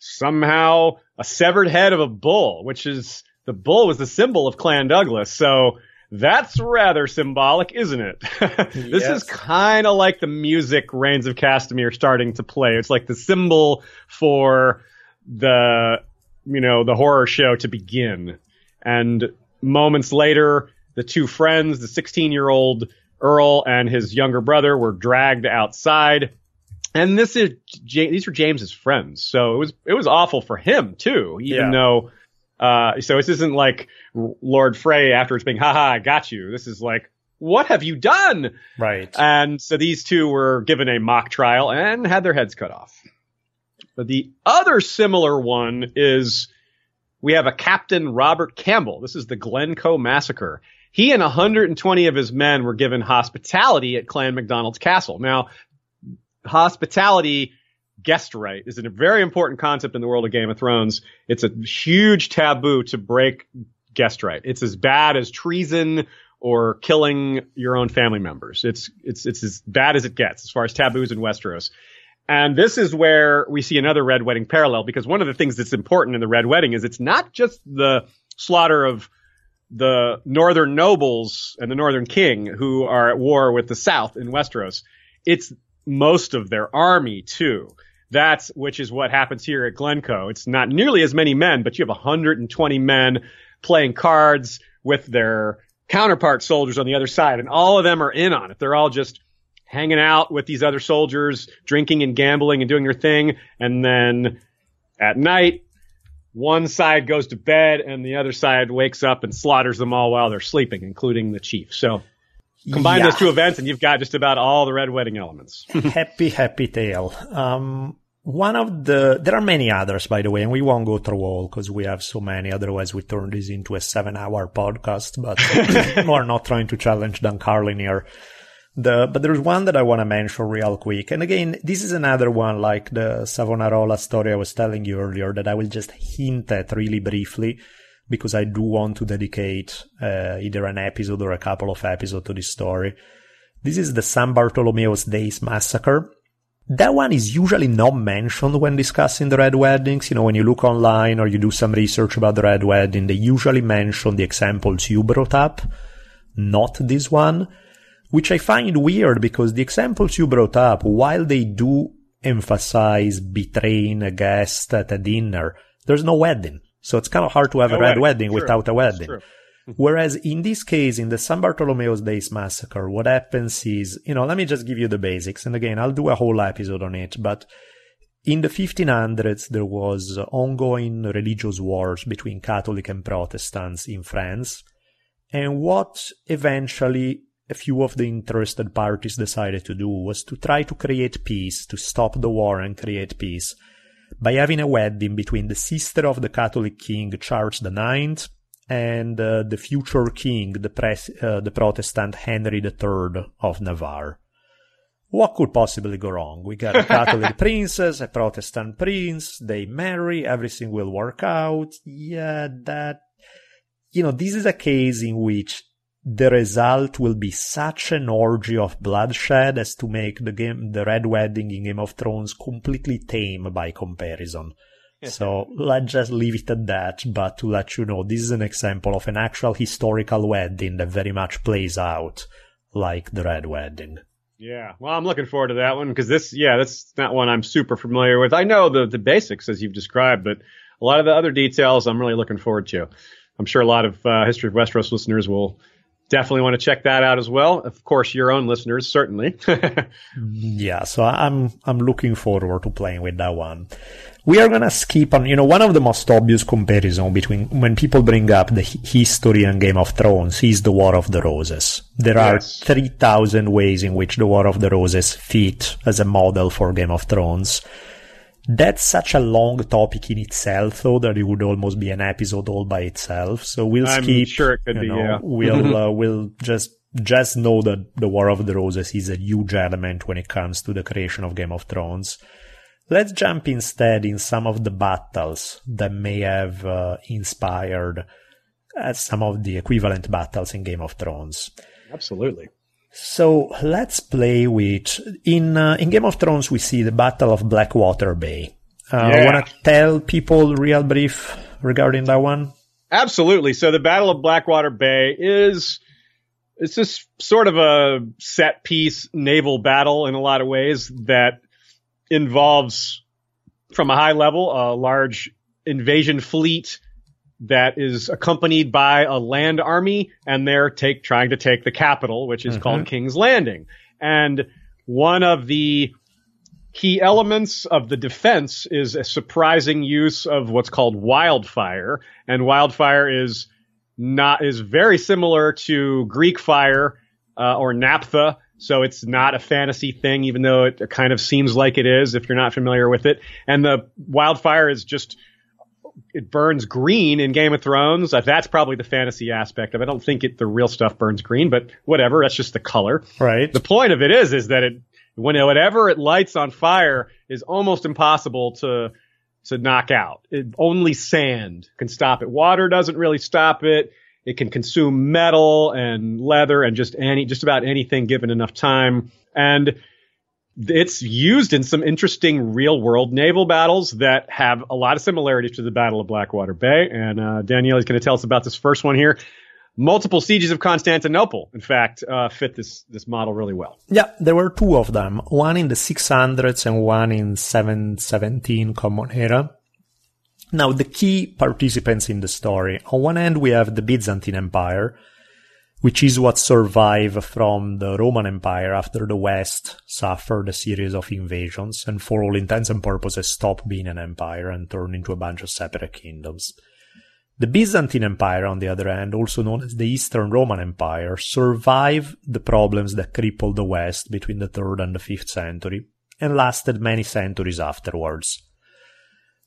somehow a severed head of a bull, which is the bull was the symbol of Clan Douglas. So that's rather symbolic, isn't it? this yes. is kind of like the music Rains of Castamere starting to play. It's like the symbol for the, you know, the horror show to begin. And moments later, the two friends, the 16 year old Earl and his younger brother were dragged outside and this is these are James's friends, so it was it was awful for him too. Even yeah. though, uh, so this isn't like Lord Frey afterwards being, "Ha ha, I got you." This is like, "What have you done?" Right. And so these two were given a mock trial and had their heads cut off. But the other similar one is we have a Captain Robert Campbell. This is the Glencoe massacre. He and 120 of his men were given hospitality at Clan MacDonald's castle. Now, hospitality guest right is a very important concept in the world of Game of Thrones. It's a huge taboo to break guest right. It's as bad as treason or killing your own family members. It's it's it's as bad as it gets as far as taboos in Westeros. And this is where we see another red wedding parallel because one of the things that's important in the red wedding is it's not just the slaughter of the northern nobles and the northern king who are at war with the south in Westeros. It's most of their army too. That's which is what happens here at Glencoe. It's not nearly as many men, but you have 120 men playing cards with their counterpart soldiers on the other side, and all of them are in on it. They're all just hanging out with these other soldiers, drinking and gambling and doing their thing, and then at night one side goes to bed and the other side wakes up and slaughters them all while they're sleeping, including the chief. So combine yeah. those two events and you've got just about all the red wedding elements. happy, happy tale. Um, one of the, there are many others, by the way, and we won't go through all because we have so many. Otherwise, we turn this into a seven hour podcast, but we're not trying to challenge Dan Carlin here. The, but there's one that I want to mention real quick. And again, this is another one like the Savonarola story I was telling you earlier that I will just hint at really briefly because I do want to dedicate uh, either an episode or a couple of episodes to this story. This is the San Bartolomeo's Days massacre. That one is usually not mentioned when discussing the Red Weddings. You know, when you look online or you do some research about the Red Wedding, they usually mention the examples you brought up, not this one which I find weird because the examples you brought up, while they do emphasize betraying a guest at a dinner, there's no wedding. So it's kind of hard to have no a red wedding, wedding without a wedding. Mm-hmm. Whereas in this case, in the San Bartolomeo's Days massacre, what happens is, you know, let me just give you the basics. And again, I'll do a whole episode on it, but in the 1500s, there was ongoing religious wars between Catholic and Protestants in France. And what eventually a few of the interested parties decided to do was to try to create peace, to stop the war and create peace, by having a wedding between the sister of the Catholic king Charles IX and uh, the future king, the, pres- uh, the Protestant Henry III of Navarre. What could possibly go wrong? We got a Catholic princess, a Protestant prince, they marry, everything will work out. Yeah, that, you know, this is a case in which the result will be such an orgy of bloodshed as to make the game, the Red Wedding in Game of Thrones completely tame by comparison. so let's just leave it at that, but to let you know, this is an example of an actual historical wedding that very much plays out like the Red Wedding. Yeah, well, I'm looking forward to that one because this, yeah, that's not one I'm super familiar with. I know the the basics as you've described, but a lot of the other details I'm really looking forward to. I'm sure a lot of uh, History of Westeros listeners will definitely want to check that out as well. Of course, your own listeners certainly. yeah, so I'm I'm looking forward to playing with that one. We are gonna skip on, you know, one of the most obvious comparison between when people bring up the history and Game of Thrones is the War of the Roses. There yes. are 3,000 ways in which the War of the Roses fit as a model for Game of Thrones. That's such a long topic in itself, though, that it would almost be an episode all by itself. So we'll I'm skip. Sure, it could you be. Know, yeah. we'll uh, we'll just just know that the War of the Roses is a huge element when it comes to the creation of Game of Thrones. Let's jump instead in some of the battles that may have uh, inspired uh, some of the equivalent battles in Game of Thrones. Absolutely. So let's play with in uh, in Game of Thrones we see the Battle of Blackwater Bay. Uh, yeah. Want to tell people real brief regarding that one? Absolutely. So the Battle of Blackwater Bay is it's just sort of a set piece naval battle in a lot of ways that involves from a high level a large invasion fleet that is accompanied by a land army and they're take, trying to take the capital, which is mm-hmm. called King's Landing. And one of the key elements of the defense is a surprising use of what's called wildfire, and wildfire is not is very similar to Greek fire uh, or naphtha. So it's not a fantasy thing, even though it kind of seems like it is if you're not familiar with it. And the wildfire is just it burns green in Game of Thrones. Uh, that's probably the fantasy aspect of it. I don't think it, the real stuff burns green, but whatever. That's just the color. Right. The point of it is, is that it, when whatever it lights on fire is almost impossible to, to knock out. It, only sand can stop it. Water doesn't really stop it. It can consume metal and leather and just any, just about anything given enough time. And it's used in some interesting real world naval battles that have a lot of similarities to the Battle of Blackwater Bay. And uh, Daniele is going to tell us about this first one here. Multiple sieges of Constantinople, in fact, uh, fit this this model really well. Yeah, there were two of them, one in the 600s and one in 717 Common Era. Now, the key participants in the story. On one end, we have the Byzantine Empire, which is what survived from the Roman Empire after the West suffered a series of invasions and for all intents and purposes stopped being an empire and turned into a bunch of separate kingdoms. The Byzantine Empire, on the other hand, also known as the Eastern Roman Empire, survived the problems that crippled the West between the 3rd and the 5th century and lasted many centuries afterwards.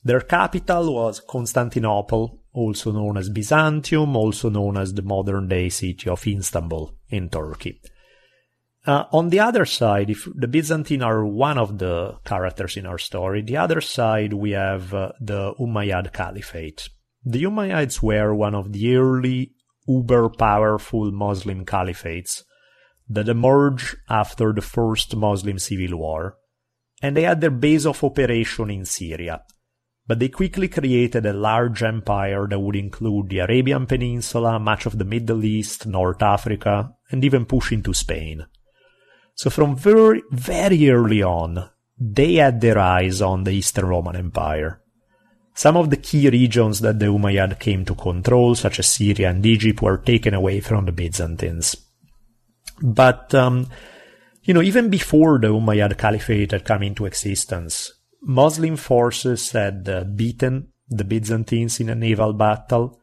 Their capital was Constantinople, also known as Byzantium, also known as the modern day city of Istanbul in Turkey. Uh, on the other side, if the Byzantine are one of the characters in our story, the other side we have uh, the Umayyad Caliphate. The Umayyads were one of the early uber powerful Muslim caliphates that emerged after the first Muslim civil war, and they had their base of operation in Syria but they quickly created a large empire that would include the Arabian Peninsula, much of the Middle East, North Africa, and even push into Spain. So from very, very early on, they had their eyes on the Eastern Roman Empire. Some of the key regions that the Umayyad came to control, such as Syria and Egypt, were taken away from the Byzantines. But, um, you know, even before the Umayyad Caliphate had come into existence, Muslim forces had uh, beaten the Byzantines in a naval battle,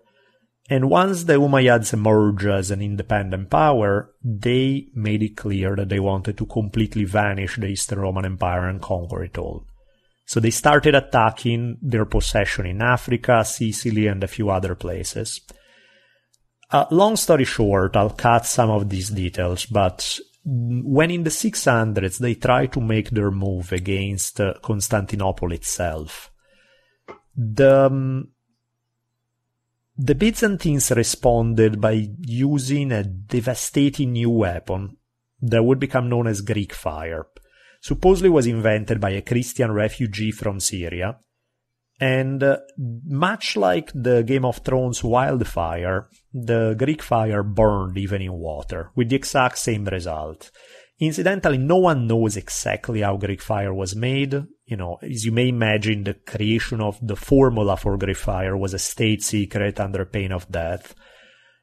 and once the Umayyads emerged as an independent power, they made it clear that they wanted to completely vanish the Eastern Roman Empire and conquer it all. So they started attacking their possession in Africa, Sicily, and a few other places. Uh, long story short, I'll cut some of these details, but when in the 600s they try to make their move against uh, Constantinople itself, the, um, the Byzantines responded by using a devastating new weapon that would become known as Greek fire. Supposedly was invented by a Christian refugee from Syria and uh, much like the Game of Thrones wildfire, the Greek fire burned even in water, with the exact same result. Incidentally, no one knows exactly how Greek fire was made. You know, as you may imagine, the creation of the formula for Greek fire was a state secret under pain of death.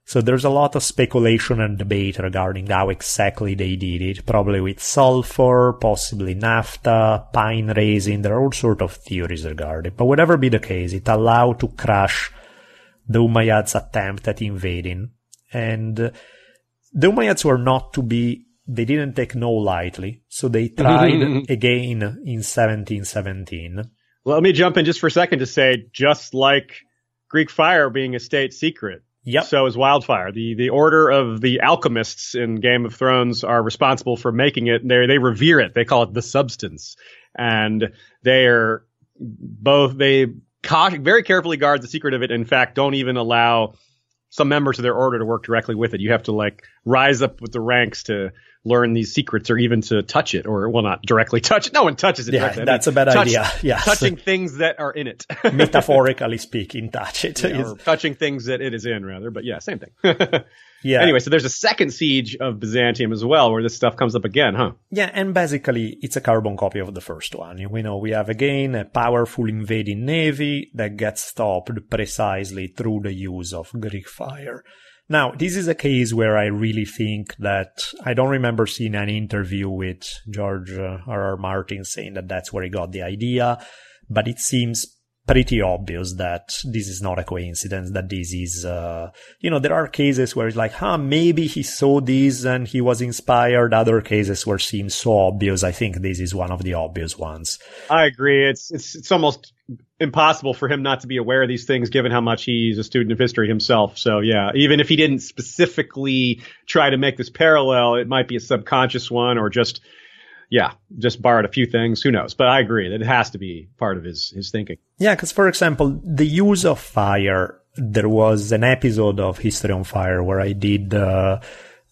So there's a lot of speculation and debate regarding how exactly they did it. Probably with sulfur, possibly naphtha, pine resin. There are all sorts of theories regarding it. But whatever be the case, it allowed to crush the Umayyads' attempt at invading. And uh, the Umayyads were not to be, they didn't take no lightly. So they tried again in 1717. Let me jump in just for a second to say, just like Greek fire being a state secret, Yep. So is wildfire. The the order of the alchemists in Game of Thrones are responsible for making it. They they revere it. They call it the substance, and they are both they very carefully guard the secret of it. In fact, don't even allow some members of their order to work directly with it. You have to like rise up with the ranks to learn these secrets or even to touch it or well not directly touch it no one touches it yeah directly. that's I mean, a bad touch, idea. Yeah touching things that are in it. Metaphorically speaking touch it yeah, or touching things that it is in rather but yeah same thing. Yeah. Anyway so there's a second siege of byzantium as well where this stuff comes up again huh? Yeah and basically it's a carbon copy of the first one. We know we have again a powerful invading navy that gets stopped precisely through the use of greek fire Now, this is a case where I really think that I don't remember seeing an interview with George uh, R. R. Martin saying that that's where he got the idea, but it seems pretty obvious that this is not a coincidence, that this is, uh, you know, there are cases where it's like, huh, maybe he saw this and he was inspired. Other cases where it seems so obvious. I think this is one of the obvious ones. I agree. It's, it's, it's almost impossible for him not to be aware of these things given how much he's a student of history himself. So yeah, even if he didn't specifically try to make this parallel, it might be a subconscious one or just, yeah, just borrowed a few things. Who knows? But I agree that it has to be part of his his thinking. Yeah, because for example, the use of fire. There was an episode of History on Fire where I did uh,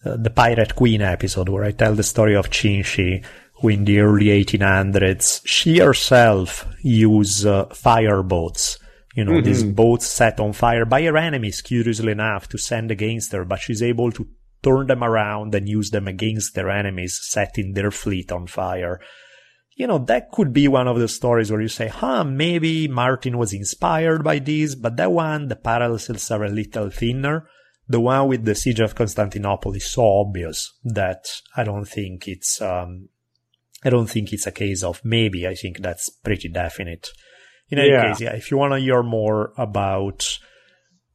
uh, the Pirate Queen episode, where I tell the story of Ching Shih, who in the early 1800s, she herself used uh, fire boats. You know, mm-hmm. these boats set on fire by her enemies, curiously enough, to send against her, but she's able to turn them around and use them against their enemies, setting their fleet on fire. You know, that could be one of the stories where you say, huh, maybe Martin was inspired by this, but that one, the parallels are a little thinner. The one with the siege of Constantinople is so obvious that I don't think it's, um, I don't think it's a case of maybe. I think that's pretty definite. In any yeah. case, yeah, if you want to hear more about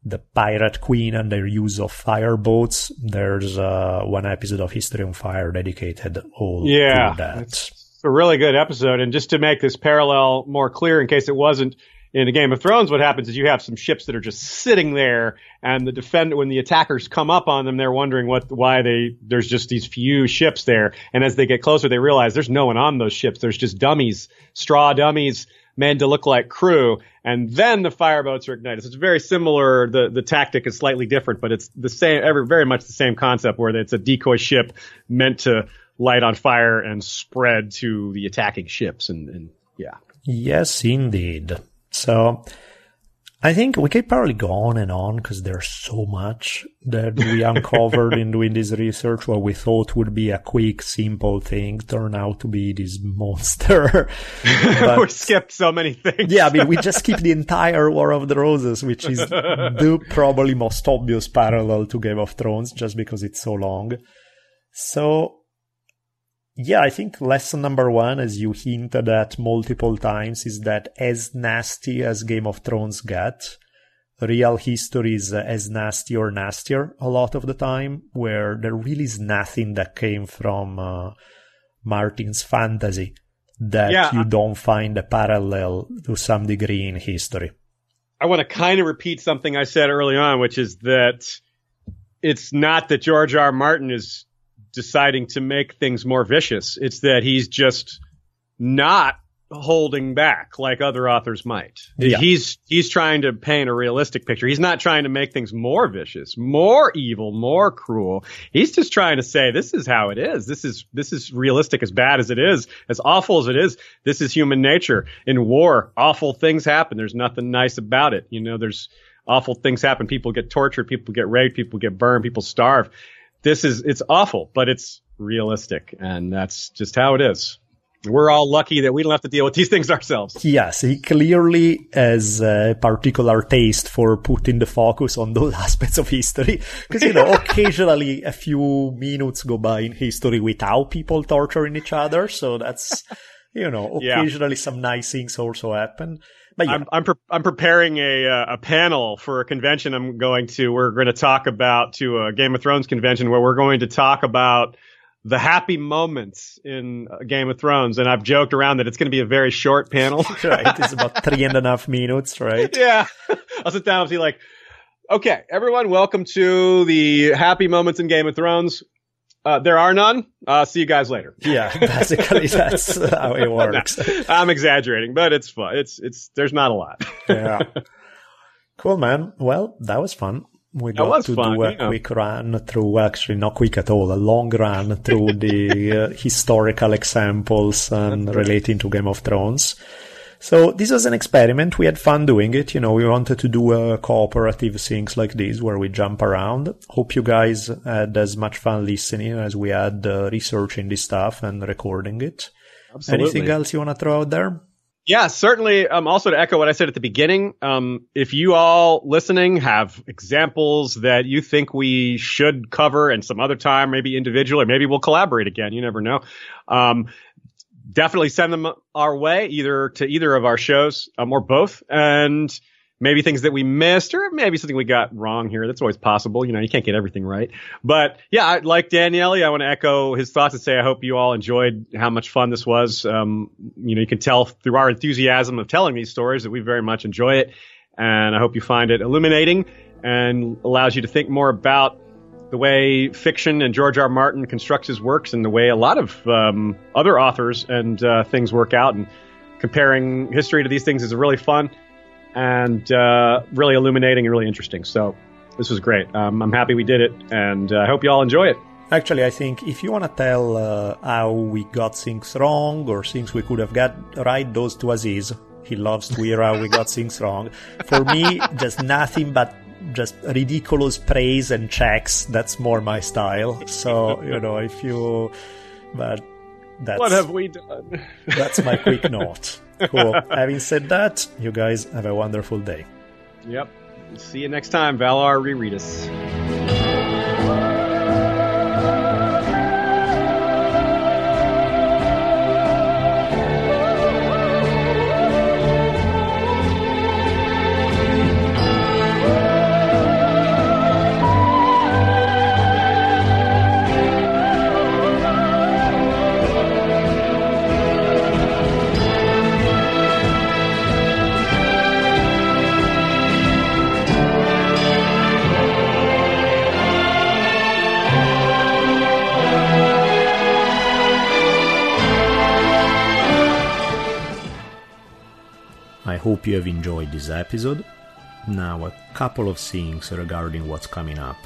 the Pirate Queen and their use of fire boats. There's uh, one episode of History on Fire dedicated all yeah, to that. It's a really good episode. And just to make this parallel more clear, in case it wasn't in the Game of Thrones, what happens is you have some ships that are just sitting there, and the defend when the attackers come up on them, they're wondering what why they there's just these few ships there. And as they get closer, they realize there's no one on those ships. There's just dummies, straw dummies made to look like crew, and then the fireboats are ignited. So it's very similar. The the tactic is slightly different, but it's the same, every, very much the same concept where it's a decoy ship meant to light on fire and spread to the attacking ships, and, and yeah. Yes, indeed. So I think we could probably go on and on because there's so much that we uncovered in doing this research. What we thought would be a quick, simple thing turned out to be this monster. we skipped so many things. yeah, I mean, we just skipped the entire War of the Roses, which is the probably most obvious parallel to Game of Thrones just because it's so long. So yeah, I think lesson number one, as you hinted at multiple times, is that as nasty as Game of Thrones get, real history is as nasty or nastier a lot of the time, where there really is nothing that came from uh, Martin's fantasy that yeah, you don't find a parallel to some degree in history. I want to kind of repeat something I said early on, which is that it's not that George R. R. Martin is deciding to make things more vicious. It's that he's just not holding back like other authors might. Yeah. He's he's trying to paint a realistic picture. He's not trying to make things more vicious, more evil, more cruel. He's just trying to say this is how it is. This is this is realistic as bad as it is, as awful as it is. This is human nature. In war, awful things happen. There's nothing nice about it. You know, there's awful things happen. People get tortured, people get raped, people get burned, people starve this is it's awful, but it's realistic, and that's just how it is. We're all lucky that we don't have to deal with these things ourselves. Yes, he clearly has a particular taste for putting the focus on those aspects of history. Because, you know, occasionally a few minutes go by in history without people torturing each other. So that's, you know, occasionally yeah. some nice things also happen. Yeah. I'm I'm, pre- I'm preparing a uh, a panel for a convention I'm going to. We're going to talk about to a Game of Thrones convention where we're going to talk about the happy moments in Game of Thrones, and I've joked around that it's going to be a very short panel. right, it's about three and a half minutes, right? Yeah, I'll sit down and be like, "Okay, everyone, welcome to the happy moments in Game of Thrones. Uh, there are none. Uh, see you guys later. Yeah, basically that's how it works. no, I'm exaggerating, but it's fun. It's it's there's not a lot. yeah. Cool, man. Well, that was fun. We got to fun, do a yeah. quick run through, actually not quick at all, a long run through the uh, historical examples and relating to Game of Thrones. So this was an experiment. We had fun doing it. You know, we wanted to do a cooperative things like this where we jump around. Hope you guys had as much fun listening as we had uh, researching this stuff and recording it. Absolutely. Anything else you want to throw out there? Yeah, certainly. Um, also to echo what I said at the beginning, um, if you all listening have examples that you think we should cover and some other time, maybe individually, maybe we'll collaborate again. You never know. Um, definitely send them our way, either to either of our shows um, or both. And maybe things that we missed or maybe something we got wrong here. That's always possible. You know, you can't get everything right. But yeah, I, like Daniele, I want to echo his thoughts and say I hope you all enjoyed how much fun this was. Um, you know, you can tell through our enthusiasm of telling these stories that we very much enjoy it. And I hope you find it illuminating and allows you to think more about the way fiction and George R. R. Martin constructs his works and the way a lot of um, other authors and uh, things work out. And comparing history to these things is really fun and uh, really illuminating and really interesting. So this was great. Um, I'm happy we did it, and uh, I hope you all enjoy it. Actually, I think if you want to tell uh, how we got things wrong or things we could have got right, those to Aziz. He loves to hear how we got things wrong. For me, just nothing but just ridiculous praise and checks. That's more my style. So, you know, if you, but that's, what have we done? that's my quick note. Cool. Having said that, you guys have a wonderful day. Yep. See you next time, Valar Rereadus. Hope you have enjoyed this episode. Now, a couple of things regarding what's coming up.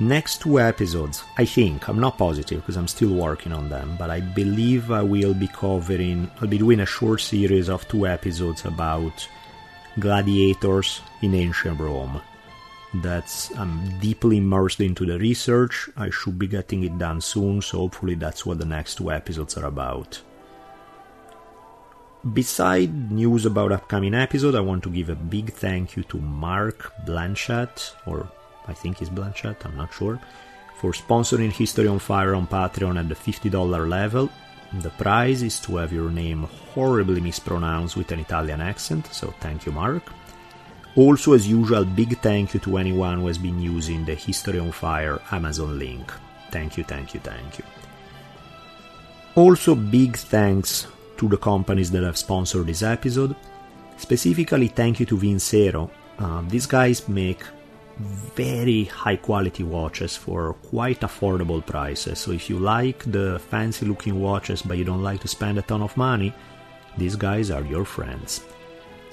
Next two episodes, I think, I'm not positive because I'm still working on them, but I believe I will be covering, I'll be doing a short series of two episodes about gladiators in ancient Rome. That's, I'm deeply immersed into the research. I should be getting it done soon, so hopefully that's what the next two episodes are about. Beside news about upcoming episode, I want to give a big thank you to Mark Blanchett, or I think he's Blanchett, I'm not sure, for sponsoring History on Fire on Patreon at the $50 level. The prize is to have your name horribly mispronounced with an Italian accent, so thank you, Mark. Also, as usual, big thank you to anyone who has been using the History on Fire Amazon link. Thank you, thank you, thank you. Also, big thanks to the companies that have sponsored this episode. Specifically, thank you to Vincero. Um, these guys make very high quality watches for quite affordable prices. So if you like the fancy looking watches but you don't like to spend a ton of money, these guys are your friends.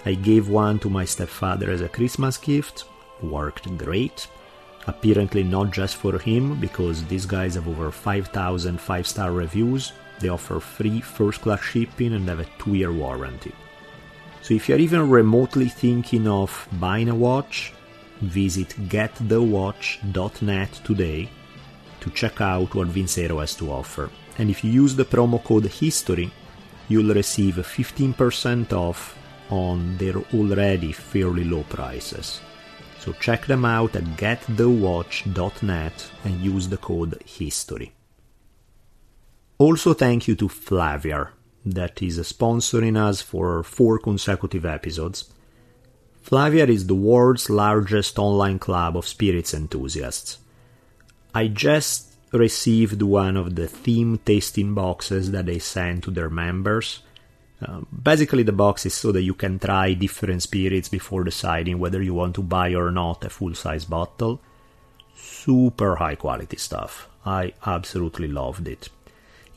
I gave one to my stepfather as a Christmas gift, worked great. Apparently not just for him because these guys have over 5000 5-star reviews they offer free first class shipping and have a two year warranty. So if you're even remotely thinking of buying a watch, visit getthewatch.net today to check out what Vincero has to offer. And if you use the promo code HISTORY, you'll receive 15% off on their already fairly low prices. So check them out at getthewatch.net and use the code HISTORY. Also, thank you to Flaviar, that is sponsoring us for four consecutive episodes. Flaviar is the world's largest online club of spirits enthusiasts. I just received one of the theme tasting boxes that they send to their members. Uh, basically, the box is so that you can try different spirits before deciding whether you want to buy or not a full size bottle. Super high quality stuff. I absolutely loved it.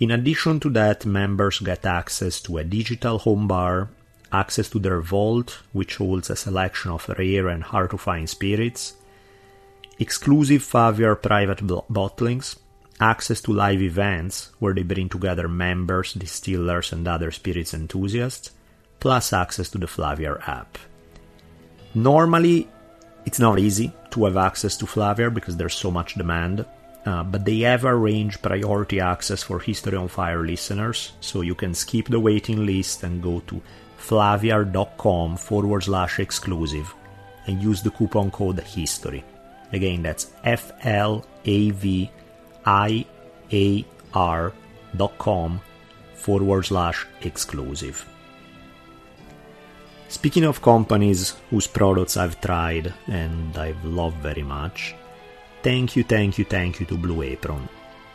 In addition to that, members get access to a digital home bar, access to their vault, which holds a selection of rare and hard to find spirits, exclusive Flaviar private bottlings, access to live events where they bring together members, distillers, and other spirits enthusiasts, plus access to the Flaviar app. Normally, it's not easy to have access to Flaviar because there's so much demand, uh, but they have arranged priority access for History on Fire listeners, so you can skip the waiting list and go to flaviar.com forward slash exclusive and use the coupon code HISTORY. Again, that's F L A V I A R dot com forward slash exclusive. Speaking of companies whose products I've tried and I've loved very much, thank you, thank you, thank you to Blue Apron.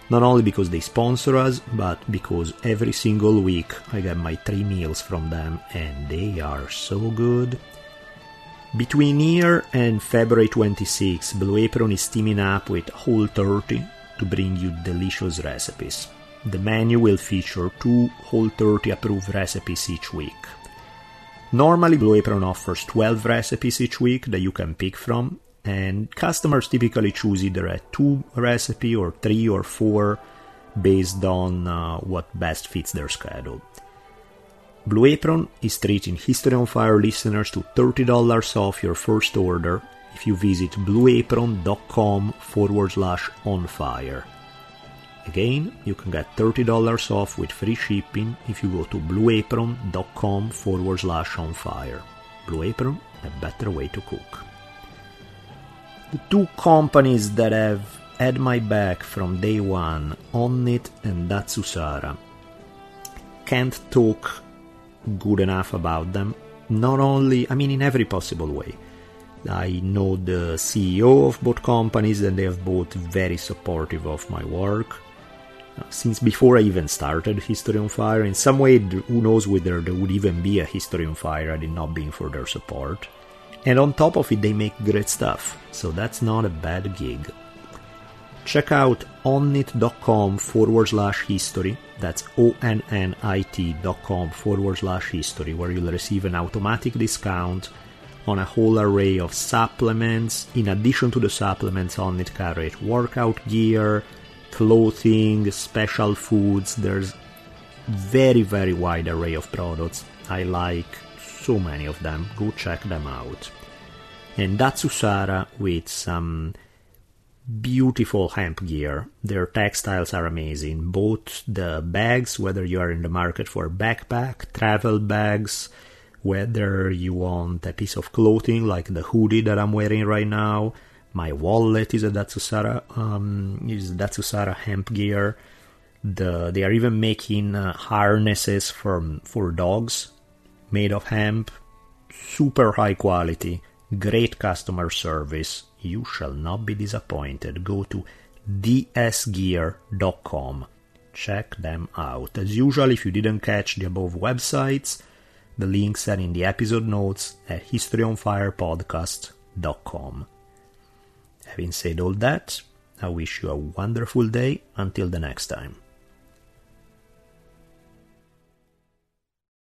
Not only because they sponsor us, but because every single week I get my three meals from them and they are so good. Between here and February 26, Blue Apron is teaming up with Whole 30 to bring you delicious recipes. The menu will feature two Whole 30 approved recipes each week. Normally, Blue Apron offers 12 recipes each week that you can pick from, and customers typically choose either a two recipe or three or four based on uh, what best fits their schedule. Blue Apron is treating History on Fire listeners to $30 off your first order if you visit blueapron.com forward slash on fire. Again, you can get $30 off with free shipping if you go to blueapron.com forward slash on fire. Blue Apron, a better way to cook. The two companies that have had my back from day one, Onnit and Datsusara, can't talk good enough about them. Not only, I mean, in every possible way. I know the CEO of both companies, and they have both very supportive of my work. Since before I even started History on Fire, in some way, who knows whether there would even be a History on Fire had it not been for their support. And on top of it, they make great stuff, so that's not a bad gig. Check out onnit.com forward slash history. That's O-N-N-I-T dot com forward slash history, where you'll receive an automatic discount on a whole array of supplements. In addition to the supplements, Onnit carries workout gear, clothing, special foods. There's very, very wide array of products. I like so many of them. Go check them out. And Datsusara with some beautiful hemp gear. Their textiles are amazing. Both the bags, whether you are in the market for backpack, travel bags, whether you want a piece of clothing like the hoodie that I'm wearing right now. My wallet is a Datsusara, um, is Datsusara hemp gear. The, they are even making uh, harnesses for, for dogs made of hemp. Super high quality, great customer service you shall not be disappointed. Go to dsgear.com. Check them out. As usual, if you didn't catch the above websites, the links are in the episode notes at historyonfirepodcast.com. Having said all that, I wish you a wonderful day until the next time.